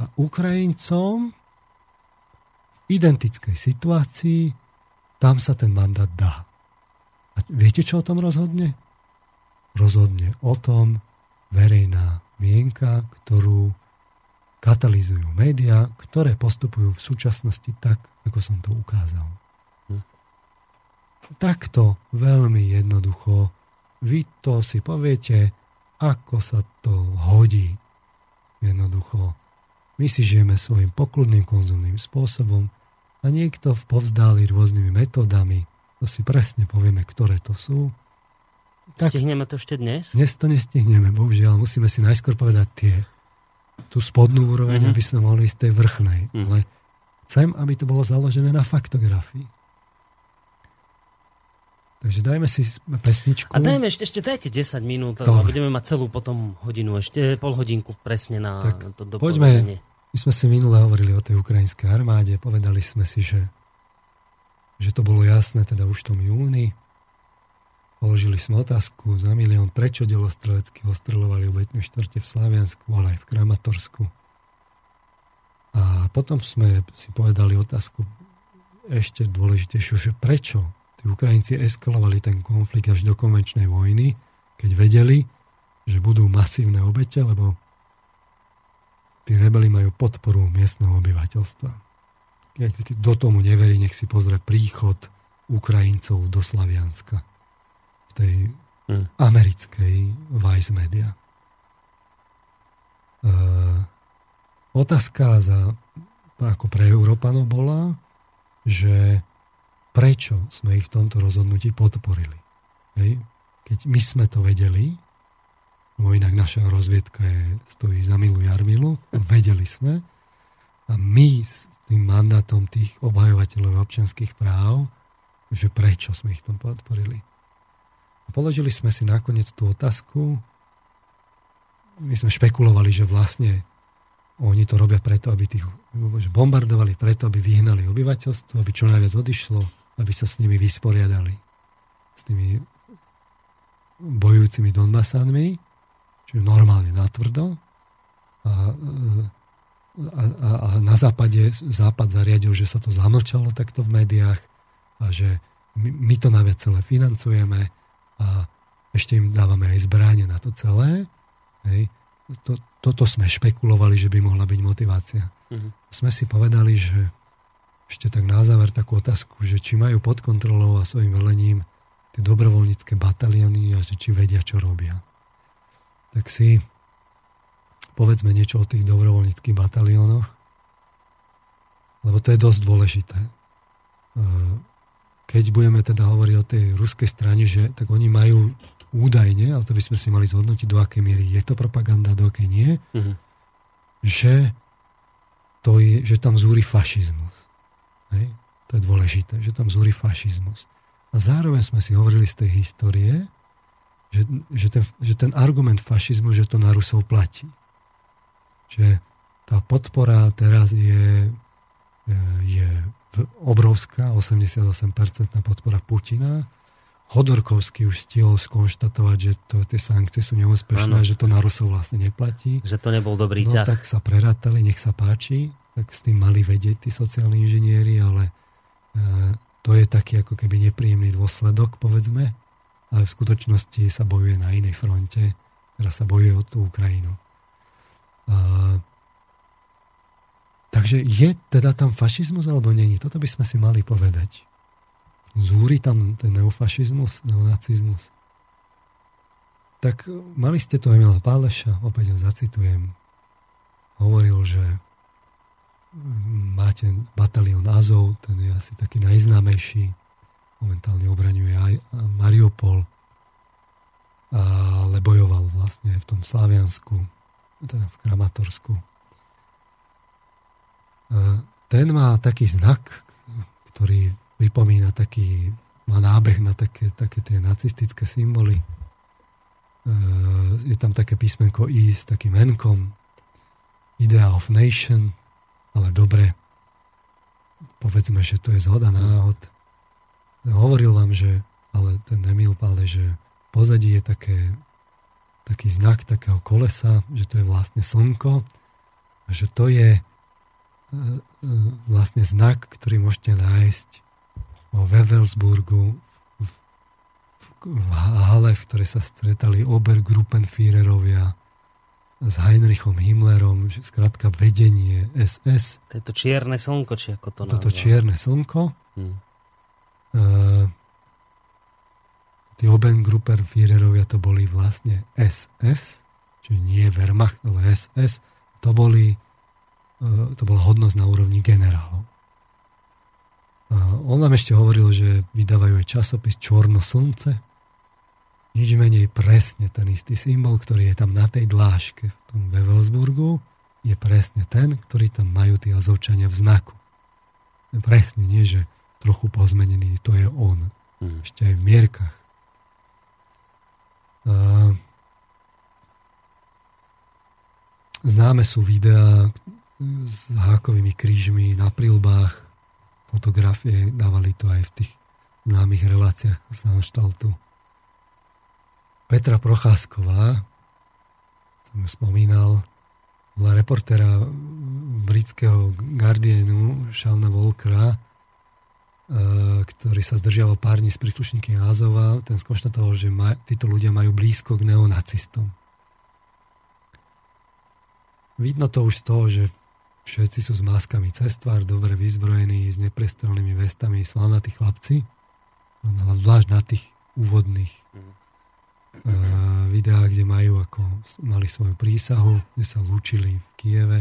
a Ukrajincom v identickej situácii tam sa ten mandát dá. A viete, čo o tom rozhodne? Rozhodne o tom verejná mienka, ktorú katalizujú médiá, ktoré postupujú v súčasnosti tak, ako som to ukázal. Hm. Takto veľmi jednoducho vy to si poviete, ako sa to hodí. Jednoducho my si žijeme svojim pokludným konzumným spôsobom a niekto povzdáli rôznymi metódami, to si presne povieme, ktoré to sú. Tak, Stihneme to ešte dnes? Dnes to nestihneme, bohužiaľ. Musíme si najskôr povedať tie, tú spodnú úroveň, mm-hmm. aby sme mohli ísť tej vrchnej. Mm-hmm. Ale chcem, aby to bolo založené na faktografii. Takže dajme si pesničku. A dajme ešte, ešte dajte 10 minút, a budeme mať celú potom hodinu, ešte pol hodinku presne na tak to dopovedenie. Poďme, my sme si minule hovorili o tej ukrajinskej armáde, povedali sme si, že, že to bolo jasné teda už v tom júni. Položili sme otázku za milión, prečo delostrelecky ostrelovali obetné štvrte v Slaviansku, ale aj v Kramatorsku. A potom sme si povedali otázku ešte dôležitejšiu, že prečo tí Ukrajinci eskalovali ten konflikt až do konvenčnej vojny, keď vedeli, že budú masívne obete, lebo tí rebeli majú podporu miestneho obyvateľstva. Keď do tomu neverí, nech si pozrie príchod Ukrajincov do Slavianska v tej hmm. americkej Vice Media. E, otázka za, ako pre Európanov bola, že prečo sme ich v tomto rozhodnutí podporili. Hej? Keď my sme to vedeli, lebo inak naša rozviedka je, stojí za milú Jarmilu, vedeli sme. A my s tým mandátom tých obhajovateľov občianských práv, že prečo sme ich tom podporili. A položili sme si nakoniec tú otázku, my sme špekulovali, že vlastne oni to robia preto, aby tých bombardovali preto, aby vyhnali obyvateľstvo, aby čo najviac odišlo, aby sa s nimi vysporiadali. S tými bojujúcimi Donbasanmi čiže normálne natvrdo. A a, a, a na západe západ zariadil, že sa to zamlčalo takto v médiách a že my, my to naviac celé financujeme a ešte im dávame aj zbráne na to celé. Hej. To, toto sme špekulovali, že by mohla byť motivácia. Uh-huh. Sme si povedali, že ešte tak na záver takú otázku, že či majú pod kontrolou a svojim velením tie dobrovoľnícke batalióny a že či vedia, čo robia. Tak si povedzme niečo o tých dobrovoľníckých bataliónoch, lebo to je dosť dôležité. E, keď budeme teda hovoriť o tej ruskej strane, že tak oni majú údajne, ale to by sme si mali zhodnotiť, do akej miery je to propaganda, do akej nie, uh-huh. že, to je, že tam zúri fašizmus. Hej? To je dôležité, že tam zúri fašizmus. A zároveň sme si hovorili z tej histórie, že, že, ten, že ten argument fašizmu, že to na Rusov platí. Že tá podpora teraz je, e, je obrovská, 88% podpora Putina. Hodorkovský už stihol skonštatovať, že to, tie sankcie sú neúspešné, ano. že to na Rusov vlastne neplatí. Že to nebol dobrý no, ťah. tak sa prerátali, nech sa páči tak s tým mali vedieť tí sociálni inžinieri, ale e, to je taký ako keby nepríjemný dôsledok, povedzme, ale v skutočnosti sa bojuje na inej fronte, teraz sa bojuje o tú Ukrajinu. A, takže je teda tam fašizmus alebo není? Toto by sme si mali povedať. Zúri tam ten neofašizmus, neonacizmus. Tak mali ste to Emila Páleša, opäť ho zacitujem. Hovoril, že máte batalión Azov, ten je asi taký najznámejší. Momentálne obraňuje aj Mariupol, ale bojoval vlastne v tom Slaviansku, teda v Kramatorsku. Ten má taký znak, ktorý pripomína taký, má nábeh na také, také tie nacistické symboly. Je tam také písmenko I s takým menkom. Idea of Nation, ale dobre, povedzme, že to je zhoda náhod. Hovoril vám, že, ale ten Emil Pále, že pozadí je také, taký znak takého kolesa, že to je vlastne slnko a že to je e, e, vlastne znak, ktorý môžete nájsť vo Wewelsburgu v, v, v hale, v ktorej sa stretali Obergruppenführerovia s Heinrichom Himmlerom, že skrátka vedenie SS. To je to čierne slnko, či ako to Toto čierne slnko. Hmm. Uh, tí Obengrupper Führerovia to boli vlastne SS, čiže nie Wehrmacht, ale SS. To boli uh, to bola hodnosť na úrovni generálov. Uh, on nám ešte hovoril, že vydávajú aj časopis Čorno slnce, nič menej presne ten istý symbol, ktorý je tam na tej dláške v tom Wewelsburgu, je presne ten, ktorý tam majú tí azovčania v znaku. Presne, nie že trochu pozmenený, to je on. Mm. Ešte aj v mierkach. Uh, známe sú videá s hákovými krížmi na prilbách, fotografie, dávali to aj v tých známych reláciách z Anštaltu Petra Procházková, som ju spomínal, bola reportéra britského Guardianu, Šalna Volkra, e, ktorý sa zdržiaval pár dní s príslušníky Azova, ten skonštatoval, že maj, títo ľudia majú blízko k neonacistom. Vidno to už z toho, že všetci sú s maskami cez dobre vyzbrojení, s neprestrelnými vestami, svalnatí chlapci, zvlášť na tých úvodných. Mm videá, kde majú ako mali svoju prísahu, kde sa lúčili v Kieve.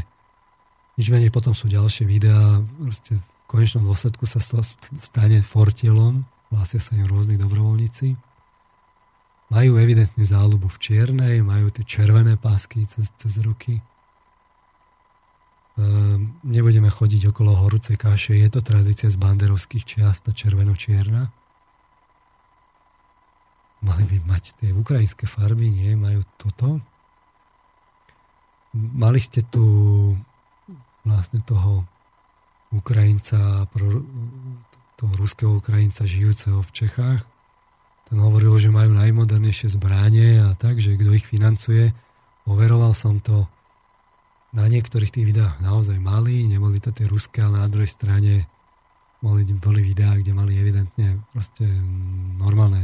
Nič menej potom sú ďalšie videá, proste v konečnom dôsledku sa stane fortielom, hlásia sa im rôzni dobrovoľníci. Majú evidentne záľubu v čiernej, majú tie červené pásky cez, cez ruky. Ehm, nebudeme chodiť okolo horúcej kaše, je to tradícia z banderovských čiast, tá červeno-čierna mali by mať tie ukrajinské farby, nie, majú toto. Mali ste tu vlastne toho Ukrajinca, toho ruského Ukrajinca žijúceho v Čechách. Ten hovoril, že majú najmodernejšie zbranie a tak, že kto ich financuje. Overoval som to. na niektorých tých videách naozaj mali, neboli to tie ruské, ale na druhej strane boli, boli videá, kde mali evidentne proste normálne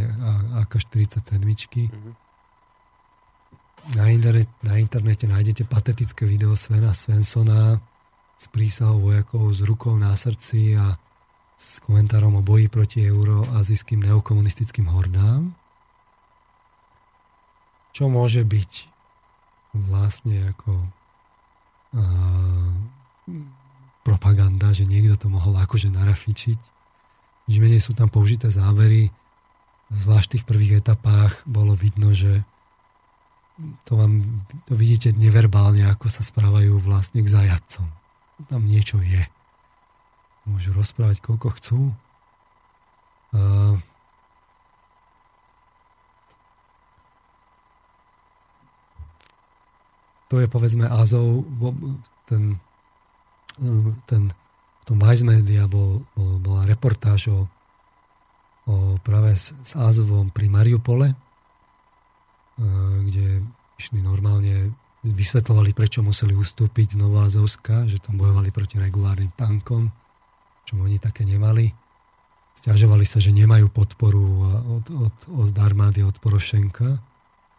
AK-47. Mm-hmm. Na, internet, na internete nájdete patetické video Svena Svensona s prísahou vojakov s rukou na srdci a s komentárom o boji proti euroazijským neokomunistickým hordám. Čo môže byť vlastne ako propaganda, že niekto to mohol akože narafičiť. Nič menej sú tam použité závery. Zvlášť v tých prvých etapách bolo vidno, že to vám to vidíte neverbálne, ako sa správajú vlastne k zajadcom. Tam niečo je. Môžu rozprávať, koľko chcú. Uh, to je povedzme Azov, ten, ten v tom Vice Media bol, bol, bola reportáž o, o práve s, s Azovom pri Mariupole, e, kde išli normálne, vysvetlovali, prečo museli ustúpiť z Novoazovska, že tam bojovali proti regulárnym tankom, čo oni také nemali. Stiažovali sa, že nemajú podporu od, od, od armády, od Porošenka.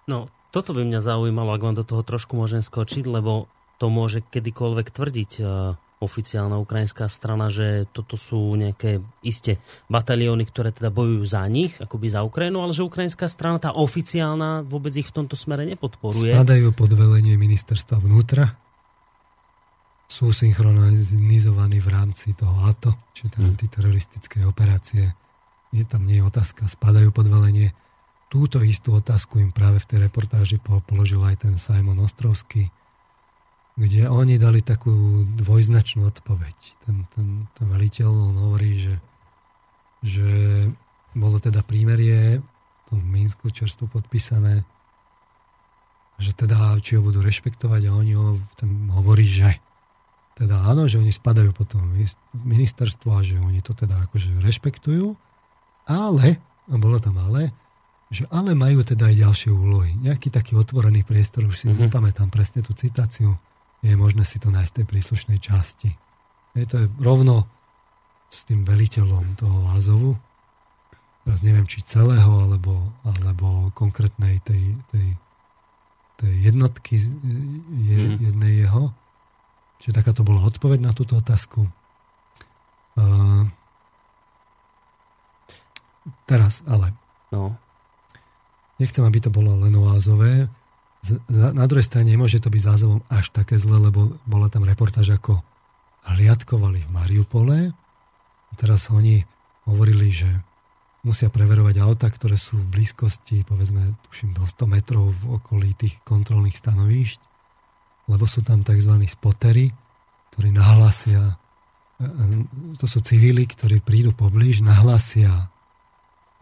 No, toto by mňa zaujímalo, ak vám do toho trošku môžem skočiť, lebo to môže kedykoľvek tvrdiť uh, oficiálna ukrajinská strana, že toto sú nejaké isté batalióny, ktoré teda bojujú za nich, akoby za Ukrajinu, ale že ukrajinská strana, tá oficiálna, vôbec ich v tomto smere nepodporuje. Spadajú pod velenie ministerstva vnútra, sú synchronizovaní v rámci toho ATO, čiže tej hmm. antiteroristickej operácie. Je tam nie je otázka, spadajú pod velenie túto istú otázku im práve v tej reportáži položil aj ten Simon Ostrovský, kde oni dali takú dvojznačnú odpoveď. Ten, ten, ten veliteľ on hovorí, že, že bolo teda prímerie v tom Minsku čerstvo podpísané, že teda či ho budú rešpektovať a oni ho ten hovorí, že teda áno, že oni spadajú potom ministerstvo a že oni to teda akože rešpektujú, ale, a bolo tam ale, že ale majú teda aj ďalšie úlohy. Nejaký taký otvorený priestor, už si mm-hmm. nepamätám presne tú citáciu, je možné si to nájsť v tej príslušnej časti. Je to je rovno s tým veliteľom toho Azovu. Teraz neviem, či celého, alebo, alebo konkrétnej tej, tej, tej jednotky je, mm-hmm. jednej jeho. Čiže taká to bola odpoveď na túto otázku. Uh, teraz ale. No. Nechcem, aby to bolo len oázové. Na druhej strane nemôže to byť zázovom až také zle, lebo bola tam reportáž, ako hliadkovali v Mariupole. Teraz oni hovorili, že musia preverovať auta, ktoré sú v blízkosti, povedzme, tuším, do 100 metrov v okolí tých kontrolných stanovíšť, lebo sú tam tzv. spotery, ktorí nahlasia, e, e, to sú civili, ktorí prídu poblíž, nahlasia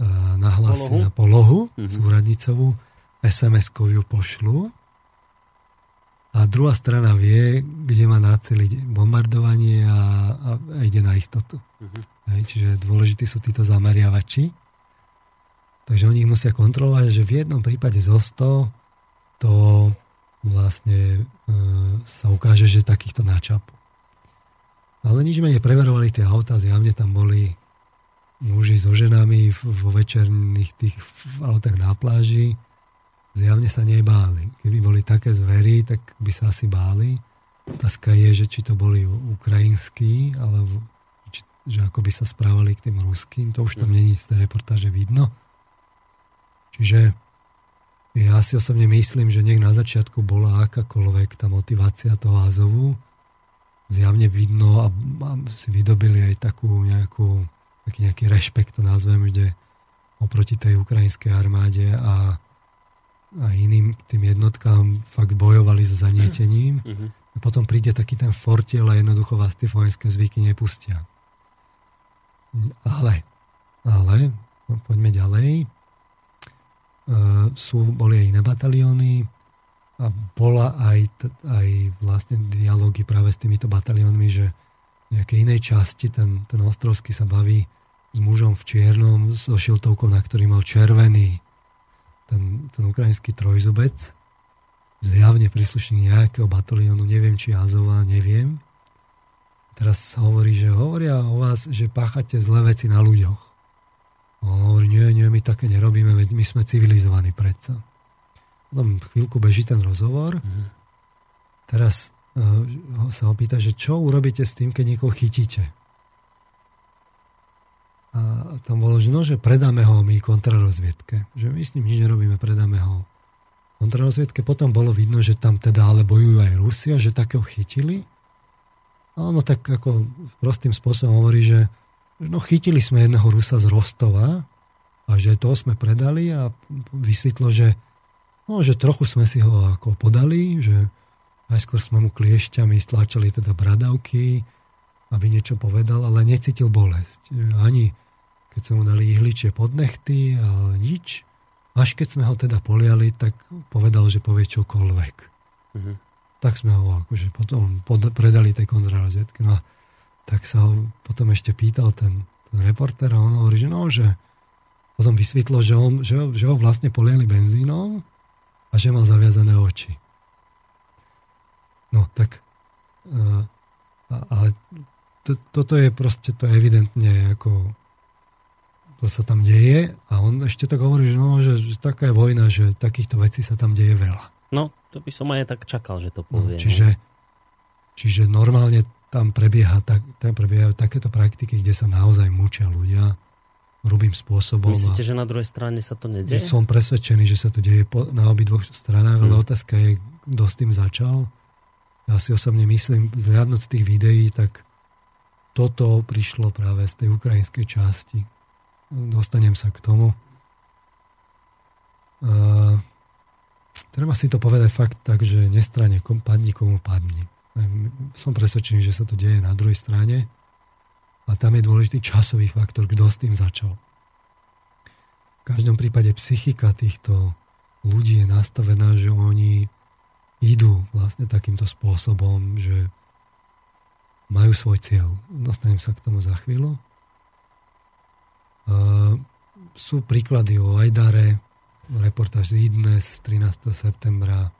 E, nahlásia polohu, polohu mm-hmm. súradnicovú, SMS-kou ju pošlu a druhá strana vie, kde má náceliť bombardovanie a, a, a ide na istotu. Mm-hmm. Hej, čiže dôležití sú títo zameriavači. Takže oni ich musia kontrolovať, že v jednom prípade zo 100 to vlastne e, sa ukáže, že takýchto náčap. Ale nič menej preverovali tie auta, zjavne tam boli muži so ženami vo večerných tých autách na pláži zjavne sa nebáli. Keby boli také zvery, tak by sa asi báli. Otázka je, že či to boli ukrajinskí, alebo či, že ako by sa správali k tým ruským. To už tam mm. není z tej reportáže vidno. Čiže ja si osobne myslím, že nech na začiatku bola akákoľvek tá motivácia toho Azovu. Zjavne vidno a, a si vydobili aj takú nejakú taký nejaký rešpekt, to nazvem, kde oproti tej ukrajinskej armáde a, a iným tým jednotkám fakt bojovali so zanietením. Mm-hmm. A potom príde taký ten fortiel a jednoducho vás tie vojenské zvyky nepustia. Ale, ale, no, poďme ďalej. E, sú, boli aj iné batalióny a bola aj, aj vlastne dialógy práve s týmito bataliónmi, že nejakej inej časti, ten, ten ostrovský sa baví s mužom v čiernom, so šiltovkou, na ktorý mal červený ten, ten ukrajinský trojzubec. zjavne príslušník nejakého bataliónu, neviem či Azova, neviem. Teraz sa hovorí, že hovoria o vás, že páchate zlé veci na ľuďoch. On hovorí, nie, nie, my také nerobíme, veď my sme civilizovaní predsa. Potom chvíľku beží ten rozhovor. Mm. Teraz uh, sa opýta, že čo urobíte s tým, keď niekoho chytíte. A tam bolo, že no, že predáme ho my kontrarozviedke. Že my s ním nič nerobíme, predáme ho kontrarozviedke. Potom bolo vidno, že tam teda ale bojujú aj Rusia, že takého chytili. A ono tak ako prostým spôsobom hovorí, že no chytili sme jedného Rusa z Rostova a že to sme predali a vysvetlo, že no, že trochu sme si ho ako podali, že najskôr sme mu kliešťami stláčali teda bradavky, aby niečo povedal, ale necítil bolesť. Ani keď sme mu dali ihličie pod nechty, ale nič. Až keď sme ho teda poliali, tak povedal, že povie čokoľvek. Mm-hmm. Tak sme ho akože potom pod, predali tej kontrarozviedke. No a tak sa ho potom ešte pýtal ten, ten reporter a on hovorí, že no, že potom vysvetlo, že, on, že, že ho vlastne poliali benzínom a že mal zaviazané oči. No tak, uh, ale to, toto je proste, to je evidentne ako to sa tam deje a on ešte tak hovorí, že, no, že, že taká je vojna, že takýchto vecí sa tam deje veľa. No, to by som aj tak čakal, že to povie. No, čiže, čiže normálne tam prebieha, tak, tam prebiehajú takéto praktiky, kde sa naozaj mučia ľudia hrubým spôsobom. Myslíte, že na druhej strane sa to nedieje? Som presvedčený, že sa to deje na obidvoch stranách, hmm. ale otázka je, kto s tým začal. Ja si osobne myslím, vzhľadnúť z tých videí, tak toto prišlo práve z tej ukrajinskej časti, dostanem sa k tomu. Uh, treba si to povedať fakt tak, že nestrane kom, padni komu padni. Som presvedčený, že sa to deje na druhej strane a tam je dôležitý časový faktor, kto s tým začal. V každom prípade psychika týchto ľudí je nastavená, že oni idú vlastne takýmto spôsobom, že majú svoj cieľ. Dostanem sa k tomu za chvíľu sú príklady o Ajdare, reportáž z Idnes z 13. septembra.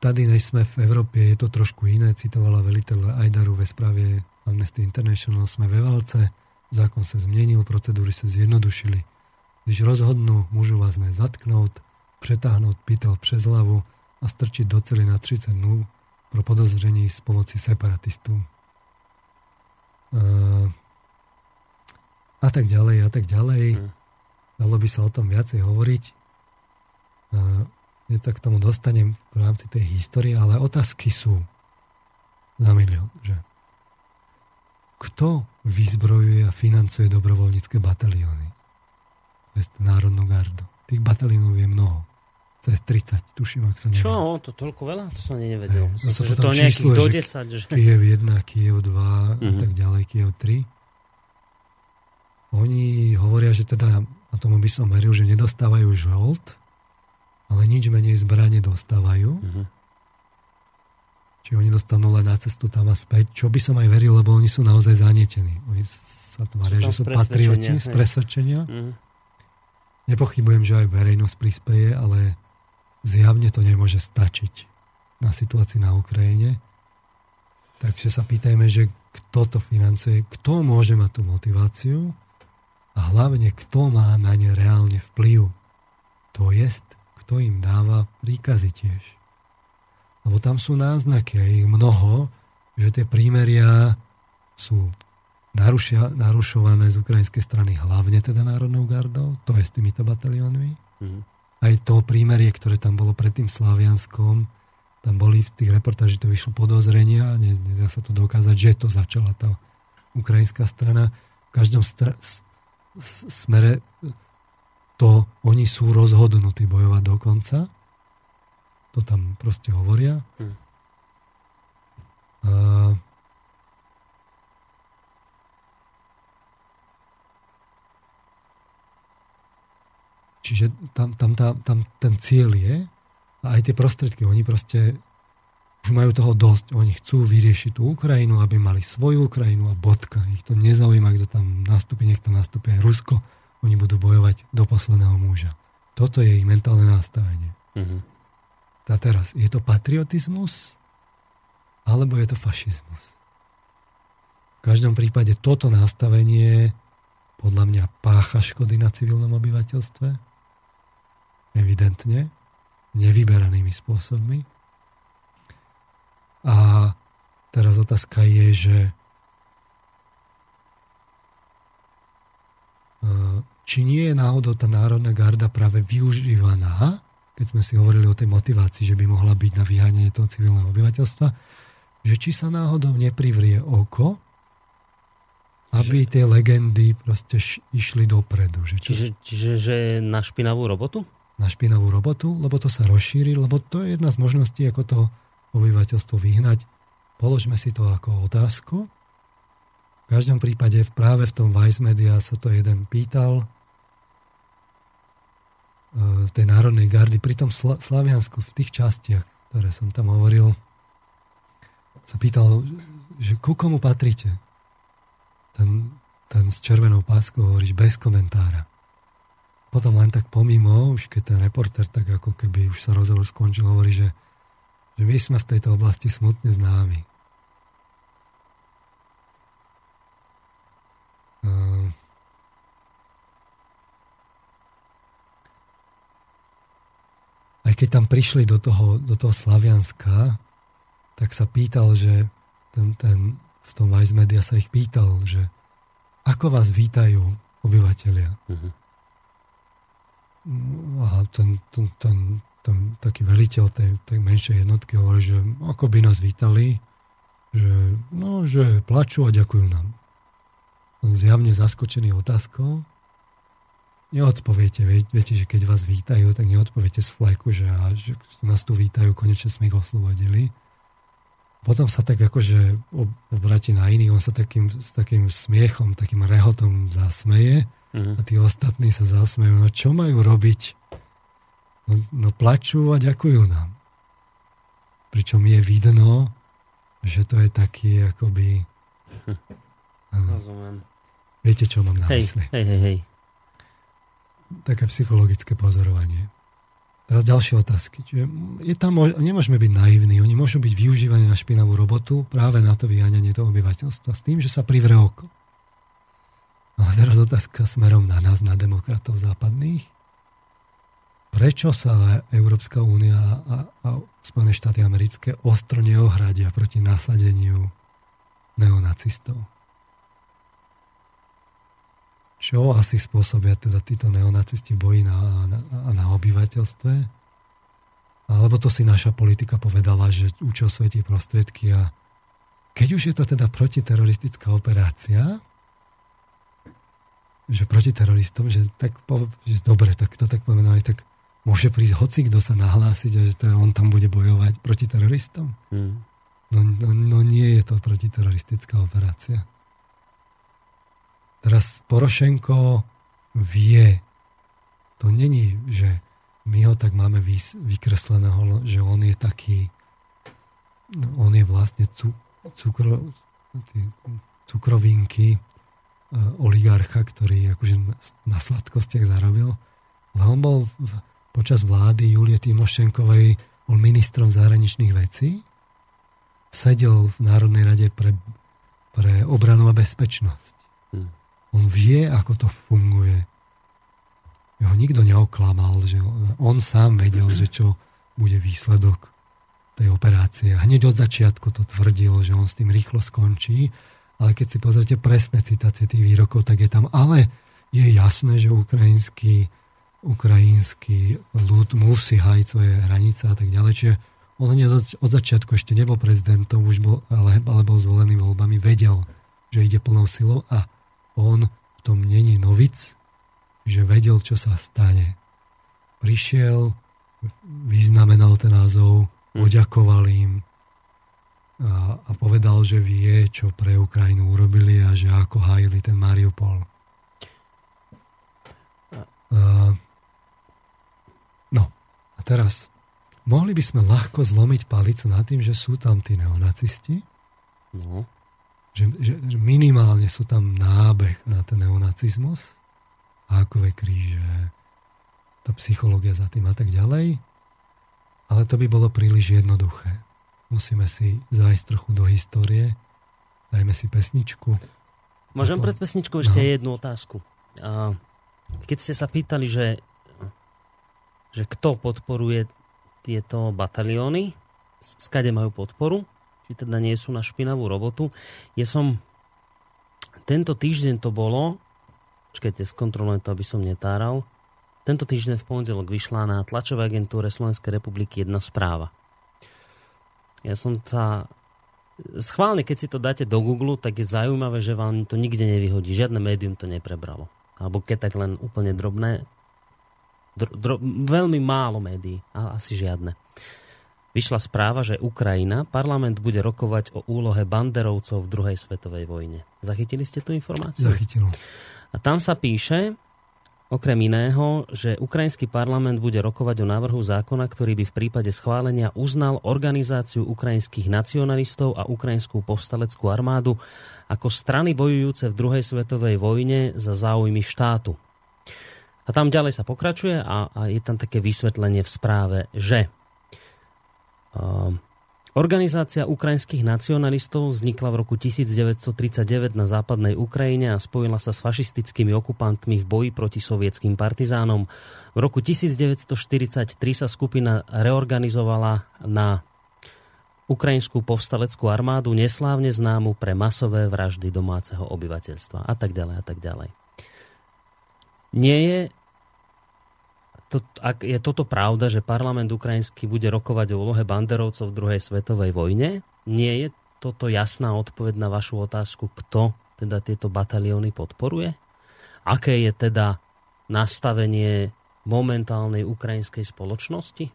Tady, než sme v Európe, je to trošku iné, citovala veliteľ Ajdaru ve správe Amnesty International, sme ve válce, zákon sa zmenil, procedúry sa zjednodušili. Když rozhodnú mužu vás zatknout, přetáhnout pytel přes hlavu a strčiť do cely na 30 dnů pro podozření z pomoci separatistům a tak ďalej a tak ďalej. Hmm. Dalo by sa o tom viacej hovoriť. Ja tak k tomu dostanem v rámci tej histórie, ale otázky sú na milión, že kto vyzbrojuje a financuje dobrovoľnícke batalióny? Národnú gardu. Tých bataliónov je mnoho cez 30, tuším, ak sa neviem. Čo, to toľko veľa? To som nevedel. Hey, Myslím, že to nejakých do 10. Že... Kiev 1, Kiev 2 mm-hmm. a mhm. tak ďalej, Kiev 3. Oni hovoria, že teda, a tomu by som veril, že nedostávajú žolt, ale nič menej zbranie dostávajú. Mm-hmm. Či oni dostanú len na cestu tam a späť, čo by som aj veril, lebo oni sú naozaj zanietení. Oni sa tvária, že sú patrioti z presvedčenia. Mm-hmm. Nepochybujem, že aj verejnosť prispieje, ale zjavne to nemôže stačiť na situácii na Ukrajine. Takže sa pýtajme, že kto to financuje, kto môže mať tú motiváciu a hlavne kto má na ne reálne vplyv. To jest, kto im dáva príkazy tiež. Lebo tam sú náznaky, a ich mnoho, že tie prímeria sú narušia, narušované z ukrajinskej strany hlavne teda Národnou gardou, to je s týmito bataliónmi. Mm-hmm aj to prímerie, ktoré tam bolo pred tým Slavianskom, tam boli v tých reportáži, to vyšlo podozrenia, nedá sa to dokázať, že to začala tá ukrajinská strana. V každom stra- smere to oni sú rozhodnutí bojovať do konca. To tam proste hovoria. Hmm. Uh, Čiže tam, tam, tam, tam ten cieľ je a aj tie prostriedky, oni proste už majú toho dosť. Oni chcú vyriešiť tú Ukrajinu, aby mali svoju Ukrajinu a bodka. Ich to nezaujíma, kto tam nastúpi, nech tam nastúpi aj Rusko. Oni budú bojovať do posledného muža. Toto je ich mentálne nastavenie. Uh-huh. A teraz, je to patriotizmus alebo je to fašizmus? V každom prípade toto nastavenie podľa mňa pácha škody na civilnom obyvateľstve. Evidentne. Nevyberanými spôsobmi. A teraz otázka je, že e, či nie je náhodou tá Národná garda práve využívaná, keď sme si hovorili o tej motivácii, že by mohla byť na vyhanie toho civilného obyvateľstva, že či sa náhodou neprivrie oko aby tie legendy proste išli dopredu. Že čo... čiže, čiže že na špinavú robotu? Na špinavú robotu, lebo to sa rozšíri, lebo to je jedna z možností, ako to obyvateľstvo vyhnať. Položme si to ako otázku. V každom prípade práve v tom Vice Media sa to jeden pýtal e, v tej Národnej gardy, pri tom Sla- Slaviansku, v tých častiach, ktoré som tam hovoril, sa pýtal, že ku komu patríte? ten, ten s červenou páskou hovoríš bez komentára. Potom len tak pomimo, už keď ten reporter tak ako keby už sa rozhovor skončil, hovorí, že, že my sme v tejto oblasti smutne známi. Uh, aj keď tam prišli do toho, do toho Slavianska, tak sa pýtal, že ten, ten v tom Vice Media sa ich pýtal, že ako vás vítajú obyvateľia. Uh-huh. A ten, ten, ten, ten taký veliteľ tej, tej menšej jednotky hovorí, že ako by nás vítali, že, no, že plačú a ďakujú nám. On zjavne zaskočený otázkou. Neodpoviete, viete, že keď vás vítajú, tak neodpoviete z fleku, že, a, že nás tu vítajú, konečne sme ich oslobodili potom sa tak akože obratí na iných, on sa takým, s takým smiechom, takým rehotom zasmeje uh-huh. a tí ostatní sa zasmejú. No čo majú robiť? No, no plačú a ďakujú nám. Pričom je vidno, že to je taký akoby... Rozumiem. Viete, čo mám na hej, mysli? Hej, hej, hej. Také psychologické pozorovanie. Teraz ďalšie otázky. Čiže je tam, nemôžeme byť naivní. Oni môžu byť využívaní na špinavú robotu práve na to vyháňanie toho obyvateľstva s tým, že sa privre oko. Ale teraz otázka smerom na nás, na demokratov západných. Prečo sa Európska únia a, a Spojené štáty americké ostro neohradia proti nasadeniu neonacistov? čo asi spôsobia teda títo neonacisti boji na, na, na obyvateľstve. Alebo to si naša politika povedala, že účel svetí prostriedky a keď už je to teda protiteroristická operácia, že proti teroristom, že tak že dobre, tak to tak pomenovali, tak môže prísť hoci kto sa nahlásiť a že teda on tam bude bojovať proti teroristom. Hmm. No, no, no nie je to protiteroristická operácia. Teraz Porošenko vie, to není, že my ho tak máme vykresleného, že on je taký, on je vlastne cukro, cukrovinky oligarcha, ktorý akože na sladkostiach zarobil. Ale on bol v, počas vlády Julie Timošenkovej bol ministrom zahraničných vecí, sedel v Národnej rade pre, pre obranu a bezpečnosť. Hmm. On vie, ako to funguje. Ho nikto neoklamal, že on sám vedel, že čo bude výsledok tej operácie. Hneď od začiatku to tvrdil, že on s tým rýchlo skončí, ale keď si pozrite presné citácie tých výrokov, tak je tam, ale je jasné, že ukrajinský, ukrajinský ľud musí hájiť svoje hranice a tak ďalej. Čiže on hneď od začiatku ešte nebol prezidentom, už bol, ale, ale bol zvolený voľbami, vedel, že ide plnou silou a on v tom není novic, že vedel, čo sa stane. Prišiel, vyznamenal ten názov, hm. poďakoval im a, a povedal, že vie, čo pre Ukrajinu urobili a že ako hájili ten Mariupol. A, no, a teraz mohli by sme ľahko zlomiť palicu nad tým, že sú tam tí neonacisti. No že, že, že minimálne sú tam nábeh na ten neonacizmus, hákové kríže, tá psychológia za tým a tak ďalej. Ale to by bolo príliš jednoduché. Musíme si zájsť trochu do histórie. Dajme si pesničku. Môžem pred pesničkou ešte no. jednu otázku. Keď ste sa pýtali, že, že kto podporuje tieto batalióny, skade majú podporu, či teda nie sú na špinavú robotu, ja som tento týždeň to bolo, čakajte, skontrolujem to, aby som netáral, tento týždeň v pondelok vyšla na tlačovej agentúre Slovenskej republiky jedna správa. Ja som sa schválne, keď si to dáte do Google, tak je zaujímavé, že vám to nikde nevyhodí. Žiadne médium to neprebralo. Alebo keď tak len úplne drobné. Dro, dro, veľmi málo médií. A asi žiadne. Vyšla správa, že Ukrajina, parlament bude rokovať o úlohe banderovcov v druhej svetovej vojne. Zachytili ste tú informáciu? Zachytil. A tam sa píše, Okrem iného, že ukrajinský parlament bude rokovať o návrhu zákona, ktorý by v prípade schválenia uznal organizáciu ukrajinských nacionalistov a ukrajinskú povstaleckú armádu ako strany bojujúce v druhej svetovej vojne za záujmy štátu. A tam ďalej sa pokračuje a, a je tam také vysvetlenie v správe, že uh, Organizácia ukrajinských nacionalistov vznikla v roku 1939 na západnej Ukrajine a spojila sa s fašistickými okupantmi v boji proti sovietským partizánom. V roku 1943 sa skupina reorganizovala na ukrajinskú povstaleckú armádu, neslávne známu pre masové vraždy domáceho obyvateľstva a tak ďalej a tak ďalej. Nie je to, ak je toto pravda, že parlament ukrajinský bude rokovať o úlohe banderovcov v druhej svetovej vojne, nie je toto jasná odpoveď na vašu otázku, kto teda tieto batalióny podporuje? Aké je teda nastavenie momentálnej ukrajinskej spoločnosti?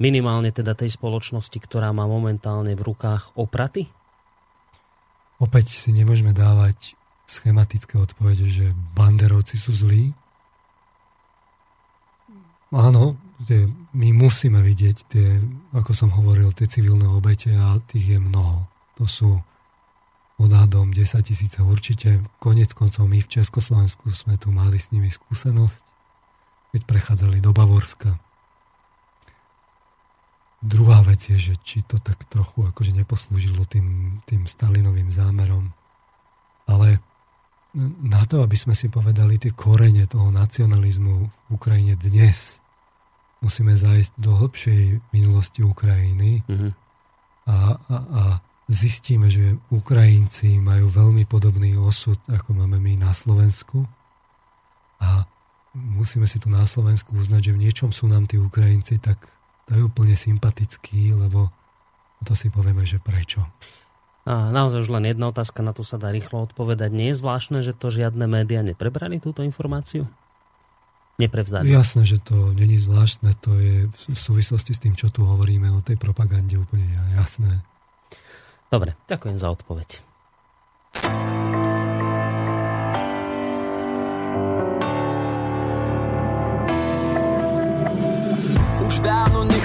Minimálne teda tej spoločnosti, ktorá má momentálne v rukách opraty? Opäť si nemôžeme dávať schematické odpovede, že banderovci sú zlí, Áno, tie, my musíme vidieť tie, ako som hovoril, tie civilné obete a tých je mnoho. To sú odhadom 10 tisíce určite. Konec koncov my v Československu sme tu mali s nimi skúsenosť, keď prechádzali do Bavorska. Druhá vec je, že či to tak trochu akože neposlúžilo tým, tým Stalinovým zámerom. Ale na to, aby sme si povedali tie korene toho nacionalizmu v Ukrajine dnes, musíme zájsť do hĺbšej minulosti Ukrajiny mm-hmm. a, a, a zistíme, že Ukrajinci majú veľmi podobný osud, ako máme my na Slovensku. A musíme si tu na Slovensku uznať, že v niečom sú nám tí Ukrajinci tak, to je úplne sympatickí, lebo to si povieme, že prečo. A naozaj už len jedna otázka, na to sa dá rýchlo odpovedať. Nie je zvláštne, že to žiadne médiá neprebrali túto informáciu? Neprevzali. Jasné, že to není zvláštne, to je v súvislosti s tým, čo tu hovoríme o tej propagande úplne jasné. Dobre, ďakujem za odpoveď.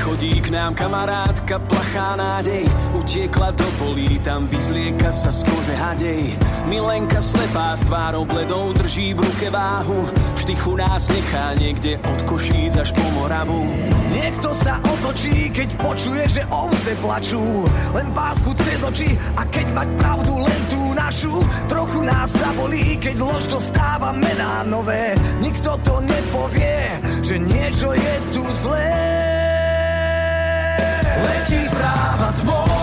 Nechodí k nám kamarátka plachá nádej. Utiekla do polí, tam vyzlieka sa z kože hadej. Milenka slepá s tvárou bledou drží v ruke váhu. V štychu nás nechá niekde od Košíc až po Moravu. Niekto sa otočí, keď počuje, že ovce plačú. Len pásku cez oči a keď mať pravdu len tú našu. Trochu nás zabolí, keď lož dostáva mená nové. Nikto to nepovie, že niečo je tu zlé letí správa tmou,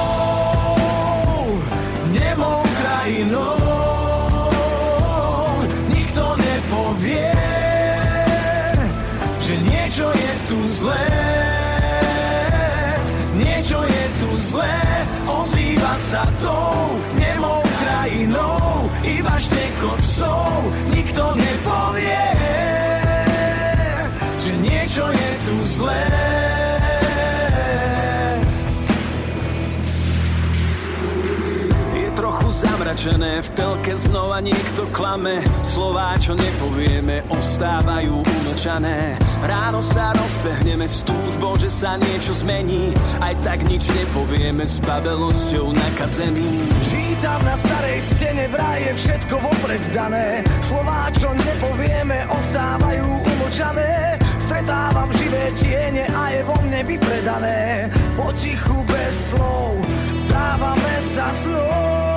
oblečené, v telke znova niekto klame, slová, čo nepovieme, ostávajú umlčané. Ráno sa rozbehneme s túžbou, že sa niečo zmení, aj tak nič nepovieme, s babelosťou nakazený. Čítam na starej stene, vraj je všetko vopred dané, slová, čo nepovieme, ostávajú umlčané. Stretávam živé tiene a je vo mne vypredané, potichu bez slov, stávame sa snou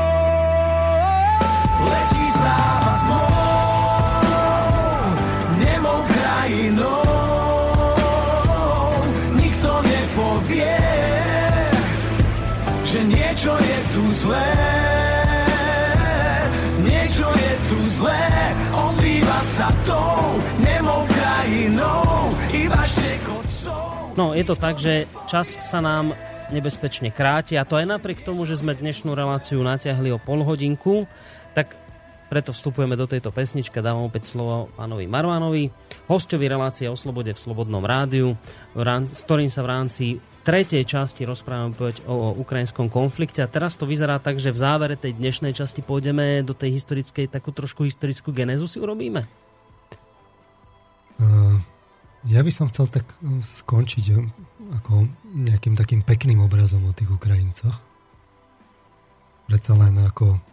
správať mnou. Nikto nepovie, že niečo je tu zlé. Niečo je tu zlé, ozýva sa tou nemou krajinou, iba štekocou. No, je to tak, že čas sa nám nebezpečne kráti a to aj napriek tomu, že sme dnešnú reláciu natiahli o pol hodinku preto vstupujeme do tejto pesničky, dávam opäť slovo pánovi Marvanovi, hostovi relácie o slobode v Slobodnom rádiu, s ktorým sa v rámci tretej časti rozprávame o, o ukrajinskom konflikte. A teraz to vyzerá tak, že v závere tej dnešnej časti pôjdeme do tej historickej, takú trošku historickú genézu si urobíme? Uh, ja by som chcel tak uh, skončiť uh, ako nejakým takým pekným obrazom o tých Ukrajincoch. Predsa len ako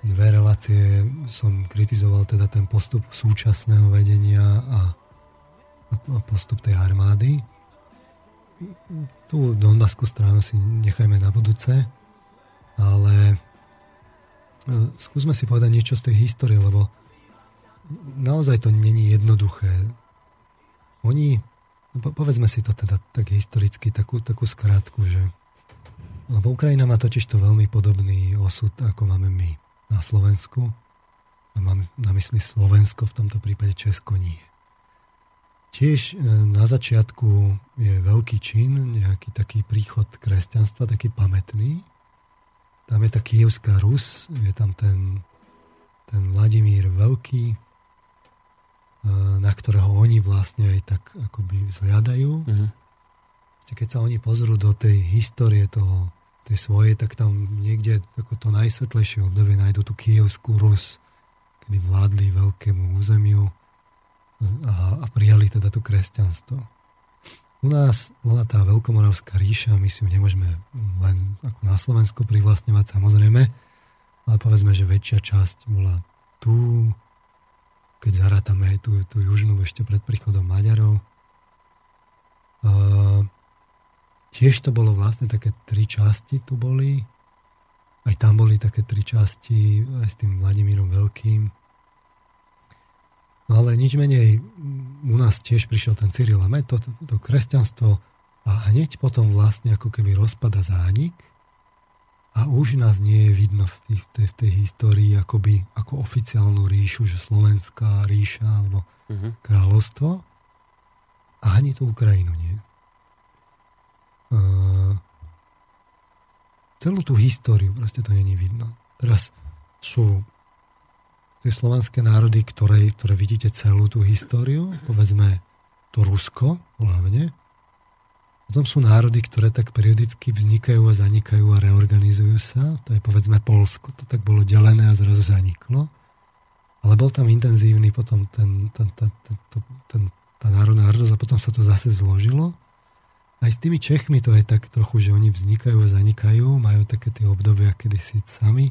dve relácie som kritizoval teda ten postup súčasného vedenia a, a postup tej armády tú Donbaskú stranu si nechajme na budúce, ale e, skúsme si povedať niečo z tej histórie, lebo naozaj to není jednoduché. Oni, povedzme si to teda tak historicky, takú, takú skrátku, že lebo Ukrajina má totiž to veľmi podobný osud, ako máme my na Slovensku. A mám na mysli Slovensko, v tomto prípade Česko nie. Tiež e, na začiatku je veľký čin, nejaký taký príchod kresťanstva, taký pamätný. Tam je tá Kijevská Rus, je tam ten, ten Vladimír Veľký, e, na ktorého oni vlastne aj tak akoby vzhľadajú. Mm-hmm. Keď sa oni pozrú do tej histórie toho, tej svojej, tak tam niekde ako to najsvetlejšie obdobie nájdú tú Kijevskú Rus, kedy vládli veľkému územiu a, a prijali teda to kresťanstvo. U nás bola tá Veľkomoravská ríša, my si ju nemôžeme len ako na Slovensku privlastňovať samozrejme, ale povedzme, že väčšia časť bola tu, keď zarátame aj tú, tú južnú ešte pred príchodom Maďarov. A, tiež to bolo vlastne také tri časti tu boli. Aj tam boli také tri časti aj s tým Vladimírom Veľkým. No ale nič menej, u nás tiež prišiel ten Cyril a to, to kresťanstvo a hneď potom vlastne ako keby rozpada zánik a už nás nie je vidno v, tých, tej, v tej histórii akoby ako oficiálnu ríšu, že slovenská ríša alebo uh-huh. kráľovstvo a ani tú Ukrajinu nie. Celú tú históriu proste to není vidno. Teraz sú tie slovanské národy, ktoré, ktoré vidíte celú tú históriu, povedzme to Rusko hlavne. Potom sú národy, ktoré tak periodicky vznikajú a zanikajú a reorganizujú sa. To je povedzme Polsko. To tak bolo delené a zrazu zaniklo. Ale bol tam intenzívny potom ten, ten, ten, ten, ten, ten, tá národná hrdosť a potom sa to zase zložilo. Aj s tými Čechmi to je tak trochu, že oni vznikajú a zanikajú, majú také tie obdobia kedysi sami,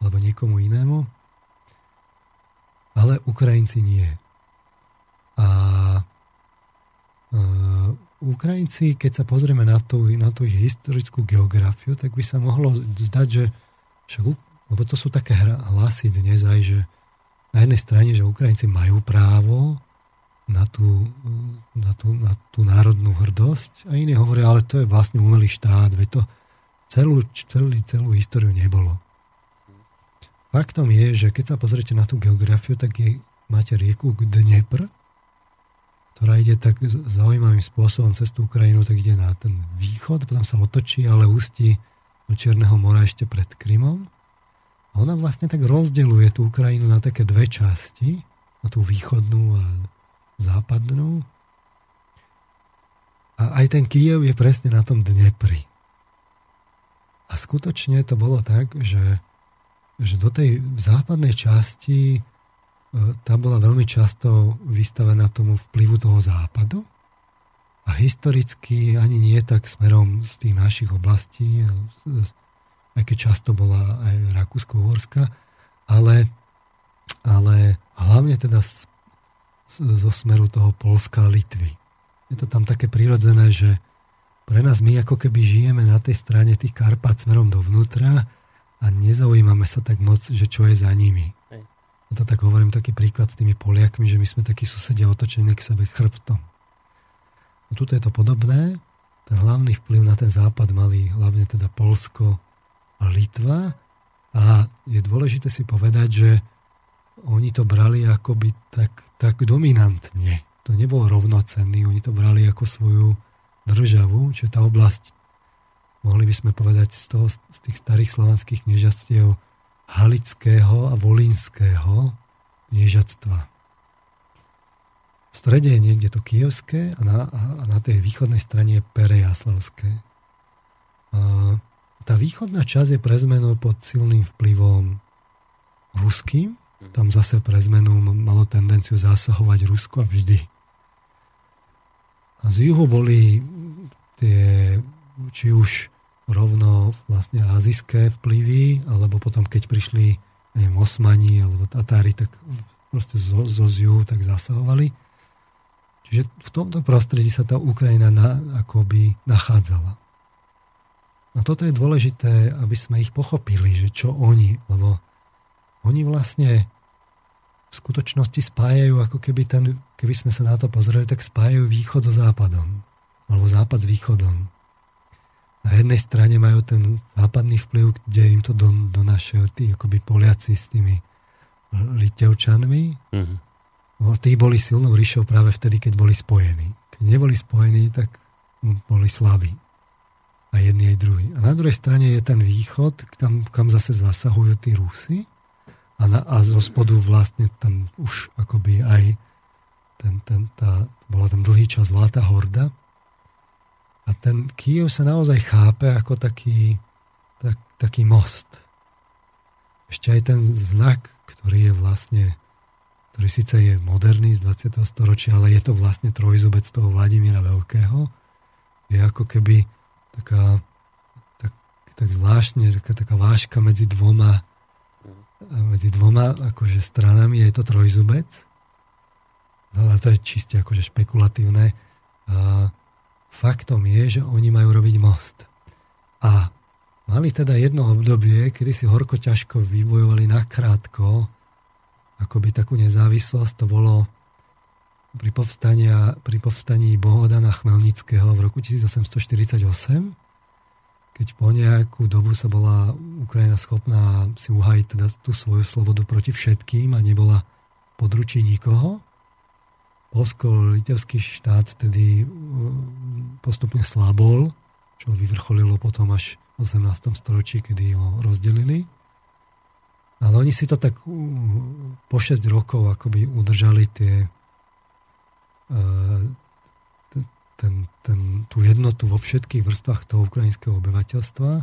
alebo niekomu inému ale Ukrajinci nie. A uh, Ukrajinci, keď sa pozrieme na tú, na tú ich historickú geografiu, tak by sa mohlo zdať, že však, lebo to sú také hlasy dnes aj, že na jednej strane, že Ukrajinci majú právo na tú, na tú, na tú národnú hrdosť a iní hovoria, ale to je vlastne umelý štát, veď to celú, celú, celú históriu nebolo. Faktom je, že keď sa pozriete na tú geografiu, tak je, máte rieku Dnepr, ktorá ide tak zaujímavým spôsobom cez tú Ukrajinu, tak ide na ten východ, potom sa otočí, ale ústí do Čierneho mora ešte pred Krymom. A ona vlastne tak rozdeluje tú Ukrajinu na také dve časti, na tú východnú a západnú. A aj ten Kiev je presne na tom Dnepri. A skutočne to bolo tak, že že do tej západnej časti e, tá bola veľmi často vystavená tomu vplyvu toho západu a historicky ani nie tak smerom z tých našich oblastí, aj keď často bola aj Rakúsko-Uhorska, ale, ale hlavne teda z, zo smeru toho Polska a Litvy. Je to tam také prirodzené, že pre nás my ako keby žijeme na tej strane tých Karpat smerom dovnútra a nezaujímame sa tak moc, že čo je za nimi. Hej. A to tak hovorím taký príklad s tými Poliakmi, že my sme takí susedia otočení k sebe chrbtom. No tuto je to podobné. Ten hlavný vplyv na ten západ mali hlavne teda Polsko Litva a je dôležité si povedať, že oni to brali akoby tak, tak dominantne. To nebolo rovnocenný, oni to brali ako svoju državu, čiže tá oblasť, mohli by sme povedať z, toho, z tých starých slovanských kniežatstiev Halického a Volínského kniežatstva. V strede je niekde to kievské a na, a na tej východnej strane je Perejaslavské. Tá východná časť je pre zmenu pod silným vplyvom ruským. Tam zase pre zmenu malo tendenciu zasahovať Rusko a vždy. A z juhu boli tie, či už rovno vlastne azijské vplyvy, alebo potom keď prišli neviem, Osmani alebo Tatári, tak proste zo, zo z juhu tak zasahovali. Čiže v tomto prostredí sa tá Ukrajina na, akoby nachádzala. A toto je dôležité, aby sme ich pochopili, že čo oni, lebo oni vlastne v skutočnosti spájajú, ako keby ten, keby sme sa na to pozreli, tak spájajú východ so západom. Alebo západ s východom. Na jednej strane majú ten západný vplyv, kde im to donášajú tí akoby Poliaci s tými Litevčanmi. Mm-hmm tí boli silnou ríšou práve vtedy, keď boli spojení. Keď neboli spojení, tak boli slabí. A jedni aj druhý. A na druhej strane je ten východ, tam, kam zase zasahujú tí Rusy. A, na, a zo spodu vlastne tam už akoby aj ten, ten, tá, bola tam dlhý čas Zlatá horda. A ten Kiev sa naozaj chápe ako taký, tak, taký most. Ešte aj ten znak, ktorý je vlastne ktorý síce je moderný z 20. storočia, ale je to vlastne trojzubec toho Vladimíra Veľkého. Je ako keby taká, tak, tak zvláštne, taká, taká váška medzi dvoma medzi dvoma akože stranami je to trojzubec. Ale to je čiste akože špekulatívne. A faktom je, že oni majú robiť most. A mali teda jedno obdobie, kedy si horko ťažko vybojovali nakrátko akoby takú nezávislosť. To bolo pri, povstania, pri povstaní Bohodana Chmelnického v roku 1848, keď po nejakú dobu sa bola Ukrajina schopná si uhajiť teda tú svoju slobodu proti všetkým a nebola područí nikoho. Polsko-litevský štát vtedy uh, postupne slabol, čo vyvrcholilo potom až v 18. storočí, kedy ho rozdelili. Ale oni si to tak po 6 rokov akoby udržali tie e, ten, ten, tú jednotu vo všetkých vrstvách toho ukrajinského obyvateľstva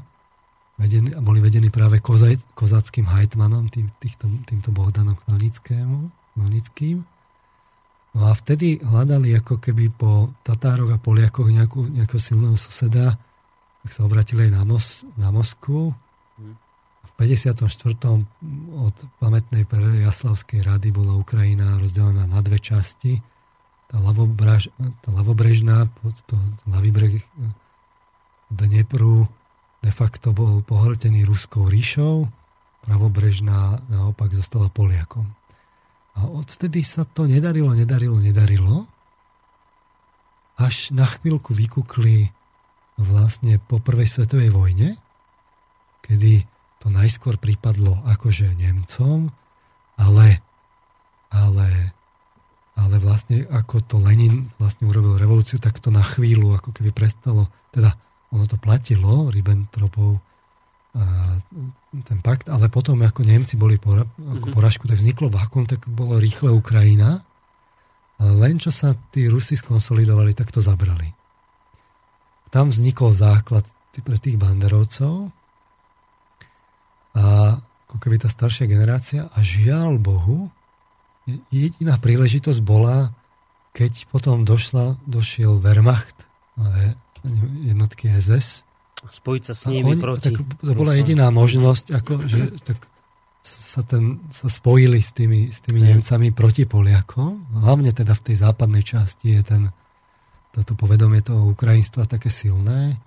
vedení, boli vedení práve koza, kozackým hajtmanom, tým, týchto, týmto Bohdanom Chmelnickým. No a vtedy hľadali ako keby po Tatároch a Poliakoch nejakú, nejakého silného suseda, tak sa obratili aj na, Mos, na Moskvu 54. od pamätnej Jaslavskej rady bola Ukrajina rozdelená na dve časti. Tá, lavobraž, tá lavobrežná, to ľavý breh Dnepru de facto bol pohltený Ruskou ríšou, pravobrežná naopak zostala Poliakom. A odtedy sa to nedarilo, nedarilo, nedarilo, až na chvíľku vykukli vlastne po prvej svetovej vojne, kedy to najskôr pripadlo akože Nemcom, ale, ale, ale vlastne ako to Lenin vlastne urobil revolúciu, tak to na chvíľu ako keby prestalo, teda ono to platilo, Ribbentropov ten pakt, ale potom ako Nemci boli pora, ako mhm. poražku, tak vzniklo vákum, tak bolo rýchle Ukrajina, ale len čo sa tí Rusi skonsolidovali, tak to zabrali. Tam vznikol základ pre tých banderovcov, a ako keby tá staršia generácia a žiaľ Bohu, jediná príležitosť bola, keď potom došla, došiel Wehrmacht jednotky SS. Spojiť sa s nimi oni, proti. Tak to bola jediná možnosť, ako, že tak sa, ten, sa spojili s tými, s tými Nemcami proti Poliakom. Hlavne teda v tej západnej časti je ten, toto povedomie toho ukrajinstva také silné.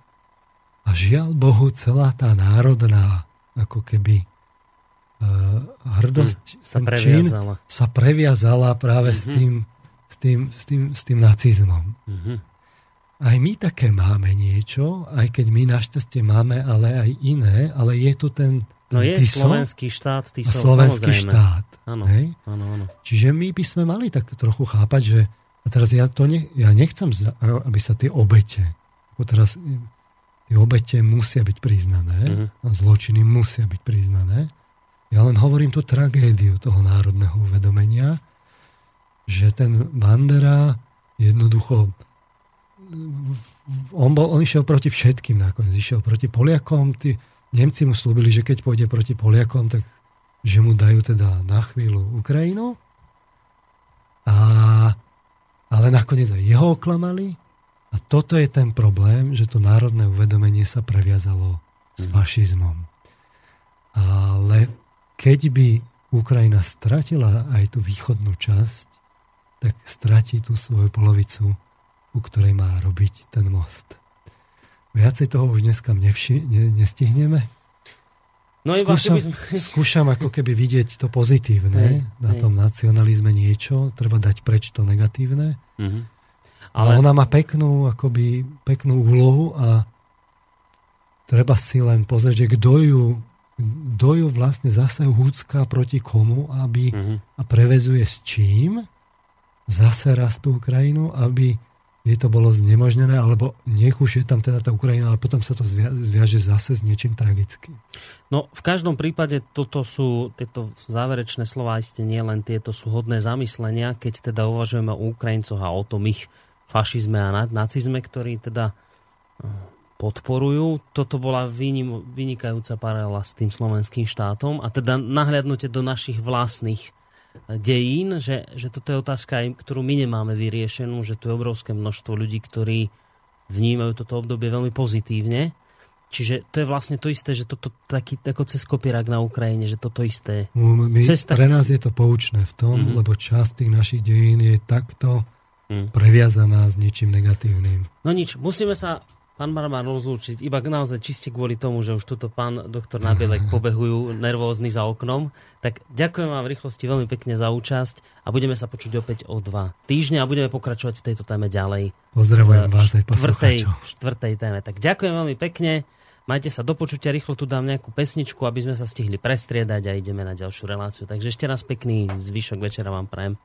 A žiaľ Bohu, celá tá národná ako keby hrdosť, hm, sa čin sa previazala práve mm-hmm. s, tým, s, tým, s, tým, s tým nacizmom. Mm-hmm. aj my také máme niečo, aj keď my našťastie máme, ale aj iné, ale je tu ten, No je TISO slovenský štát, ty a slovenský samozrejme. štát. Áno, hej? áno, áno. Čiže my by sme mali tak trochu chápať, že a teraz ja, to ne, ja nechcem, aby sa tie obete, bo teraz tie obete musia byť priznané Mhm. a zločiny musia byť priznané. Ja len hovorím tú tragédiu toho národného uvedomenia, že ten Bandera jednoducho on, bol, on išiel proti všetkým nakoniec. Išiel proti Poliakom, tí Nemci mu slúbili, že keď pôjde proti Poliakom, tak že mu dajú teda na chvíľu Ukrajinu. A, ale nakoniec aj jeho oklamali. A toto je ten problém, že to národné uvedomenie sa previazalo s fašizmom. Ale keď by Ukrajina stratila aj tú východnú časť, tak stratí tú svoju polovicu, ku ktorej má robiť ten most. Viacej toho už dneska nevši- ne, nestihneme. No iba Skúšam, keby sme... skúšam ako keby vidieť to pozitívne Hej, na hej. tom nacionalizme niečo, treba dať preč to negatívne. Mhm. Ale Ale ona má peknú, akoby, peknú úlohu a treba si len pozrieť, že kto ju, kto ju vlastne zase húcká proti komu aby, Mhm. a prevezuje s čím zase raz tú Ukrajinu, aby jej to bolo znemožnené, alebo nech už je tam teda tá Ukrajina, ale potom sa to zvia, zviaže zase s niečím tragickým. No v každom prípade toto sú, tieto záverečné slova, iste nie len tieto sú hodné zamyslenia, keď teda uvažujeme o Ukrajincoch a o tom ich fašizme a na- nacizme, ktorí teda eh, podporujú. Toto bola vynikajúca paralela s tým slovenským štátom a teda nahliadnutie do našich vlastných eh, dejín, že, že toto je otázka, ktorú my nemáme vyriešenú, že tu je obrovské množstvo ľudí, ktorí vnímajú toto obdobie veľmi pozitívne. Čiže to je vlastne to isté, že toto taký, ako cez kopírak na Ukrajine, že toto isté. My, Cesta- pre nás je to poučné v tom, Mhm. mm-hmm. lebo časť tých našich dejín je takto Hm. previazaná s niečím negatívnym. No nič, musíme sa, pán Marmar, rozlúčiť iba naozaj čiste kvôli tomu, že už tuto pán doktor Nabielek pobehujú nervózny za oknom. Tak ďakujem vám v rýchlosti veľmi pekne za účasť a budeme sa počuť opäť o dva týždne a budeme pokračovať v tejto téme ďalej. Pozdravujem v vás aj poslucháčov. štvrtej téme. Tak ďakujem veľmi pekne. Majte sa do počutia, rýchlo tu dám nejakú pesničku, aby sme sa stihli prestriedať a ideme na ďalšiu reláciu. Takže ešte raz pekný zvyšok večera vám prajem.